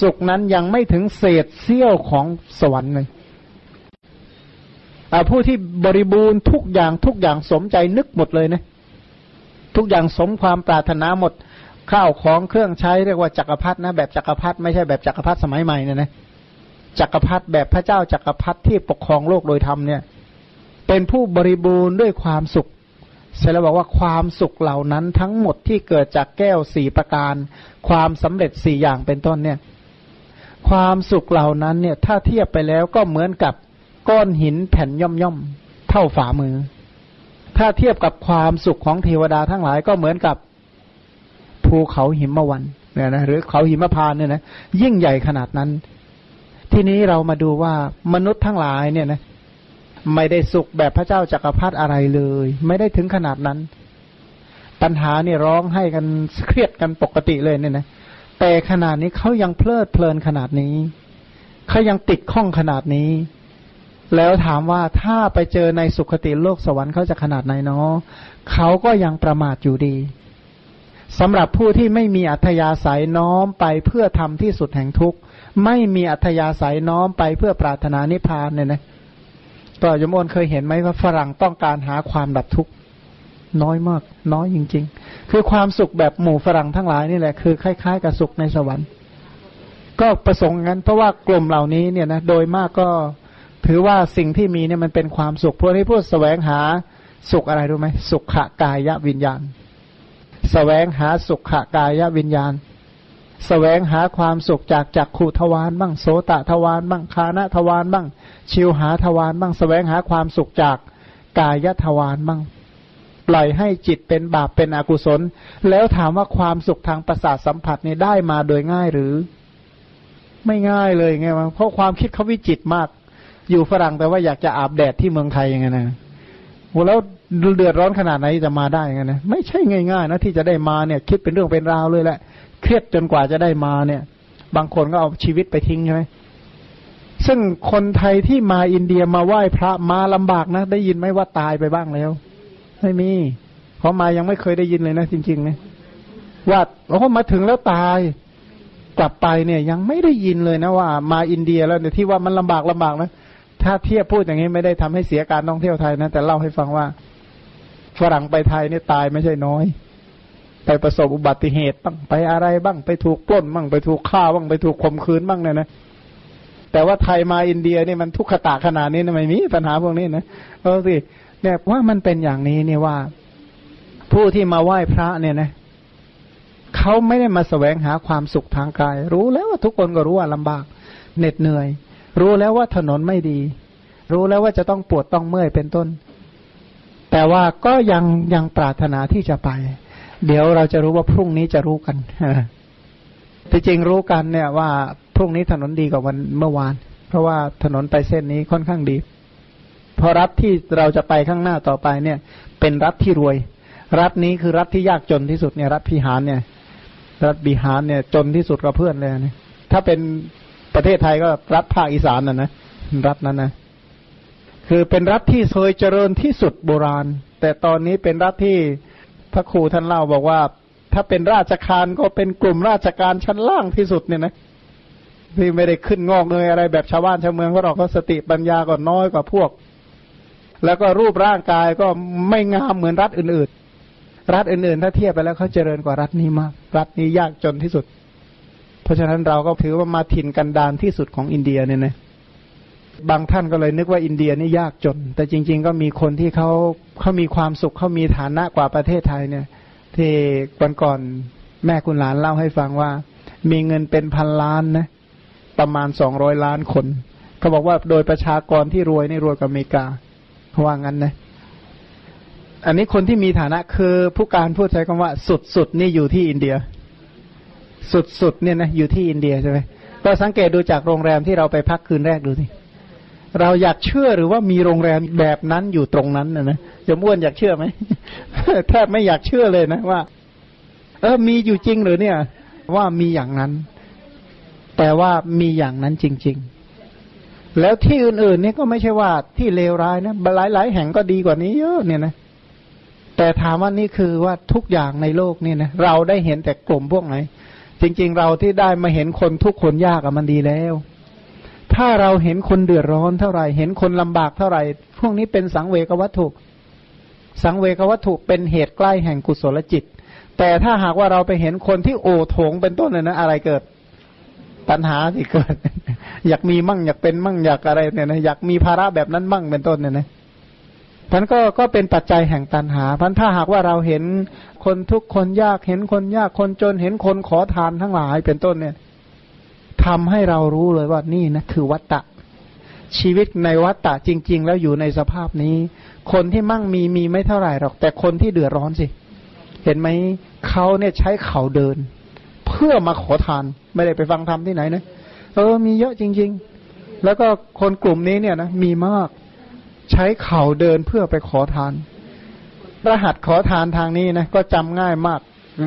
สุขนั้นยังไม่ถึงเศษเสี้ยวของสวรรค์เลยผู้ที่บริบูรณ์ทุกอย่างทุกอย่างสมใจนึกหมดเลยนะ ทุกอย่างสมความปรารถนาหมดข้าวของเครื่องใช้เรียกว่าจักรพรรดินะแบบจักรพรรดิไม่ใช่แบบจักรพรรดิสมัยใหม่เนี่ยนะ จักรพรรดิแบบพระเจ้าจักรพรรดิที่ปกครองโลกโดยธรรมเนี่ย เป็นผู้บริบูรณ์ด้วยความสุขเสร็จแล้วบอกว่าความสุขเหล่านั้นทั้งหมดที่เกิดจากแก้วสี่ประการ ความสำเร็จสี่อย่างเป็นต้นเนี่ย ความสุขเหล่านั้นเนี่ย ถ้าเทียบไปแล้วก็เหมือนกับก้อนหินแผ่นย่อมย่อมเท่าฝ่ามือ ถ้าเทียบกับความสุขของเทวดาทั้งหลายก็เหมือนกับภูเขาหิมะวันเนี่ยนะหรือเขาหิมะพานเนี่ยนะยิ่งใหญ่ขนาดนั้น ทีนี้เรามาดูว่ามนุษย์ทั้งหลายเนี่ยนะไม่ได้สุขแบบพระเจ้าจักรพรรดิอะไรเลย ไม่ได้ถึงขนาดนั้น ปัญหาเนี่ยร้องให้กันเครียดกันปกติเลยเนี่ยนะแต่ขนาดนี้เขายังเพลิดเพลินขนาดนี้เขายังติดข้องขนาดนี้ แล้วถามว่าถ้าไปเจอในสุขติโลกสวรรค์เขาจะขนาดไหนเนาะเขาก็ยังประมาทอยู่ดีสำหรับผู้ที่ไม่มีอัธยาศัยน้อมไปเพื่อทำที่สุดแห่งทุกข์ ไม่มีอัธยาศัยน้อมไปเพื่อปรารถนานิพพานเนี่ยนะก็ยมโอนเคยเห็นไหมว่าฝรั่งต้องการหาความดับทุกข์น้อยมาก น้อยจริง ๆ คือความสุขแบบหมู่ฝรั่งทั้งหลายนี่แหละคือคล้าย ๆ กับสุขในสวรรค์ ก็ประสงค์งั้น เพราะว่ากลุ่มเหล่านี้เนี่ยนะโดยมากก็ถือว่าสิ่งที่มีเนี่ยมันเป็นความสุขพวกที่พูดแสวงหาสุขอะไรรู้ไหมสุขกายวิญญาณ แสวงหาสุขกายวิญญาณ แสวงหาความสุขจากจักขุทวารบ้างโสตทวารบ้างคานะทวารบ้าง ชิวหาทวารบ้างแสวงหาความสุขจากกายทวารบ้างปล่อยให้จิตเป็นบาปเป็นอกุศล แล้วถามว่าความสุขทางประสาทสัมผัสนี่ได้มาโดยง่ายหรือ ไม่ง่ายเลยไงเพราะความคิดเขาวิจิตมาก อยู่ฝรั่งแต่ว่าอยากจะอาบแดดที่เมืองไทยยังไงนะโหแล้วเดือดร้อนขนาดไหนจะมาได้ยังไงนะไม่ใช่ง่ายๆนะที่จะได้มาเนี่ย คิดเป็นเรื่องเป็นราวเลยแหละ เครียดจนกว่าจะได้มาเนี่ย บางคนก็เอาชีวิตไปทิ้งใช่ไหมซึ่งคนไทยที่มาอินเดียมาไหว้พระมาลำบากนะ ได้ยินไหมว่าตายไปบ้างแล้ว ไม่มีเพราะมายังไม่เคยได้ยินเลยนะ จริงๆนะว่าโอ้มาถึงแล้วตายกลับไปเนี่ย ยังไม่ได้ยินเลยนะว่า มาอินเดียแล้วเนี่ยที่ว่ามันลำบากลำบากนะถ้าเทียบพูดอย่างนี้ไม่ได้ทำให้เสียการท่องเที่ยวไทยนะแต่เล่าให้ฟังว่าฝรั่งไปไทยนี่ตายไม่ใช่น้อย ไปประสบอุบัติเหตุบ้างไปอะไรบ้างไปถูกปล้นบ้างไปถูกฆ่าบ้างไปถูกข่มขืนบ้างเนี่ยนะแต่ว่าไทยมาอินเดียนี่มันทุกขตาขนาดนี้นะไม่มีปัญหาพวกนี้นะเออสิเนี่ยว่ามันเป็นอย่างนี้เนี่ยว่า ผู้ที่มาไหว้พระเนี่ยนะเขาไม่ได้มาแสวงหาความสุขทางกาย รู้แล้วว่าทุกคนก็รู้ว่าลำบากเหน็ดเหนื่อย รู้แล้วว่าถนนไม่ดี รู้แล้วว่าจะต้องปวดต้องเมื่อยเป็นต้น แต่ว่าก็ยังยังปรารถนาที่จะไป เดี๋ยวเราจะรู้ว่าพรุ่งนี้จะรู้กันที่จริงรู้กันเนี่ยว่าพรุ่งนี้ถนนดีกว่าวันเมื่อวาน เพราะว่าถนนไปเส้นนี้ค่อนข้างดี พอรัฐที่เราจะไปข้างหน้าต่อไปเนี่ย เป็นรัฐที่รวย รัฐนี้คือรัฐที่ยากจนที่สุดเนี่ย รัฐพิหารเนี่ย รัฐบิหารเนี่ย จนที่สุดกับเพื่อนเลยเนี่ยถ้าเป็นประเทศไทยก็รัฐภาคอีสานน่ะนะรัฐนั้นนะคือเป็นรัฐที่เคยเจริญที่สุดโบราณ แต่ตอนนี้เป็นรัฐที่ พระครูท่านเล่าบอกว่า ถ้าเป็นราชการก็เป็นกลุ่มราชการชั้นล่างที่สุดเนี่ยนะที่ไม่ได้ขึ้นงอกเงยอะไรแบบชาวบ้านชาวเมืองเขาหรอกเขาสติปัญญาก็น้อยกว่าพวก แล้วก็รูปร่างกายก็ไม่งามเหมือนรัฐอื่นๆ รัฐอื่นๆ ถ้าเทียบไปแล้วเขาเจริญกว่ารัฐนี้มาก รัฐนี้ยากจนที่สุด เพราะฉะนั้นเราก็ถือว่ามาถิ่นกันดานที่สุดของอินเดียเนี่ยนะ บางท่านก็เลยนึกว่าอินเดียนี่ยากจน แต่จริง ๆ ก็มีคนที่เขาเขามีความสุขเขามีฐานะกว่าประเทศไทยเนี่ยที่ก่อนก่อนแม่คุณหลานเล่าให้ฟังว่า มีเงินเป็นพันล้านนะประมาณสองร้อยล้านคนเขาบอกว่าโดยประชากรที่รวยนี่รวยกว่าอเมริกาเขาว่างั้นนะอันนี้คนที่มีฐานะคือผู้การพูดใช้คำว่า สุดๆนี่อยู่ที่อินเดีย สุดๆเนี่ยนะอยู่ที่อินเดียใช่ไหมก็สังเกตดูจากโรงแรมที่เราไปพักคืนแรกดูสิ เราอยากเชื่อหรือว่ามีโรงแรมแบบนั้นอยู่ตรงนั้นนะนะจะม้วนอยากเชื่อไหมแทบไม่อยากเชื่อเลยนะว่า เออมีอยู่จริงหรือเนี่ย ว่ามีอย่างนั้น แต่ว่ามีอย่างนั้นจริง ๆ แล้วที่อื่นๆนี่ก็ไม่ใช่ว่าที่เลวร้ายนะหลายๆแห่งก็ดีกว่านี้เยอะเนี่ยนะแต่ถามว่านี่คือว่าทุกอย่างในโลกนี่นะเราได้เห็นแต่กลุ่มพวกไหน จริง ๆ เราที่ได้มาเห็นคนทุกคนยากอะมันดีแล้ว ถ้าเราเห็นคนเดือดร้อนเท่าไหร่ เห็นคนลำบากเท่าไหร่ พวกนี้เป็นสังเวกวัตถุ สังเวกวัตถุเป็นเหตุใกล้แห่งกุศลจิต แต่ถ้าหากว่าเราไปเห็นคนที่โอโถงเป็นต้นเลยนะ อะไรเกิดปัญหาที่เกิด อยากมีมั่งอยากเป็นมั่งอยากอะไรเนี่ยนะอยากมีภาระแบบนั้นมั่งเป็นต้นเนี่ยนะพันก็ก็เป็นปัจจัยแห่งตันหาพันถ้าหากว่าเราเห็นคนทุกคนยากเห็นคนยากคนจนเห็นคนขอทานทั้งหลายเป็นต้นเนี่ย ทำให้เรารู้เลยว่านี่นะคือวัตตะ ชีวิตในวัตตะจริง ๆ แล้วอยู่ในสภาพนี้ คนที่มั่งมีมีไม่เท่าไหร่หรอก แต่คนที่เดือดร้อนสิ เห็นไหมเขาเนี่ยใช้เข่าเดิน เพื่อมาขอทาน ไม่ได้ไปฟังธรรมที่ไหนนะเออ มีเยอะจริง ๆ แล้วก็คนกลุ่มนี้เนี่ยนะมีมาก ใช้เข่าเดินเพื่อไปขอทานรหัสขอทานทางนี้นะก็จำง่ายมาก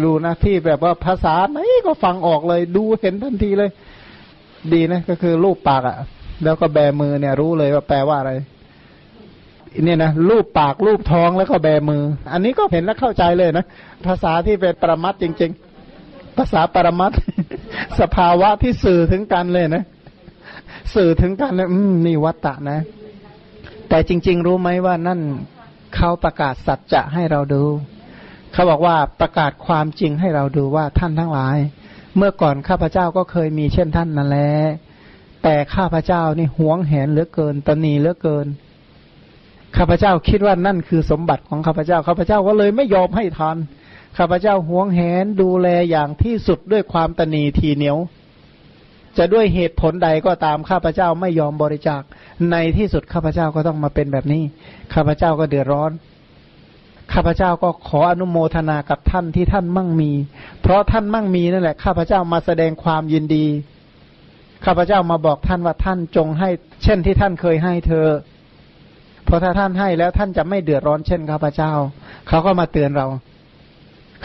ดูนะที่แบบว่าภาษาไหนก็ฟังออกเลย ดูเห็นทันทีเลย ดีนะก็คือรูปปากอะ่ะ แล้วก็แบมือเนี่ย รู้เลยว่าแปลว่าอะไรเนี่ยนะรูปปากรูปท้องแล้วก็แบมือ อันนี้ก็เห็นแล้วเข้าใจเลยนะภาษาที่เป็นปรมัตจริง ๆ ภาษาปรมัตสภาวะที่สื่อถึงกันเลยนะ สื่อถึงกันเลยอืมนี่วัตตะนะ แต่จริง ๆ รู้ไหมว่านั่นเขาประกาศสัจจะให้เราดู เขาบอกว่าประกาศความจริงให้เราดูว่าท่านทั้งหลาย เมื่อก่อนข้าพเจ้าก็เคยมีเช่นท่านนั่นแหละแต่ข้าพเจ้านี่หวงแหนเหลือเกินตนีเหลือเกินข้าพเจ้าคิดว่านั่นคือสมบัติของข้าพเจ้าข้าพเจ้าก็เลยไม่ยอมให้ทานข้าพเจ้าหวงแหนดูแลอย่างที่สุดด้วยความตนีทีเหนียว จะด้วยเหตุผลใดก็ตามข้าพเจ้าไม่ยอมบริจาคในที่สุดข้าพเจ้าก็ต้องมาเป็นแบบนี้ข้าพเจ้าก็เดือดร้อน ข้าพเจ้าก็ขออนุโมทนากับท่านที่ท่านมั่งมี เพราะท่านมั่งมีนั่นแหละข้าพเจ้ามาแสดงความยินดี ข้าพเจ้ามาบอกท่านว่าท่านจงให้ เช่นที่ท่านเคยให้เธอ เพราะถ้าท่านให้แล้วท่านจะไม่เดือดร้อนเช่นข้าพเจ้า เขาก็มาเตือนเรา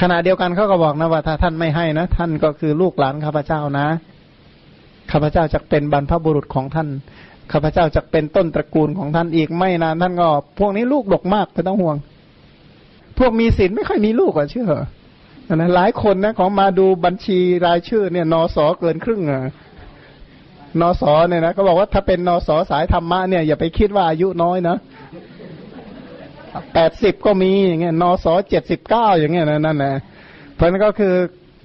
ขณะเดียวกันเขาก็บอกนะว่าถ้าท่านไม่ให้นะ ท่านก็คือลูกหลานข้าพเจ้านะ ข้าพเจ้าจะเป็นบรรพบุรุษของท่าน ข้าพเจ้าจะเป็นต้นตระกูลของท่านอีกไม่นานท่านก็พวกนี้ลูกดกมากไม่ต้องห่วง พวกมีศีลไม่ค่อยมีลูกอะเชื่อนะหลายคนนะของมาดูบัญชีรายชื่อเนี่ยนอสอเกินครึ่งอะนอสอเนี่ยนะก็บอกว่าถ้าเป็นนอสอสายธรรมะเนี่ยอย่าไปคิดว่าอายุน้อยนะแปดสิบก็มีอย่างเงี้ยนอสอเจ็ดสิบเก้าอย่างเงี้ยนะนั่นแหละเพราะนั้นก็คือ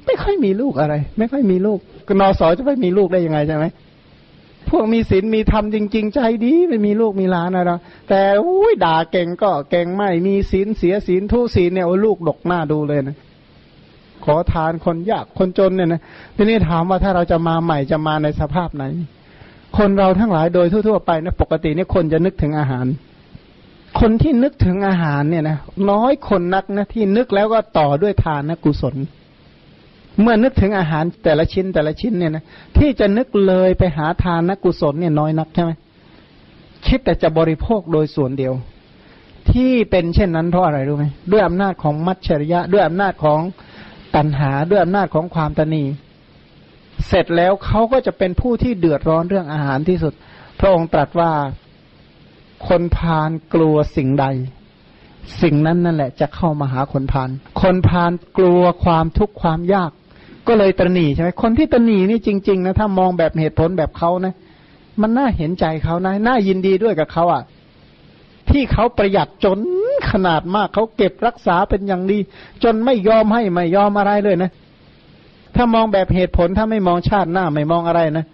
ไม่ค่อยมีลูกอะไร ไม่ค่อยมีลูกนอสอจะไม่มีลูกได้ยังไงใช่ไหม วกมีศีลมีธรรมจริง ๆ ใจดีไม่มีลูกมีหลานอะไรแต่อุ้ยด่าเก่งก็เก่งไม่มีศีลเสียศีลทุศีลเนี่ยโอ้ลูกดกหน้าดูเลยนะขอทานคนยากคนจนเนี่ยนะทีนี้ถามว่าถ้าเราจะมาใหม่จะมาในสภาพไหน คนเราทั้งหลายโดยทั่วๆไปนะปกติเนี่ยคนจะนึกถึงอาหาร คนที่นึกถึงอาหารเนี่ยนะน้อยคนนักนะที่นึกแล้วก็ต่อด้วยทานนะกุศล เมื่อนึกถึงอาหารแต่ละชิ้นแต่ละชิ้นเนี่ยนะที่จะนึกเลยไปหาทานนะกุศลเนี่ยน้อยนักใช่ไหมคิดแต่จะบริโภคโดยส่วนเดียว ที่เป็นเช่นนั้นเพราะอะไรรู้ไหมด้วยอำนาจของมัจฉริยะ ด้วยอำนาจของตัณหาด้วยอำนาจของความตนีเสร็จแล้วเขาก็จะเป็นผู้ที่เดือดร้อนเรื่องอาหารที่สุด พระองค์ตรัสว่าคนพาลกลัวสิ่งใด สิ่งนั้นนั่นแหละจะเข้ามาหาคนพาลคนพาลกลัวความทุกข์ความยาก ก็เลยตรนีใช่ไหมคนที่ตรนีนี่จริง ๆ นะ ถ้ามองแบบเหตุผลแบบเขานะ มันน่าเห็นใจเขานะ น่ายินดีด้วยกับเขาอะ ที่เขาประหยัดจนขนาดมากเขาเก็บรักษาเป็นอย่างดี จนไม่ยอมให้ไม่ยอมอะไรเลยนะ ถ้ามองแบบเหตุผลถ้าไม่มองชาติหน้าไม่มองอะไรนะ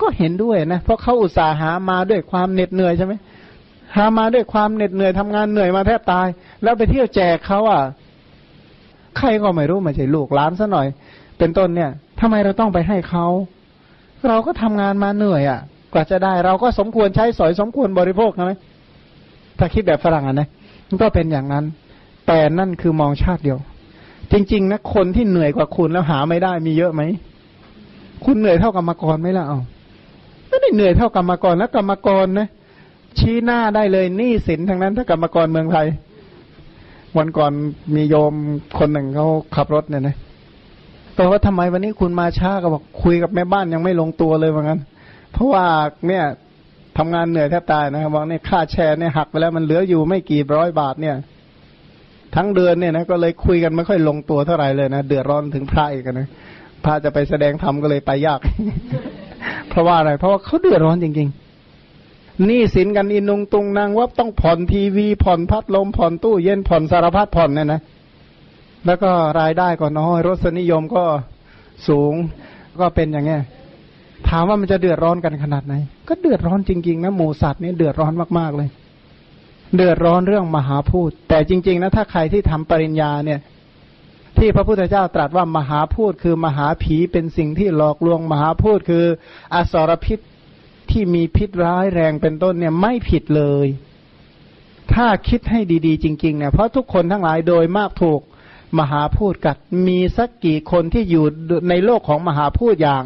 ก็เห็นด้วยนะ เพราะเขาอุตส่าห์หามาด้วยความเหน็ดเหนื่อยใช่ไหมหามาด้วยความเหน็ดเหนื่อยทำงานเหนื่อยมาแทบตาย แล้วไปเที่ยวแจกเขาอะใครก็ไม่รู้มาใช่ลูกหลานซะหน่อย เป็นต้นเนี่ยทำไมเราต้องไปให้เขา เราก็ทำงานมาเหนื่อยอะ กว่าจะได้ เราก็สมควรใช้สอยสมควรบริโภคใช่ไหมถ้าคิดแบบฝรั่งอะนะมันก็เป็นอย่างนั้น แต่นั่นคือมองชาติเดียว จริง ๆนะคนที่เหนื่อยกว่าคุณแล้วหาไม่ได้มีเยอะไหมคุณเหนื่อยเท่ากรรมกรไหมล่ะเอาไม่ได้เหนื่อยเท่ากรรมกรแล้วกรรมกรนะชี้หน้าได้เลยหนี้สินทั้งนั้นถ้ากรรมกรเมืองไทยวันก่อนมีโยมคนหนึ่งเขาขับรถเนี่ยนะ บอกว่าทำไมวันนี้คุณมาช้าก็บอกคุยกับแม่บ้านยังไม่ลงตัวเลยว่างั้นเพราะว่าเนี่ยทำงานเหนื่อยแทบตายนะครับบอกเนี่ยค่าแชร์เนี่ยหักไปแล้วมันเหลืออยู่ไม่กี่ร้อยบาทเนี่ย ทั้งเดือนเนี่ยนะก็เลยคุยกันไม่ค่อยลงตัวเท่าไหร่เลยนะเดือดร้อนถึงพระอีกนะพระจะไปแสดงธรรมก็เลยไปยาก เพราะว่าอะไร เพราะว่าเขาเดือดร้อนจริงๆหนี้สินกันอินุงตุงนางว่าต้องผ่อนทีวีผ่อนพัดลมผ่อนตู้เย็นผ่อนสารพัดผ่อนเนี่ยนะ แล้วก็รายได้ก็น้อยรสนิยมก็สูงก็เป็นอย่างเงี้ยถามว่ามันจะเดือดร้อนกันขนาดไหน ก็เดือดร้อนจริงๆนะหมูสัตว์นี่เดือดร้อนมากๆเลย เดือดร้อนเรื่องมหาพูด แต่จริง ๆ นะ ถ้าใครที่ทำปริญญาเนี่ย ที่พระพุทธเจ้าตรัสว่ามหาพูดคือมหาผีเป็นสิ่งที่หลอกลวงมหาพูดคืออสรพิษที่มีพิษร้ายแรงเป็นต้นเนี่ยไม่ผิดเลย ถ้าคิดให้ดี ๆ จริง ๆ เนี่ยเพราะทุกคนทั้งหลายโดยมากถูก มหาพูดกัดมีสักกี่คนที่อยู่ในโลกของมหาพูดอย่าง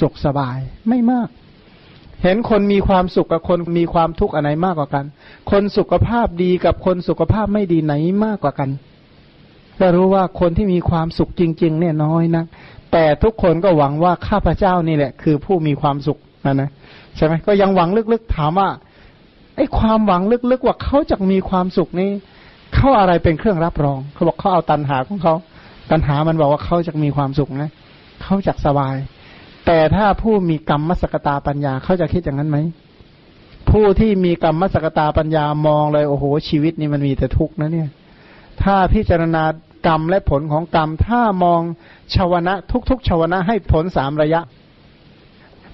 สุขสบายไม่มาก เห็นคนมีความสุขกับคนมีความทุกข์อันไหนมากกว่ากัน คนสุขภาพดีกับคนสุขภาพไม่ดีไหนมากกว่ากันก็รู้ว่าคนที่มีความสุขจริง ๆ เนี่ยน้อยนะแต่ทุกคนก็หวังว่าข้าพเจ้านี่แหละ คือผู้มีความสุขนะนะใช่ไหมก็ยังหวังลึกๆถามว่าไอ้ความหวังลึกๆว่าเขาจะมีความสุขนี้ เขาอะไรเป็นเครื่องรับรอง เขาบอกเขาเอาตันหาของเขาตันหามันบอกว่าเขาจะมีความสุขนะเขาจะสบาย แต่ถ้าผู้มีกรรมมสกตาปัญญาเขาจะคิดอย่างนั้นไหมผู้ที่มีกรรมมสกตาปัญญามองเลยโอ้โห ชีวิตนี้มันมีแต่ทุกข์นะเนี่ย ถ้าพิจารณากรรมและผลของกรรม ถ้ามองชาวนะทุกๆชาวนะให้ผลสามระยะ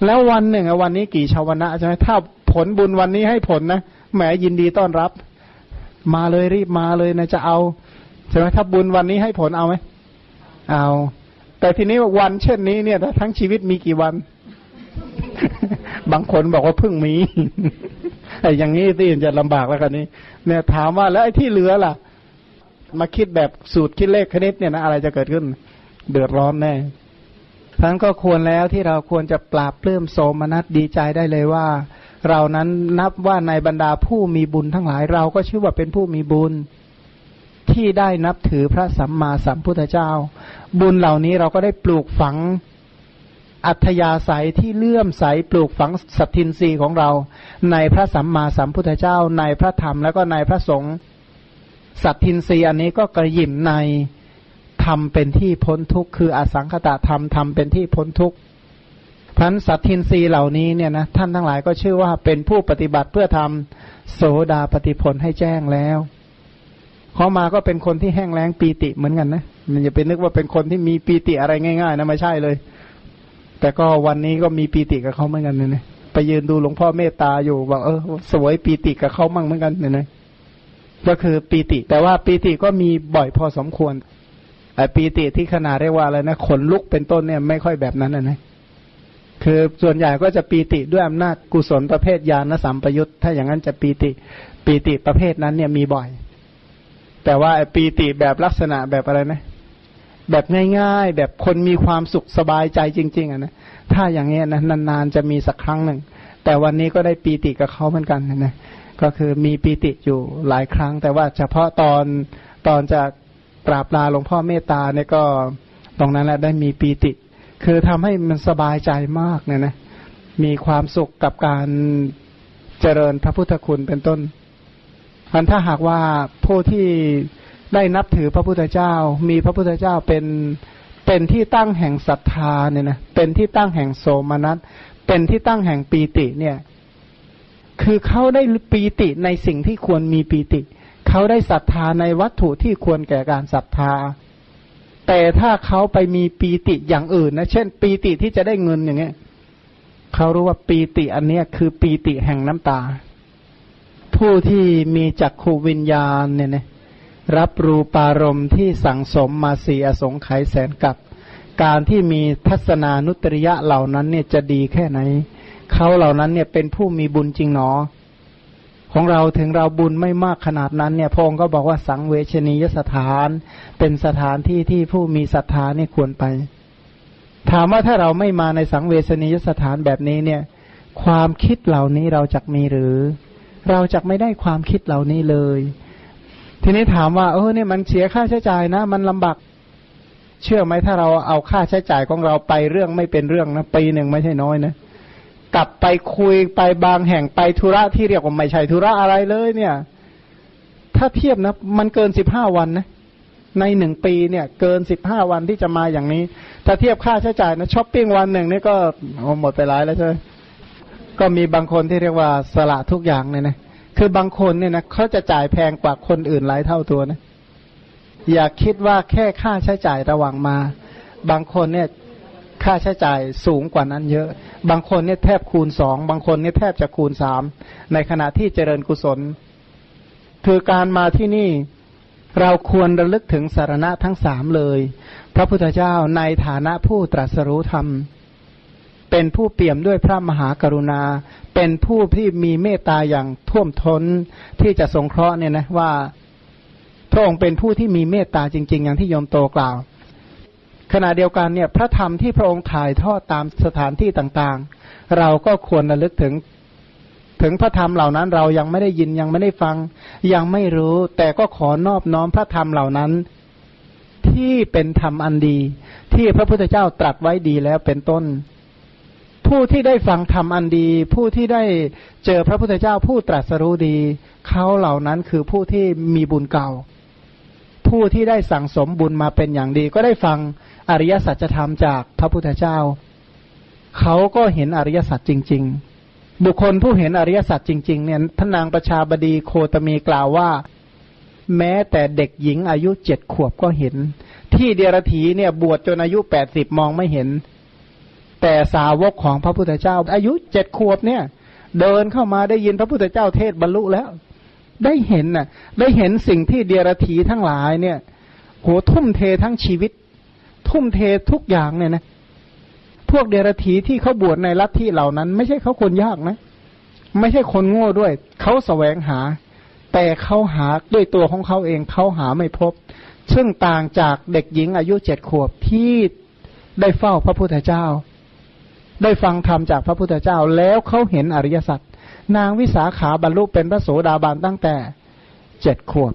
แล้ววันหนึ่งวันนี้กี่ชาวนะใช่ไหมถ้าผลบุญวันนี้ให้ผลนะแหมยินดีต้อนรับ มาเลยรีบมาเลยนะจะเอาใช่ไหมถ้าบุญวันนี้ให้ผลเอาไหมเอา แต่ทีนี้วันเช่นนี้เนี่ยทั้งชีวิตมีกี่วัน บางคนบอกว่าเพิ่งมีไอ้อย่างนี้ที่จะลำบากแล้วกันนี้ เนี่ยถามว่าแล้วไอ้ที่เหลือล่ะ มาคิดแบบสูตรคิดเลขคณิตเนี่ยนะอะไรจะเกิดขึ้น เดือดร้อนแน่ทั้นก็ควรแล้วที่เราควรจะปราบปลื้มโสมนัสดีใจได้เลยว่า เรานั้นนับว่าในบรรดาผู้มีบุญทั้งหลายเราก็ชื่อว่าเป็นผู้มีบุญที่ได้นับถือพระสัมมาสัมพุทธเจ้า บุญเหล่านี้เราก็ได้ปลูกฝังอัธยาศัยที่เลื่อมใสปลูกฝังสัตทินรีของเรา ในพระสัมมาสัมพุทธเจ้า ในพระธรรมแล้วก็ในพระสงฆ์สัตทินรีอันนี้ก็กระยิมในธรรมเป็นที่พ้นทุกข์คืออสังขตธรรมธรรมเป็นที่พ้นทุกข์ พันสัตทินรีเหล่านี้เนี่ยนะท่านทั้งหลายก็ชื่อว่าเป็นผู้ปฏิบัติเพื่อทำโสดาปฏิผลให้แจ้งแล้วเขามาก็เป็นคนที่แห้งแล้งปีติเหมือนกันนะมันอย่าไปนึกว่าเป็นคนที่มีปีติอะไรง่ายๆนะไม่ใช่เลย แต่ก็วันนี้ก็มีปีติกับเขาเหมือนกันเนี่ยนะไปยืนดูหลวงพ่อเมตตาอยู่บอกเออสวยปีติกับเขามั่งเหมือนกันเนี่ยนะก็คือปีติ แต่ว่าปีติก็มีบ่อยพอสมควรไอ้ปีติที่ขนาดเรียกว่าอะไรนะขนลุกเป็นต้นเนี่ยไม่ค่อยแบบนั้นนะนะ คือส่วนใหญ่ก็จะปีติด้วยอำนาจกุศลประเภทญาณสัมปยุตถ้าอย่างนั้นจะปีติปีติประเภทนั้นเนี่ยมีบ่อย แต่ว่าปีติแบบลักษณะแบบอะไรนะแบบง่าย ๆ แบบคนมีความสุขสบายใจจริง ๆอะนะถ้าอย่างเงี้ยนะนานๆจะมีสักครั้งหนึ่ง แต่วันนี้ก็ได้ปีติกับเขาเหมือนกันนะก็คือมีปีติอยู่หลายครั้ง แต่ว่าเฉพาะตอนตอนจะกราบลาหลวงพ่อเมตตาเนี่ยก็ตรงนั้นแหละได้มีปีติ คือทำให้มันสบายใจมากเนี่ยนะ มีความสุขกับการเจริญพระพุทธคุณเป็นต้นอันถ้าหากว่าผู้ที่ได้นับถือพระพุทธเจ้า มีพระพุทธเจ้าเป็นเป็นที่ตั้งแห่งศรัทธาเนี่ยนะเป็นที่ตั้งแห่งโสมนัสเป็นที่ตั้งแห่งปีติ เนี่ย คือเขาได้ปีติในสิ่งที่ควรมีปีติ เขาได้ศรัทธาในวัตถุที่ควรแก่การศรัทธา แต่ถ้าเขาไปมีปีติอย่างอื่นนะ เช่น ปีติที่จะได้เงินอย่างเงี้ยเขารู้ว่าปีติอันเนี้ยคือปีติแห่งน้ำตา ผู้ที่มีจักขูวิญญาณเนี่ยนะรับรูปารมณ์ที่สั่งสมมาสีอสงไขยแสนกับ การที่มีทัศนานุตริยะเหล่านั้นเนี่ยจะดีแค่ไหน เขาเหล่านั้นเนี่ยเป็นผู้มีบุญจริงหนอ ของเราถึงเราบุญไม่มากขนาดนั้นเนี่ยพงก็บอกว่าสังเวชนียสถานเป็นสถานที่ที่ผู้มีศรัทธานี่ควรไป ถามว่าถ้าเราไม่มาในสังเวชนียสถานแบบนี้เนี่ย ความคิดเหล่านี้เราจะมีหรือ เราจะไม่ได้ความคิดเหล่านี้เลย ทีนี้ถามว่าเออเนี่ยมันเสียค่าใช้จ่ายนะ มันลำบากเชื่อไหมถ้าเราเอาค่าใช้จ่ายของเราไปเรื่องไม่เป็นเรื่องนะปีหนึ่งไม่ใช่น้อยนะ กลับไปคุยไปบางแห่งไปธุระที่เรียกว่าไม่ใช่ธุระอะไรเลยเนี่ย ถ้าเทียบนะ มันเกินสิบห้าวันนะในหนึ่งปีเนี่ย เกินสิบห้าวันที่จะมาอย่างนี้ ถ้าเทียบค่าใช้จ่ายนะช้อปปิ้งวันหนึ่งนี่ก็หมดไปหลายแล้วใช่ไหมก็มีบางคนที่เรียกว่าสละทุกอย่างเนี่ยนะคือบางคนเนี่ยนะเขาจะจ่ายแพงกว่าคนอื่นหลายเท่าตัวนะอย่าคิดว่าแค่ค่าใช้จ่ายระหว่างมา บางคนเนี่ย ค่าใช้จ่ายสูงกว่านั้นเยอะ บางคนเนี่ยแทบคูณสองบางคนเนี่ยแทบจะคูณสามในขณะที่เจริญกุศล คือการมาที่นี่เราควรระลึกถึงสารณะทั้งสามเลย พระพุทธเจ้าในฐานะผู้ตรัสรู้ธรรม เป็นผู้เปี่ยมด้วยพระมหากรุณา เป็นผู้ที่มีเมตตาอย่างท่วมท้นที่จะสงเคราะห์เนี่ยนะว่า พระองค์เป็นผู้ที่มีเมตตาจริง ๆ อย่างที่โยมโตกล่าว ขณะเดียวกันเนี่ยพระธรรมที่พระองค์ถ่ายทอดตามสถานที่ต่างๆ เราก็ควรระลึกถึงถึงพระธรรมเหล่านั้นเรายังไม่ได้ยินยังไม่ได้ฟัง ยังไม่รู้ แต่ก็ขอนอบน้อมพระธรรมเหล่านั้น ที่เป็นธรรมอันดี ที่พระพุทธเจ้าตรัสไว้ดีแล้วเป็นต้น ผู้ที่ได้ฟังธรรมอันดี ผู้ที่ได้เจอพระพุทธเจ้าผู้ตรัสรู้ดีเขาเหล่านั้นคือผู้ที่มีบุญเก่า ผู้ที่ได้สั่งสมบุญมาเป็นอย่างดี ก็ได้ฟัง อริยสัจธรรมจากพระพุทธเจ้า เขาก็เห็นอริยสัจจริง ๆ บุคคลผู้เห็นอริยสัจจริง ๆ เนี่ยพระนางประชาบดีโคตมีกล่าวว่า แม้แต่เด็กหญิงอายุเจ็ดขวบก็เห็น ที่เดียรถีเนี่ยบวชจนอายุแปดสิบมองไม่เห็น แต่สาวกของพระพุทธเจ้า อายุเจ็ดขวบเนี่ย เดินเข้ามาได้ยินพระพุทธเจ้าเทศบรรลุแล้วได้เห็นน่ะ ได้เห็นสิ่งที่เดียรถีทั้งหลายเนี่ย โหทุ่มเททั้งชีวิต ทุ่มเททุกอย่างเนี่ยนะ พวกเดรัจฉีที่เขาบวชในลัทธิเหล่านั้น ไม่ใช่เขาคนยากนะ ไม่ใช่คนโง่ด้วย เขาแสวงหา แต่เขาหาด้วยตัวของเขาเองเขาหาไม่พบ ซึ่งต่างจากเด็กหญิงอายุเจ็ดขวบที่ได้เฝ้าพระพุทธเจ้า ได้ฟังธรรมจากพระพุทธเจ้า แล้วเขาเห็นอริยสัจนางวิสาขาบรรลุเป็นพระโสดาบันตั้งแต่เจ็ดขวบ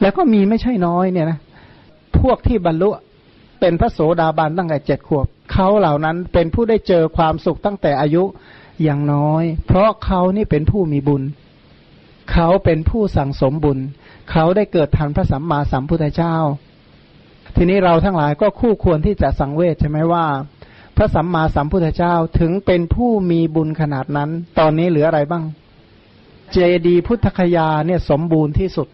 แล้วก็มีไม่ใช่น้อยเนี่ยนะ พวกที่บรรลุ เป็นพระโสดาบันตั้งแต่เจ็ดขวบเขาเหล่านั้นเป็นผู้ได้เจอความสุขตั้งแต่อายุอย่างน้อย เพราะเขานี่เป็นผู้มีบุญ เขาเป็นผู้สั่งสมบุญ เขาได้เกิดทันพระสัมมาสัมพุทธเจ้า ทีนี้เราทั้งหลายก็คู่ควรที่จะสังเวชใช่ไหมว่า พระสัมมาสัมพุทธเจ้าถึงเป็นผู้มีบุญขนาดนั้น ตอนนี้เหลืออะไรบ้าง เจดีพุทธคยาเนี่ยสมบูรณ์ที่สุด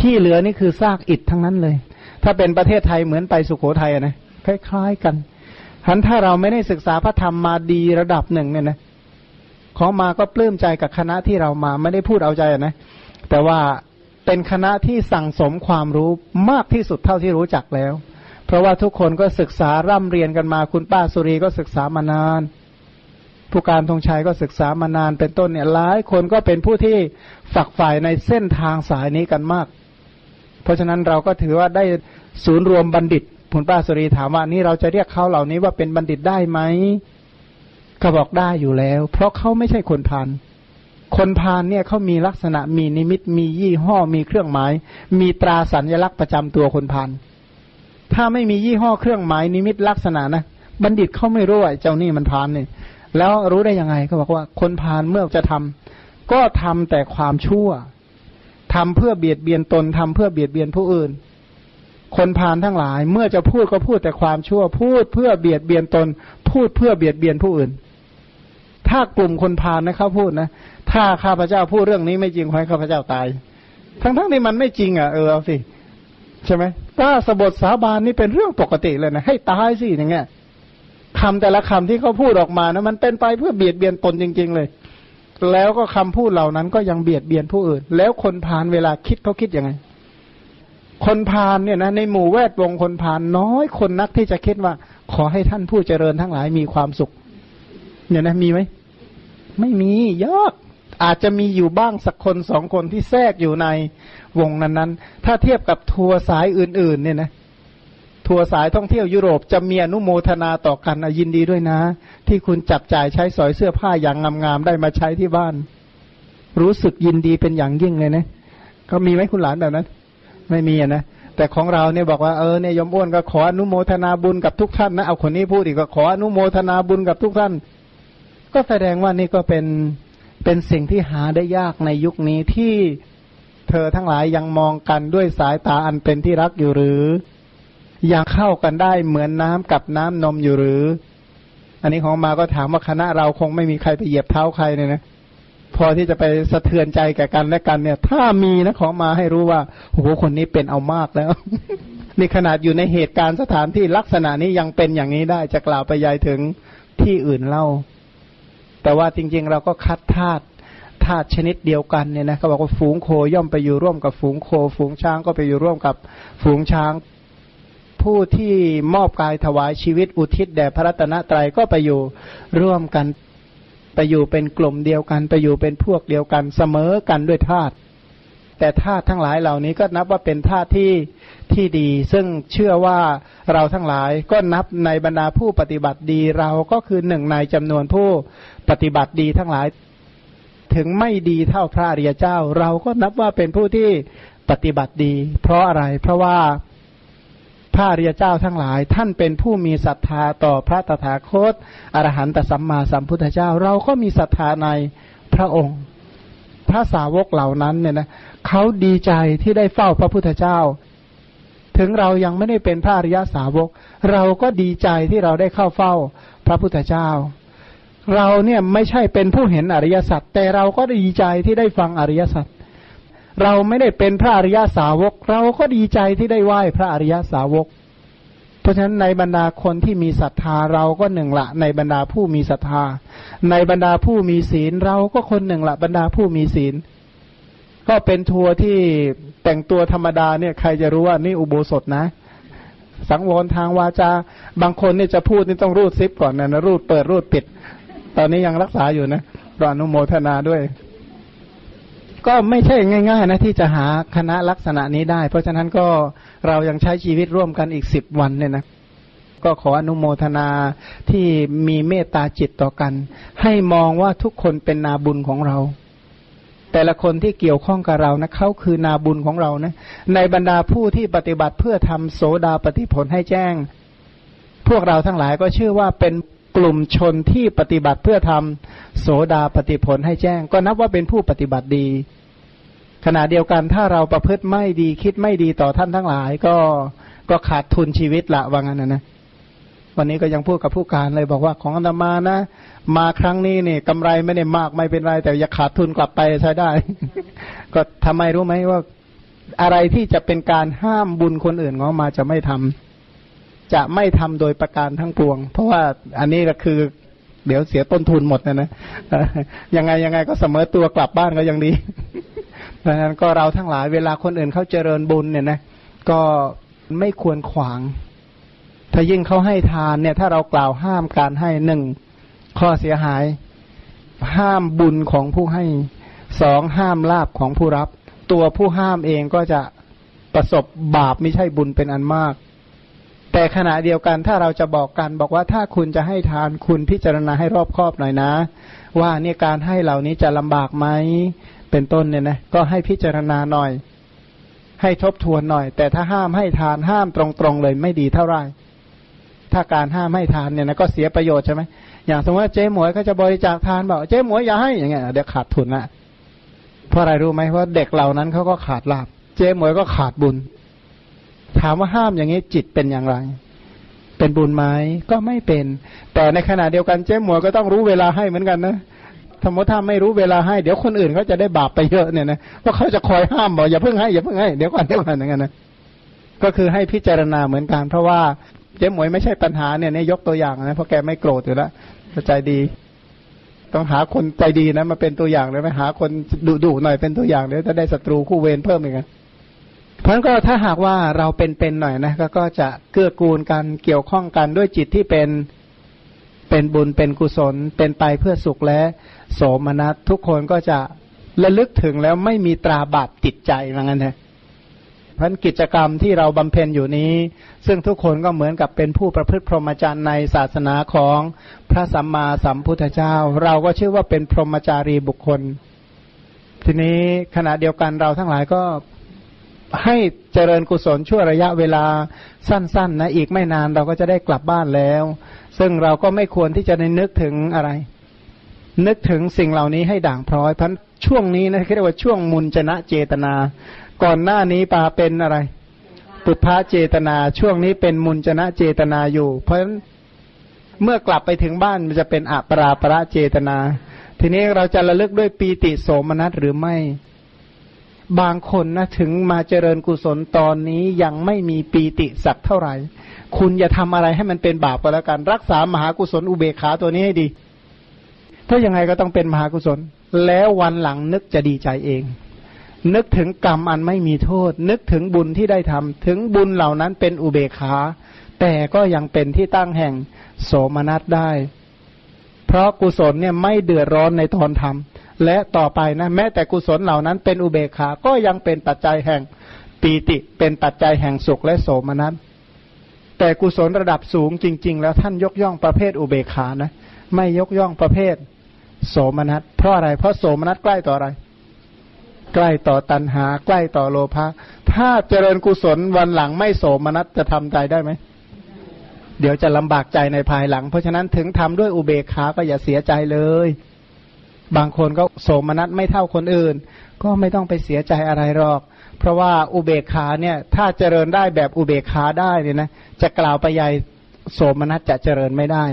ที่เหลือนี่คือซากอิฐทั้งนั้นเลย ถ้าเป็นประเทศไทยเหมือนไปสุโขทัยนะคล้ายๆกันทันถ้าเราไม่ได้ศึกษาพระธรรมมาดีระดับหนึ่งเนี่ยนะขอมาก็ปลื้มใจกับคณะที่เรามาไม่ได้พูดเอาใจนะ แต่ว่าเป็นคณะที่สั่งสมความรู้มากที่สุดเท่าที่รู้จักแล้ว เพราะว่าทุกคนก็ศึกษาร่ำเรียนกันมาคุณป้าสุรีก็ศึกษามานาน ผู้การธงชัยก็ศึกษามานานเป็นต้นเนี่ยหลายคนก็เป็นผู้ที่ฝักใฝ่ในเส้นทางสายนี้กันมาก เพราะฉะนั้นเราก็ถือว่าได้ศูนย์รวมบัณฑิตคุณป้าสุรีถามว่านี่เราจะเรียกเขาเหล่านี้ว่าเป็นบัณฑิตได้ไหมก็บอกได้อยู่แล้ว เพราะเขาไม่ใช่คนพานคนพานเนี่ยเขามีลักษณะมีนิมิตมียี่ห้อมีเครื่องหมาย มีตราสัญลักษณ์ประจำตัวคนพานถ้าไม่มียี่ห้อเครื่องหมายนิมิตลักษณะนะบัณฑิตเขาไม่รู้ว่าเจ้านี่มันพานเนี่ยแล้วรู้ได้ยังไงก็บอกว่า คนพานเมื่อจะทำก็ทำแต่ความชั่ว ทำเพื่อเบียดเบียนตนทำเพื่อเบียดเบียนผู้อื่น คนพานทั้งหลาย เมื่อจะพูดก็พูดแต่ความชั่ว พูดเพื่อเบียดเบียนตน พูดเพื่อเบียดเบียนผู้อื่น ถ้ากลุ่มคนพานนะเขาพูดนะถ้าข้าพเจ้าพูดเรื่องนี้ไม่จริงขอให้ข้าพเจ้าตาย ทั้งๆที่มันไม่จริงอะเออเอาสิใช่ไหมถ้าสบทสาบานนี่เป็นเรื่องปกติเลยนะให้ตายสิอย่างเงี้ยคำแต่ละคำที่เขาพูดออกมานะมันเป็นไปเพื่อเบียดเบียนตนจริง ๆ เลย แล้วก็คำพูดเหล่านั้นก็ยังเบียดเบียนผู้อื่น แล้วคนพานเวลาคิดเขาคิดยังไง คนพานเนี่ยนะในหมู่แวดวงคนพานน้อยคนนักที่จะคิดว่า ขอให้ท่านผู้เจริญทั้งหลายมีความสุข เนี่ยนะมีไหมไม่มียากอาจจะมีอยู่บ้างสักคนสองคนที่แทรกอยู่ในวงนั้นๆ ถ้าเทียบกับทัวร์สายอื่น ๆ เนี่ยนะ ทัวร์สายท่องเที่ยวยุโรปจะมีอนุโมทนาต่อกันยินดีด้วยนะ ที่คุณจับจ่ายใช้สอยเสื้อผ้าอย่างงามๆได้มาใช้ที่บ้าน รู้สึกยินดีเป็นอย่างยิ่งเลยนะก็มีไหมคุณหลานแบบนั้น ไม่มีนะแต่ของเราเนี่ยบอกว่าเออเนี่ยยมอ้วนก็ขออนุโมทนาบุญกับทุกท่านนะเอาคนนี้พูดอีกก็ขออนุโมทนาบุญกับทุกท่าน ก็แสดงว่านี่ก็เป็นเป็นสิ่งที่หาได้ยากในยุคนี้ที่เธอทั้งหลายยังมองกันด้วยสายตาอันเป็นที่รักอยู่หรือ ยังเข้ากันได้เหมือนน้ำกับน้ำนมอยู่หรือ อันนี้ของมาก็ถามว่าคณะเราคงไม่มีใครไปเหยียบเท้าใครเนี่ยนะพอที่จะไปสะเทือนใจแก่กันและกันเนี่ย ถ้ามีนะของมาให้รู้ว่าโอ้โหคนนี้เป็นเอามากแล้วนี่ขนาดอยู่ในเหตุการณ์สถานที่ลักษณะนี้ยังเป็นอย่างนี้ได้จะกล่าวไปยายถึงที่อื่นเล่า แต่ว่าจริง ๆ เราก็คัดธาตุธาตุชนิดเดียวกันเนี่ยนะเขาบอกว่าฝูงโคย่อมไปอยู่ร่วมกับฝูงโค ฝูงช้างก็ไปอยู่ร่วมกับฝูงช้าง ผู้ที่มอบกายถวายชีวิตอุทิศแด่พระรัตนตรัยก็ไปอยู่ร่วมกันไปอยู่เป็นกลุ่มเดียวกันไปอยู่เป็นพวกเดียวกันเสมอกันด้วยธาตุแต่ธาตุทั้งหลายเหล่านี้ก็นับว่าเป็นธาตุที่ที่ดี ซึ่งเชื่อว่าเราทั้งหลายก็นับในบรรดาผู้ปฏิบัติดีเราก็คือหนึ่งในจำนวนผู้ปฏิบัติดีทั้งหลาย ถึงไม่ดีเท่าพระอริยเจ้า เราก็นับว่าเป็นผู้ที่ปฏิบัติดี เพราะอะไรเพราะว่า พระอริยเจ้าทั้งหลาย ท่านเป็นผู้มีศรัทธาต่อพระตถาคตอรหันตสัมมาสัมพุทธเจ้า เราก็มีศรัทธาในพระองค์ พระสาวกเหล่านั้นเนี่ยนะเขาดีใจที่ได้เฝ้าพระพุทธเจ้า ถึงเรายังไม่ได้เป็นพระอริยสาวก เราก็ดีใจที่เราได้เข้าเฝ้าพระพุทธเจ้า เราเนี่ยไม่ใช่เป็นผู้เห็นอริยสัจแต่เราก็ดีใจที่ได้ฟังอริยสัจ เราไม่ได้เป็นพระอริยสาวก เราก็ดีใจที่ได้ไหว้พระอริยสาวก เพราะฉะนั้นในบรรดาคนที่มีศรัทธาเราก็หนึ่งละ ในบรรดาผู้มีศรัทธา ในบรรดาผู้มีศีล เราก็คนหนึ่งละ บรรดาผู้มีศีล ก็เป็นทัวร์ที่แต่งตัวธรรมดาเนี่ยใครจะรู้ว่านี่อุโบสถนะสังวรทางวาจา บางคนนี่จะพูดนี่ต้องรูดซิปก่อนนะนะรูดเปิดรูดปิด ตอนนี้ยังรักษาอยู่นะรออนุโมทนาด้วย ก็ไม่ใช่ง่าย ๆ นะที่จะหาคณะลักษณะนี้ได้ เพราะฉะนั้นก็เรายังใช้ชีวิตร่วมกันอีกสิบวันเนี่ยนะก็ขออนุโมทนาที่มีเมตตาจิตต่อกัน ให้มองว่าทุกคนเป็นนาบุญของเรา แต่ละคนที่เกี่ยวข้องกับเรานะเขาคือนาบุญของเรานะ ในบรรดาผู้ที่ปฏิบัติเพื่อทำโสดาปฏิผลให้แจ้ง พวกเราทั้งหลายก็ชื่อว่าเป็นกลุ่มชนที่ปฏิบัติเพื่อทำโสดาปฏิผลให้แจ้ง ก็นับว่าเป็นผู้ปฏิบัติดี ขณะเดียวกันถ้าเราประพฤติไม่ดีคิดไม่ดีต่อท่านทั้งหลาย ก็ก็ขาดทุนชีวิตละว่างั้นนะนะวันนี้ก็ยังพูดกับผู้การเลยบอกว่าของอาตมานะ มาครั้งนี้เนี่ยกำไรไม่ได้มากไม่เป็นไร แต่อย่าขาดทุนกลับไปใช้ได้ ก็ทำไมรู้ไหมว่า อะไรที่จะเป็นการห้ามบุญคนอื่นของมาจะไม่ทำจะไม่ทำโดยประการทั้งปวง เพราะว่าอันนี้ก็คือ เดี๋ยวเสียต้นทุนหมดนะนะยังไงยังไงก็เสมอตัวกลับบ้านก็ยังดี เพราะฉะนั้นก็เราทั้งหลายเวลาคนอื่นเขาเจริญบุญเนี่ยนะก็ไม่ควรขวาง ถ้ายิ่งเขาให้ทานเนี่ย ถ้าเรากล่าวห้ามการให้หนึ่งข้อเสียหาย ห้ามบุญของผู้ให้สองห้ามลาบของผู้รับ ตัวผู้ห้ามเองก็จะประสบบาปไม่ใช่บุญเป็นอันมาก แต่ขณะเดียวกันถ้าเราจะบอกกันบอกว่าถ้าคุณจะให้ทานคุณพิจารณาให้รอบคอบหน่อยนะ ว่าเนี่ยการให้เหล่านี้จะลำบากไหม เป็นต้นเนี่ยนะก็ให้พิจารณาหน่อย ให้ทบทวนหน่อย แต่ถ้าห้ามให้ทานห้ามตรงๆเลยไม่ดีเท่าไหร่ถ้าการห้ามให้ทานเนี่ยนะก็เสียประโยชน์ใช่ไหมอย่างสมมติว่าเจ๊หมวยเขาจะบริจาคทานบอกเจ๊หมวยอย่าให้อย่างเงี้ยเดี๋ยวขาดทุนละเพราะอะไรรู้ไหมเพราะเด็กเหล่านั้นเขาก็ขาดลาบเจ๊หมวยก็ขาดบุญ ถามว่าห้ามอย่างนี้จิตเป็นอย่างไร เป็นบุญไหมก็ไม่เป็น แต่ในขณะเดียวกันเจ๊หมวยก็ต้องรู้เวลาให้เหมือนกันนะ สมมติถ้าไม่รู้เวลาให้ เดี๋ยวคนอื่นเขาจะได้บาปไปเยอะเนี่ยนะเพราะเขาจะคอยห้ามบอกอย่าเพิ่งให้อย่าเพิ่งให้เดี๋ยวก่อนเดี๋ยวก่อนอย่างนั้นนะก็คือให้พิจารณาเหมือนกัน เพราะว่าเจ๊หมวยไม่ใช่ปัญหาเนี่ยนยกตัวอย่างนะเพราะแกไม่โกรธอยู่แล้วใจดี ต้องหาคนใจดีนะมาเป็นตัวอย่างเลยไหมหาคนดุดุหน่อยเป็นตัวอย่างเดี๋ยวจะได้ศัตรูคู่เวรเพิ่มอีกนะเพราะนั้นก็ถ้าหากว่าเราเป็นๆหน่อยนะก็ก็จะเกื้อกูลกันเกี่ยวข้องกันด้วยจิตที่เป็นเป็นบุญเป็นกุศลเป็นไปเพื่อสุขและ โสมนัสทุกคนก็จะระลึกถึงแล้วไม่มีตราบาปติดใจว่างั้นนะเพราะฉะนั้นกิจกรรมที่เราบำเพ็ญอยู่นี้ ซึ่งทุกคนก็เหมือนกับเป็นผู้ประพฤติพรหมจรรย์ในศาสนาของพระสัมมาสัมพุทธเจ้า เราก็ชื่อว่าเป็นพรหมจารีบุคคล ทีนี้ขณะเดียวกันเราทั้งหลายก็ให้เจริญกุศลชั่วระยะเวลาสั้น ๆ นะ อีกไม่นานเราก็จะได้กลับบ้านแล้ว ซึ่งเราก็ไม่ควรที่จะในนึกถึงอะไร นึกถึงสิ่งเหล่านี้ให้ด่างพร้อยเพราะช่วงนี้นะเรียกว่าช่วงมุนจนะเจตนา ก่อนหน้านี้ปาเป็นอะไรปุพพะเจตนาช่วงนี้เป็นมุนจนะเจตนาอยู่ เพราะฉะนั้นเมื่อกลับไปถึงบ้านมันจะเป็นอัปราประเจตนา ทีนี้เราจะระลึกด้วยปีติโสมนัสหรือไม่ บางคนนะถึงมาเจริญกุศลตอนนี้ยังไม่มีปีติสักเท่าไหร่ คุณอย่าทำอะไรให้มันเป็นบาปก็แล้วกัน รักษามหากุศลอุเบกขาตัวนี้ให้ดี ถ้ายังไงก็ต้องเป็นมหากุศล แล้ววันหลังนึกจะดีใจเอง นึกถึงกรรมอันไม่มีโทษ นึกถึงบุญที่ได้ทำถึงบุญเหล่านั้นเป็นอุเบกขา แต่ก็ยังเป็นที่ตั้งแห่งโสมนัสได้ เพราะกุศลเนี่ยไม่เดือดร้อนในตอนทำและต่อไปนะแม้แต่กุศลเหล่านั้นเป็นอุเบกขา ก็ยังเป็นปัจจัยแห่งปีติเป็นปัจจัยแห่งสุขและโสมนัสแต่กุศลระดับสูงจริง ๆ แล้วท่านยกย่องประเภทอุเบกขานะ ไม่ยกย่องประเภท โสมนัสเพราะอะไร เพราะโสมนัสใกล้ต่ออะไร ใกล้ต่อตัณหา ใกล้ต่อโลภะถ้าเจริญกุศลวันหลังไม่โสมนัสจะทำใจได้ไหมเดี๋ยวจะลำบากใจในภายหลัง เพราะฉะนั้นถึงทำด้วยอุเบกขาก็อย่าเสียใจเลย บางคนก็โสมนัสไม่เท่าคนอื่น ก็ไม่ต้องไปเสียใจอะไรหรอก เพราะว่าอุเบกขาเนี่ย ถ้าเจริญได้แบบอุเบกขาได้เนี่ยนะจะกล่าวไปใหญ่โสมนัสจะเจริญไม่ได้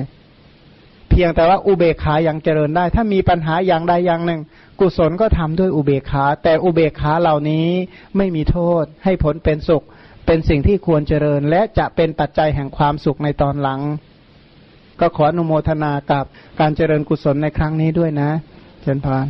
เพียงแต่ว่าอุเบกขายังเจริญได้ ถ้ามีปัญหาอย่างใดอย่างหนึ่ง กุศลก็ทำด้วยอุเบกขา แต่อุเบกขาเหล่านี้ไม่มีโทษให้ผลเป็นสุข เป็นสิ่งที่ควรเจริญ และจะเป็นปัจจัยแห่งความสุขในตอนหลัง ก็ขออนุโมทนากับการเจริญกุศลในครั้งนี้ด้วยนะเชิญพาน